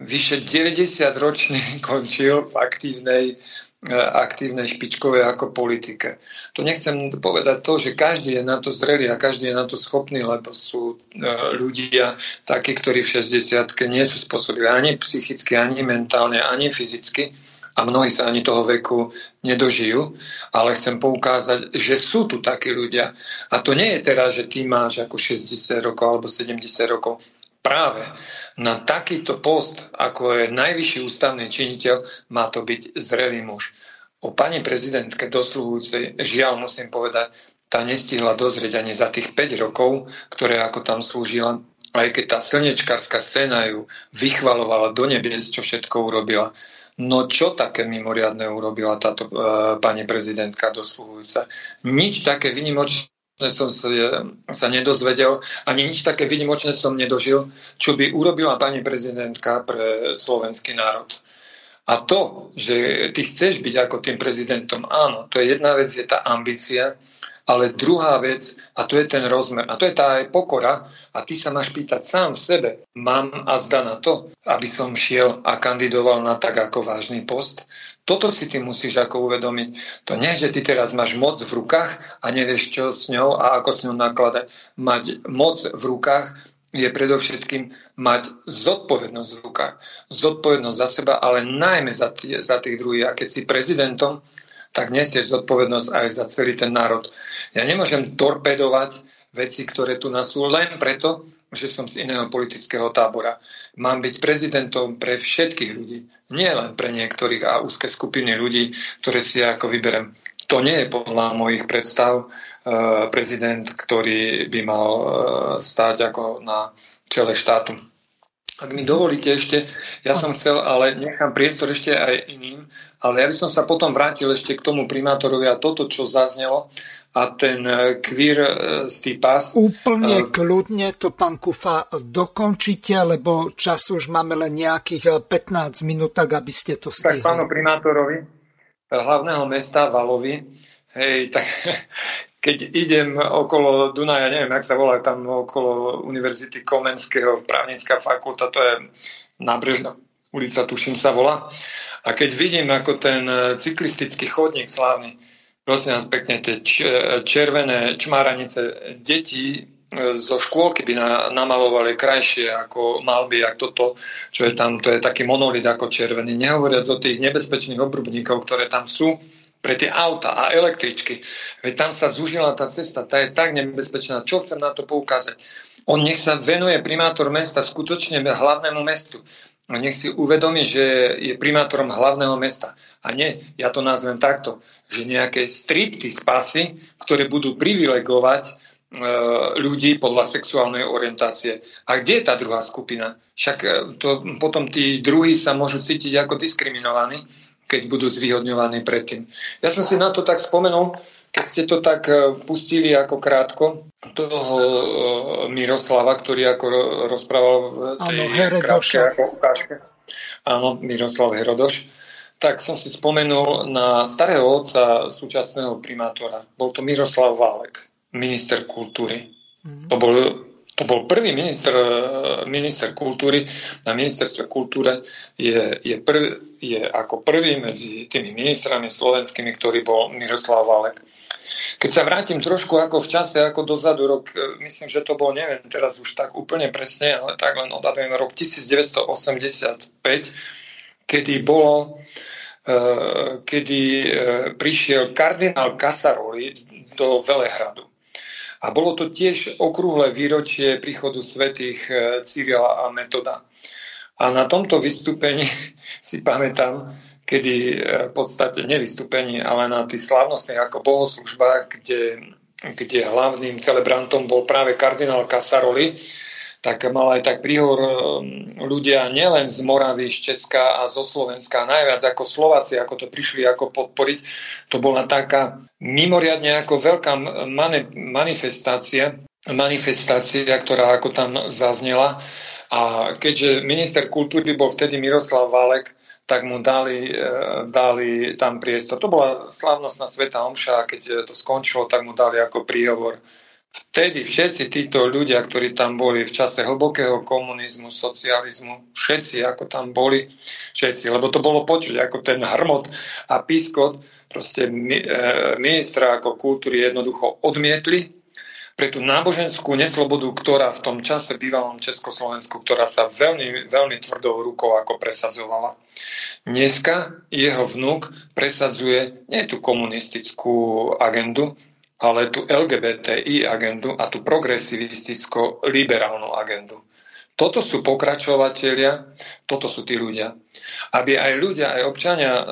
Vyše 90 ročný končil v aktívnej e, aktívnej špičkovej ako politike. To nechcem povedať to, že každý je na to zrelý a každý je na to schopný, lebo sú e, ľudia takí, ktorí v 60 nie sú spôsobili ani psychicky, ani mentálne, ani fyzicky a mnohí sa ani toho veku nedožijú, ale chcem poukázať, že sú tu takí ľudia. A to nie je teraz, že ty máš ako 60 rokov alebo 70 rokov. Práve na takýto post, ako je najvyšší ústavný činiteľ, má to byť zrelý muž. O pani prezidentke dosluhujúcej žiaľ musím povedať, tá nestihla dozrieť ani za tých 5 rokov, ktoré ako tam slúžila, aj keď tá slnečkárska scéna ju vychvalovala do nebies, čo všetko urobila. No čo také mimoriadne urobila táto e, pani prezidentka dosluhujúca? Nič také vynimočné som sa, sa nedozvedel, ani nič také vynimočné som nedožil, čo by urobila pani prezidentka pre slovenský národ. A to, že ty chceš byť ako tým prezidentom, áno, to je jedna vec, je tá ambícia, ale druhá vec, a to je ten rozmer, a to je tá aj pokora, a ty sa máš pýtať sám v sebe, mám a zda na to, aby som šiel a kandidoval na tak ako vážny post. Toto si ty musíš ako uvedomiť. To nie, že ty teraz máš moc v rukách a nevieš, čo s ňou a ako s ňou nakladať. Mať moc v rukách je predovšetkým mať zodpovednosť v rukách. Zodpovednosť za seba, ale najmä za, tých, za tých druhých. A keď si prezidentom, tak nesieš zodpovednosť aj za celý ten národ. Ja nemôžem torpedovať veci, ktoré tu nás sú len preto, že som z iného politického tábora. Mám byť prezidentom pre všetkých ľudí, nie len pre niektorých a úzke skupiny ľudí, ktoré si ja ako vyberem. To nie je podľa mojich predstav uh, prezident, ktorý by mal uh, stáť ako na čele štátu. Ak mi dovolíte ešte, ja som chcel, ale nechám priestor ešte aj iným, ale ja by som sa potom vrátil ešte k tomu primátorovi a toto, čo zaznelo a ten e, kvír z tý pás. Úplne kľudne to, pán Kufa, dokončite, lebo čas už máme len nejakých 15 minút, tak aby ste to stihli. Tak pánu primátorovi hlavného mesta Valovi, hej, tak keď idem okolo Dunaja, neviem, jak sa volá tam okolo Univerzity Komenského, právnická fakulta, to je nábrežná ulica, tuším sa volá. A keď vidím, ako ten e, cyklistický chodník slávny, prosím vás pekne, tie červené čmáranice detí e, zo škôlky by namalovali krajšie ako malby, ako toto, čo je tam, to je taký monolit ako červený. Nehovoriac o tých nebezpečných obrubníkov, ktoré tam sú, pre tie auta a električky. Veď tam sa zúžila tá cesta, tá je tak nebezpečná. Čo chcem na to poukázať? On nech sa venuje primátor mesta skutočne hlavnému mestu. A nech si uvedomí, že je primátorom hlavného mesta. A nie, ja to nazvem takto, že nejaké stripty spasy, ktoré budú privilegovať e, ľudí podľa sexuálnej orientácie. A kde je tá druhá skupina? Však e, to, potom tí druhí sa môžu cítiť ako diskriminovaní keď budú zvýhodňovaní predtým. Ja som si na to tak spomenul, keď ste to tak e, pustili ako krátko, toho e, Miroslava, ktorý ako rozprával v tej krátke ako ukážke. Áno, Miroslav Herodoš. Tak som si spomenul na starého otca súčasného primátora. Bol to Miroslav Válek, minister kultúry. Mm-hmm. To bol To bol prvý minister, minister kultúry. Na ministerstve kultúre je, je, prv, je ako prvý medzi tými ministrami slovenskými, ktorý bol Miroslav Valek. Keď sa vrátim trošku ako v čase, ako dozadu, rok, myslím, že to bol, neviem teraz už tak úplne presne, ale tak len odhadujem rok 1985, kedy bolo eh, kedy eh, prišiel kardinál Casaroli do Velehradu. A bolo to tiež okrúhle výročie príchodu svetých e, Cyrila a Metoda. A na tomto vystúpení si pamätám, kedy e, v podstate nevystúpení, ale na tých slávnostných ako bohoslužbách, kde, kde hlavným celebrantom bol práve kardinál Casaroli, tak mal aj tak príhor um, ľudia nielen z Moravy, z Česka a zo Slovenska, najviac ako Slováci, ako to prišli ako podporiť. To bola taká mimoriadne ako veľká mani- manifestácia, manifestácia, ktorá ako tam zaznela. A keďže minister kultúry bol vtedy Miroslav Válek, tak mu dali, e, dali tam priestor. To bola slávnostná sveta omša a keď to skončilo, tak mu dali ako príhovor vtedy všetci títo ľudia, ktorí tam boli v čase hlbokého komunizmu, socializmu, všetci ako tam boli, všetci, lebo to bolo počuť, ako ten hrmot a piskot proste e, ministra ako kultúry jednoducho odmietli pre tú náboženskú neslobodu, ktorá v tom čase bývalom Československu, ktorá sa veľmi, veľmi tvrdou rukou ako presadzovala. Dneska jeho vnúk presadzuje nie tú komunistickú agendu, ale tú LGBTI agendu a tú progresivisticko-liberálnu agendu. Toto sú pokračovatelia, toto sú tí ľudia. Aby aj ľudia, aj občania e,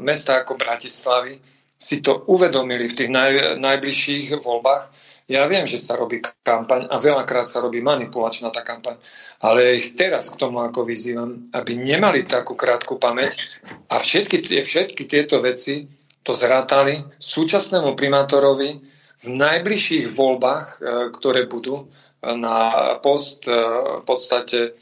mesta ako Bratislavy si to uvedomili v tých naj, najbližších voľbách. Ja viem, že sa robí kampaň a veľakrát sa robí manipulačná tá kampaň, ale ich teraz k tomu ako vyzývam, aby nemali takú krátku pamäť a všetky, všetky tieto veci to zrátali súčasnému primátorovi v najbližších voľbách, e, ktoré budú e, na post e, v podstate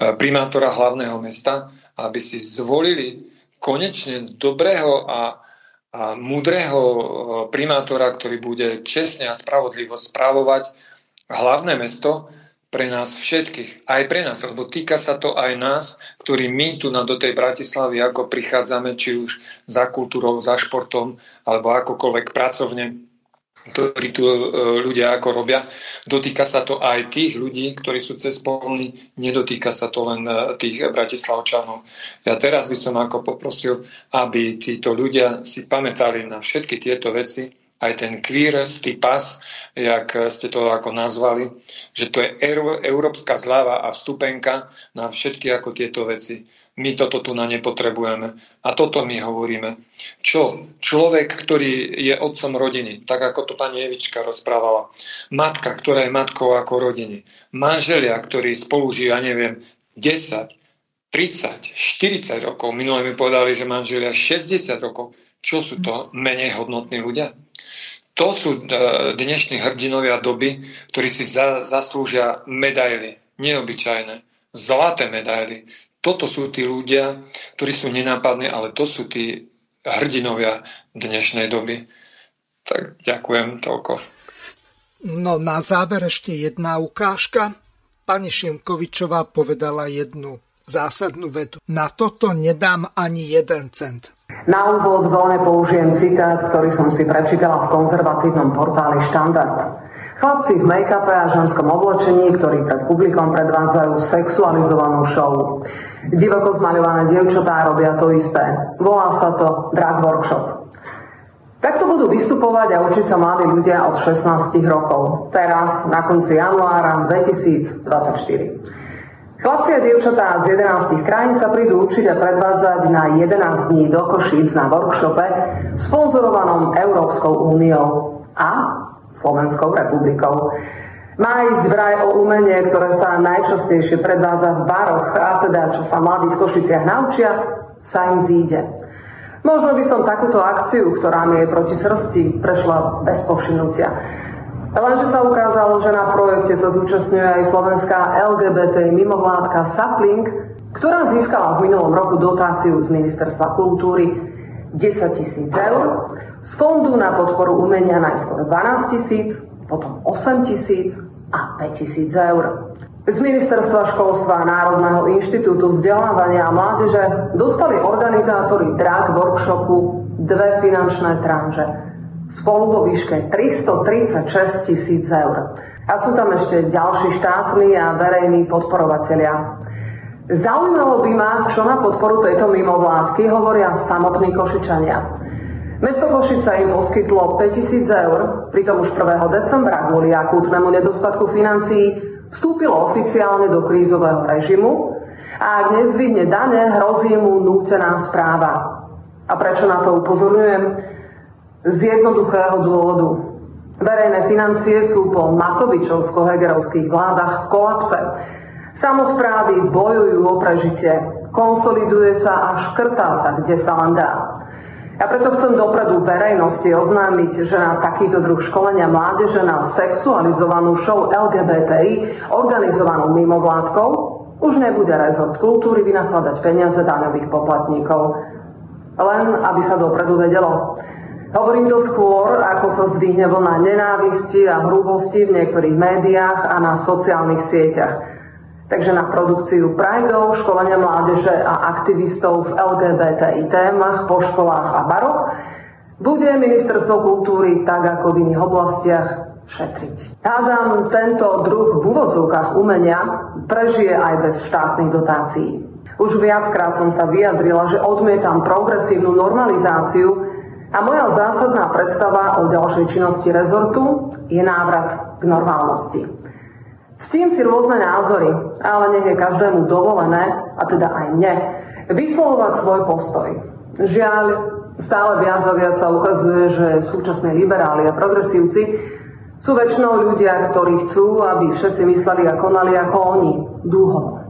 primátora hlavného mesta, aby si zvolili konečne dobrého a, a múdreho primátora, ktorý bude čestne a spravodlivo správovať hlavné mesto pre nás všetkých, aj pre nás, lebo týka sa to aj nás, ktorí my tu na do tej Bratislavy ako prichádzame, či už za kultúrou, za športom, alebo akokoľvek pracovne, ktorí tu e, ľudia ako robia. Dotýka sa to aj tých ľudí, ktorí sú cez polní, nedotýka sa to len e, tých Bratislavčanov. Ja teraz by som ako poprosil, aby títo ľudia si pamätali na všetky tieto veci, aj ten queerský pas, jak ste to ako nazvali, že to je európska zľava a vstupenka na všetky ako tieto veci. My toto tu na nepotrebujeme. A toto my hovoríme. Čo? Človek, ktorý je otcom rodiny, tak ako to pani Evička rozprávala. Matka, ktorá je matkou ako rodiny. Manželia, ktorí spolu ja neviem, 10, 30, 40 rokov. Minule mi povedali, že manželia 60 rokov. Čo sú to menej hodnotní ľudia? To sú e, dnešní hrdinovia doby, ktorí si za, zaslúžia medaily, neobyčajné, zlaté medaily. Toto sú tí ľudia, ktorí sú nenápadní, ale to sú tí hrdinovia dnešnej doby. Tak ďakujem toľko. No na záver ešte jedna ukážka. Pani Šimkovičová povedala jednu zásadnú vetu. Na toto nedám ani jeden cent. Na úvod voľne použijem citát, ktorý som si prečítala v konzervatívnom portáli Štandard. Chlapci v make-upe a ženskom oblečení, ktorí pred publikom predvádzajú sexualizovanú show. Divoko zmaľované dievčatá robia to isté. Volá sa to drag workshop. Takto budú vystupovať a učiť sa mladí ľudia od 16 rokov. Teraz, na konci januára 2024. Chlapci a dievčatá z 11 krajín sa prídu učiť a predvádzať na 11 dní do Košíc na workshope sponzorovanom Európskou úniou a Slovenskou republikou. Má ísť vraj o umenie, ktoré sa najčastejšie predvádza v baroch a teda čo sa mladí v Košiciach naučia, sa im zíde. Možno by som takúto akciu, ktorá mi je proti srsti, prešla bez povšimnutia. Lenže sa ukázalo, že na projekte sa zúčastňuje aj slovenská LGBT mimovládka Sapling, ktorá získala v minulom roku dotáciu z Ministerstva kultúry 10 tisíc eur, z fondu na podporu umenia najskôr 12 tisíc, potom 8 tisíc, a 5000 eur. Z Ministerstva školstva Národného inštitútu vzdelávania a mládeže dostali organizátori drag workshopu dve finančné tranže spolu vo výške 336 tisíc eur. A sú tam ešte ďalší štátni a verejní podporovatelia. Zaujímalo by ma, čo na podporu tejto mimovládky hovoria samotní Košičania. Mesto Košica im poskytlo 5000 eur, pritom už 1. decembra kvôli akútnemu nedostatku financií vstúpilo oficiálne do krízového režimu a ak nezvihne dane, hrozí mu nútená správa. A prečo na to upozorňujem? Z jednoduchého dôvodu. Verejné financie sú po Matovičovsko-Hegerovských vládach v kolapse. Samozprávy bojujú o prežitie, konsoliduje sa a škrtá sa, kde sa len dá. Ja preto chcem dopredu verejnosti oznámiť, že na takýto druh školenia mládeže na sexualizovanú show LGBTI organizovanú mimovládkou už nebude rezort kultúry vynakladať peniaze daňových poplatníkov. Len aby sa dopredu vedelo. Hovorím to skôr, ako sa zdvihne vlna nenávisti a hrubosti v niektorých médiách a na sociálnych sieťach. Takže na produkciu prajdov, školenia mládeže a aktivistov v LGBTI témach po školách a baroch bude Ministerstvo kultúry tak ako v iných oblastiach šetriť. Hádam, tento druh v úvodzovkách umenia prežije aj bez štátnych dotácií. Už viackrát som sa vyjadrila, že odmietam progresívnu normalizáciu a moja zásadná predstava o ďalšej činnosti rezortu je návrat k normálnosti. Ctím si rôzne názory, ale nech je každému dovolené, a teda aj mne, vyslovovať svoj postoj. Žiaľ, stále viac a viac sa ukazuje, že súčasní liberáli a progresívci sú väčšinou ľudia, ktorí chcú, aby všetci mysleli a konali ako oni, dúho.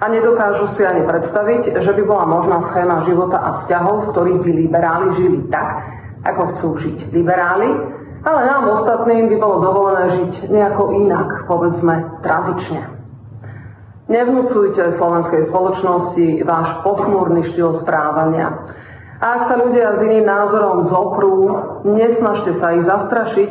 A nedokážu si ani predstaviť, že by bola možná schéma života a vzťahov, v ktorých by liberáli žili tak, ako chcú žiť liberáli, ale nám ostatným by bolo dovolené žiť nejako inak, povedzme tradične. Nevnúcujte slovenskej spoločnosti váš pochmúrny štýl správania. A ak sa ľudia s iným názorom zoprú, nesnažte sa ich zastrašiť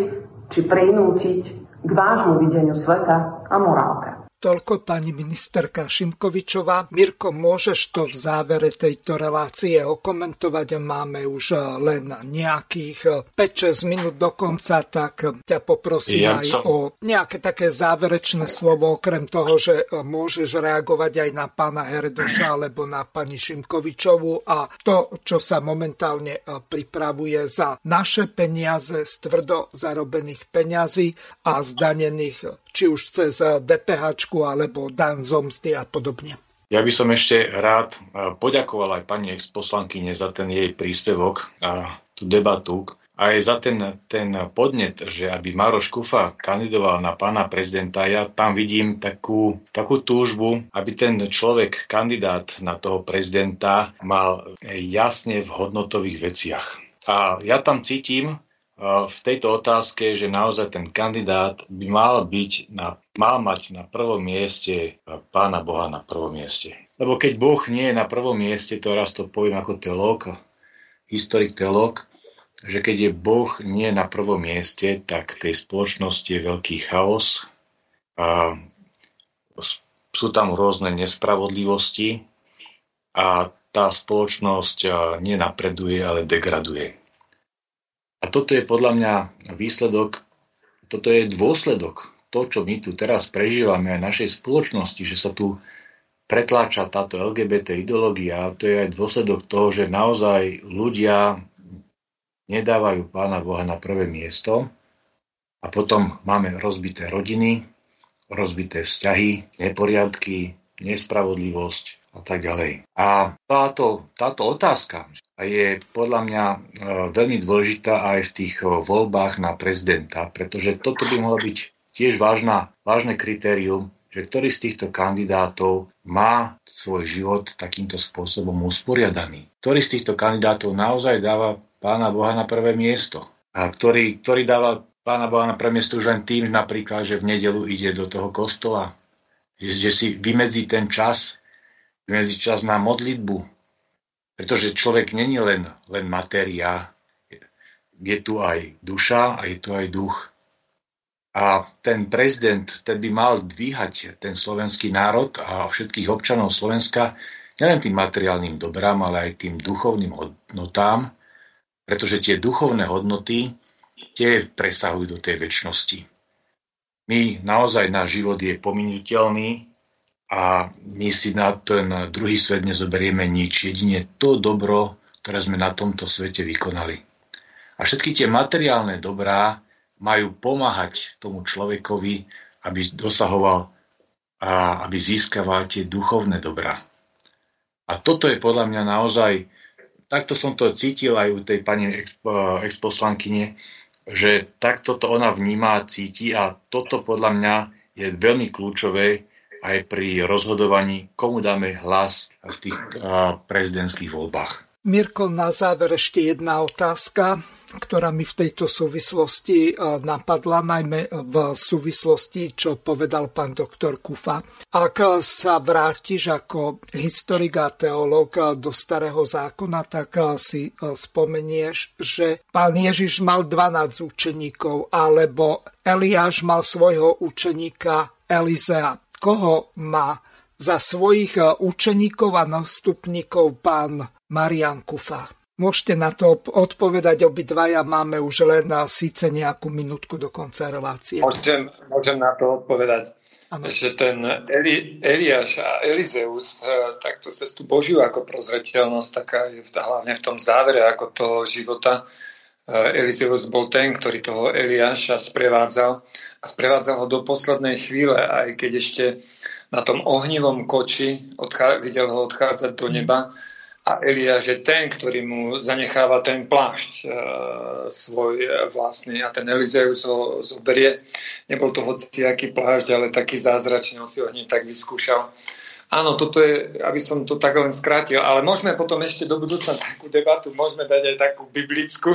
či prinútiť k vášmu videniu sveta a morálke. Toľko pani ministerka Šimkovičová. Mirko, môžeš to v závere tejto relácie okomentovať? Máme už len nejakých 5-6 minút do konca, tak ťa poprosím ja aj som... o nejaké také záverečné slovo, okrem toho, že môžeš reagovať aj na pána Heredoša alebo na pani Šimkovičovú a to, čo sa momentálne pripravuje za naše peniaze z tvrdo zarobených peňazí a zdanených či už cez DPH alebo dan zomsty a podobne. Ja by som ešte rád eh, poďakoval aj pani exposlankyne za ten jej príspevok a tú debatu, aj za ten, ten podnet, že aby Maroš Kufa kandidoval na pána prezidenta, ja tam vidím takú, takú túžbu, aby ten človek, kandidát na toho prezidenta, mal jasne v hodnotových veciach. A ja tam cítim v tejto otázke, že naozaj ten kandidát by mal, byť na, mal mať na prvom mieste pána Boha na prvom mieste. Lebo keď Boh nie je na prvom mieste, to raz to poviem ako teológ, historik teológ, že keď je Boh nie na prvom mieste, tak tej spoločnosti je veľký chaos a sú tam rôzne nespravodlivosti a tá spoločnosť nenapreduje, ale degraduje. A toto je podľa mňa výsledok, toto je dôsledok to, čo my tu teraz prežívame aj našej spoločnosti, že sa tu pretláča táto LGBT ideológia, to je aj dôsledok toho, že naozaj ľudia nedávajú Pána Boha na prvé miesto a potom máme rozbité rodiny, rozbité vzťahy, neporiadky, nespravodlivosť, a tak ďalej. A táto, táto otázka je podľa mňa e, veľmi dôležitá aj v tých e, voľbách na prezidenta, pretože toto by mohlo byť tiež vážna, vážne kritérium, že ktorý z týchto kandidátov má svoj život takýmto spôsobom usporiadaný. Ktorý z týchto kandidátov naozaj dáva pána Boha na prvé miesto. A ktorý, ktorý dáva pána Boha na prvé miesto už len tým napríklad, že v nedelu ide do toho kostola, že si vymedzí ten čas, vymedzi čas na modlitbu. Pretože človek není len, len matéria, je tu aj duša a je tu aj duch. A ten prezident, ten by mal dvíhať ten slovenský národ a všetkých občanov Slovenska nielen tým materiálnym dobrám, ale aj tým duchovným hodnotám, pretože tie duchovné hodnoty tie presahujú do tej väčšnosti. My naozaj, náš život je pominuteľný a my si na ten druhý svet nezoberieme nič, jedine to dobro, ktoré sme na tomto svete vykonali. A všetky tie materiálne dobrá majú pomáhať tomu človekovi, aby dosahoval a aby získaval tie duchovné dobrá. A toto je podľa mňa naozaj takto som to cítil aj u tej pani eh, exposlankyne, že takto to ona vníma a cíti a toto podľa mňa je veľmi kľúčové aj pri rozhodovaní, komu dáme hlas v tých prezidentských voľbách. Mirko, na záver ešte jedna otázka ktorá mi v tejto súvislosti napadla, najmä v súvislosti, čo povedal pán doktor Kufa. Ak sa vrátiš ako historik a teológ do starého zákona, tak si spomenieš, že pán Ježiš mal 12 učeníkov, alebo Eliáš mal svojho učeníka Elizea. Koho má za svojich e, učeníkov a nástupníkov pán Marian Kufa? Môžete na to odpovedať obidvaja, máme už len na síce nejakú minútku do konca relácie. Môžem, môžem na to odpovedať. Ano. že ten Eli, Eliáš a Elizeus e, takto cez tú Božiu ako prozreteľnosť, taká je hlavne v tom závere ako toho života. E, Elizeus bol ten, ktorý toho Eliáša sprevádzal a sprevádzal ho do poslednej chvíle, aj keď ešte na tom ohnivom koči odchá- videl ho odchádzať do neba. A Eliáš je ten, ktorý mu zanecháva ten plášť e, svoj vlastný a ten Elizeus ho zoberie. Nebol to aký plášť, ale taký zázračný, on si ho hneď tak vyskúšal. Áno, toto je, aby som to tak len skrátil, ale môžeme potom ešte do budúcna takú debatu, môžeme dať aj takú biblickú,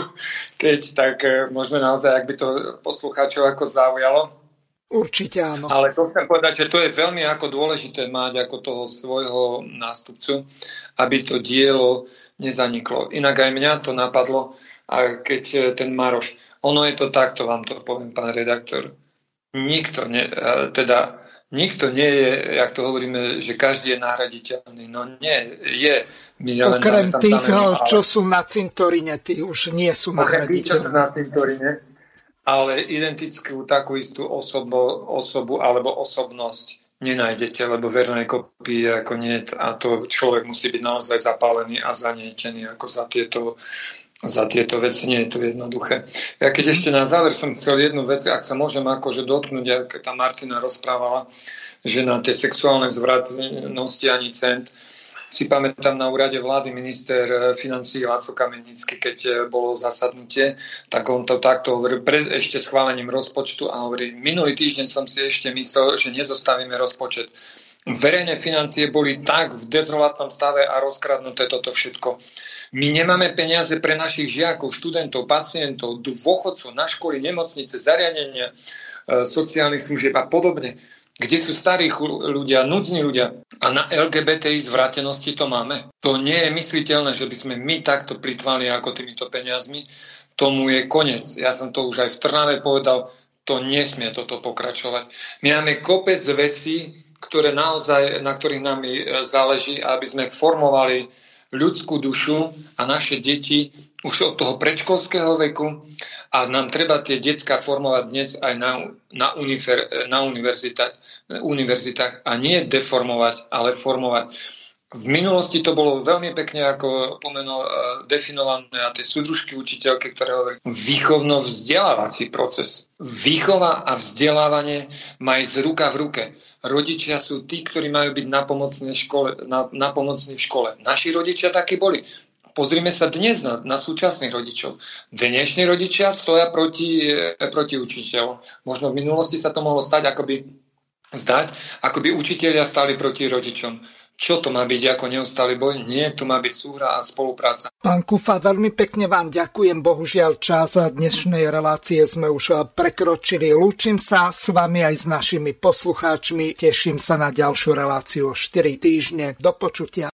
keď tak e, môžeme naozaj, ak by to poslucháčov ako zaujalo, Určite áno. Ale to chcem povedať, že to je veľmi ako dôležité mať ako toho svojho nástupcu, aby to dielo nezaniklo. Inak aj mňa to napadlo, a keď e, ten Maroš, ono je to takto, vám to poviem, pán redaktor. Nikto, ne, e, teda nikto nie je, jak to hovoríme, že každý je nahraditeľný. No nie, je. My len Okrem tých, ale... čo sú na cintorine, tí už nie sú nahraditeľní. Okrem tých, čo sú na cintorine, ale identickú takú istú osobu, osobu alebo osobnosť nenájdete, lebo vernej kopie ako nie a to človek musí byť naozaj zapálený a zanietený ako za tieto, za tieto veci. Nie je to jednoduché. Ja keď ešte na záver som chcel jednu vec, ak sa môžem akože dotknúť, ako tá Martina rozprávala, že na tie sexuálne zvratnosti ani cent, si pamätám na úrade vlády minister eh, financí Láco Kamenický, keď eh, bolo zasadnutie, tak on to takto hovoril pred ešte schválením rozpočtu a hovorí, minulý týždeň som si ešte myslel, že nezostavíme rozpočet. Verejné financie boli tak v dezolátnom stave a rozkradnuté toto všetko. My nemáme peniaze pre našich žiakov, študentov, pacientov, dôchodcov na školy, nemocnice, zariadenia, eh, sociálnych služieb a podobne kde sú starí ľudia, núdzni ľudia a na LGBTI zvrátenosti to máme. To nie je mysliteľné, že by sme my takto plitvali ako týmito peniazmi. Tomu je koniec. Ja som to už aj v Trnave povedal, to nesmie toto pokračovať. My máme kopec vecí, ktoré naozaj, na ktorých nám záleží, aby sme formovali ľudskú dušu a naše deti už od toho predškolského veku a nám treba tie detská formovať dnes aj na, na, unifer, na univerzitách, univerzitách a nie deformovať, ale formovať. V minulosti to bolo veľmi pekne ako pomeno e, definované a tie súdružky učiteľky, ktoré hovorí výchovno-vzdelávací proces. Výchova a vzdelávanie má ísť ruka v ruke. Rodičia sú tí, ktorí majú byť napomocní škole. Na, napomocní v škole. Naši rodičia takí boli. Pozrime sa dnes na, na súčasných rodičov. Dnešní rodičia stoja proti, e, proti učiteľom. Možno v minulosti sa to mohlo stať, ako by zdať, ako by učiteľia stali proti rodičom. Čo to má byť ako neustály boj? Nie, tu má byť súhra a spolupráca. Pán Kufa, veľmi pekne vám ďakujem. Bohužiaľ čas dnešnej relácie sme už prekročili. Lúčim sa s vami aj s našimi poslucháčmi. Teším sa na ďalšiu reláciu o 4 týždne. Do počutia.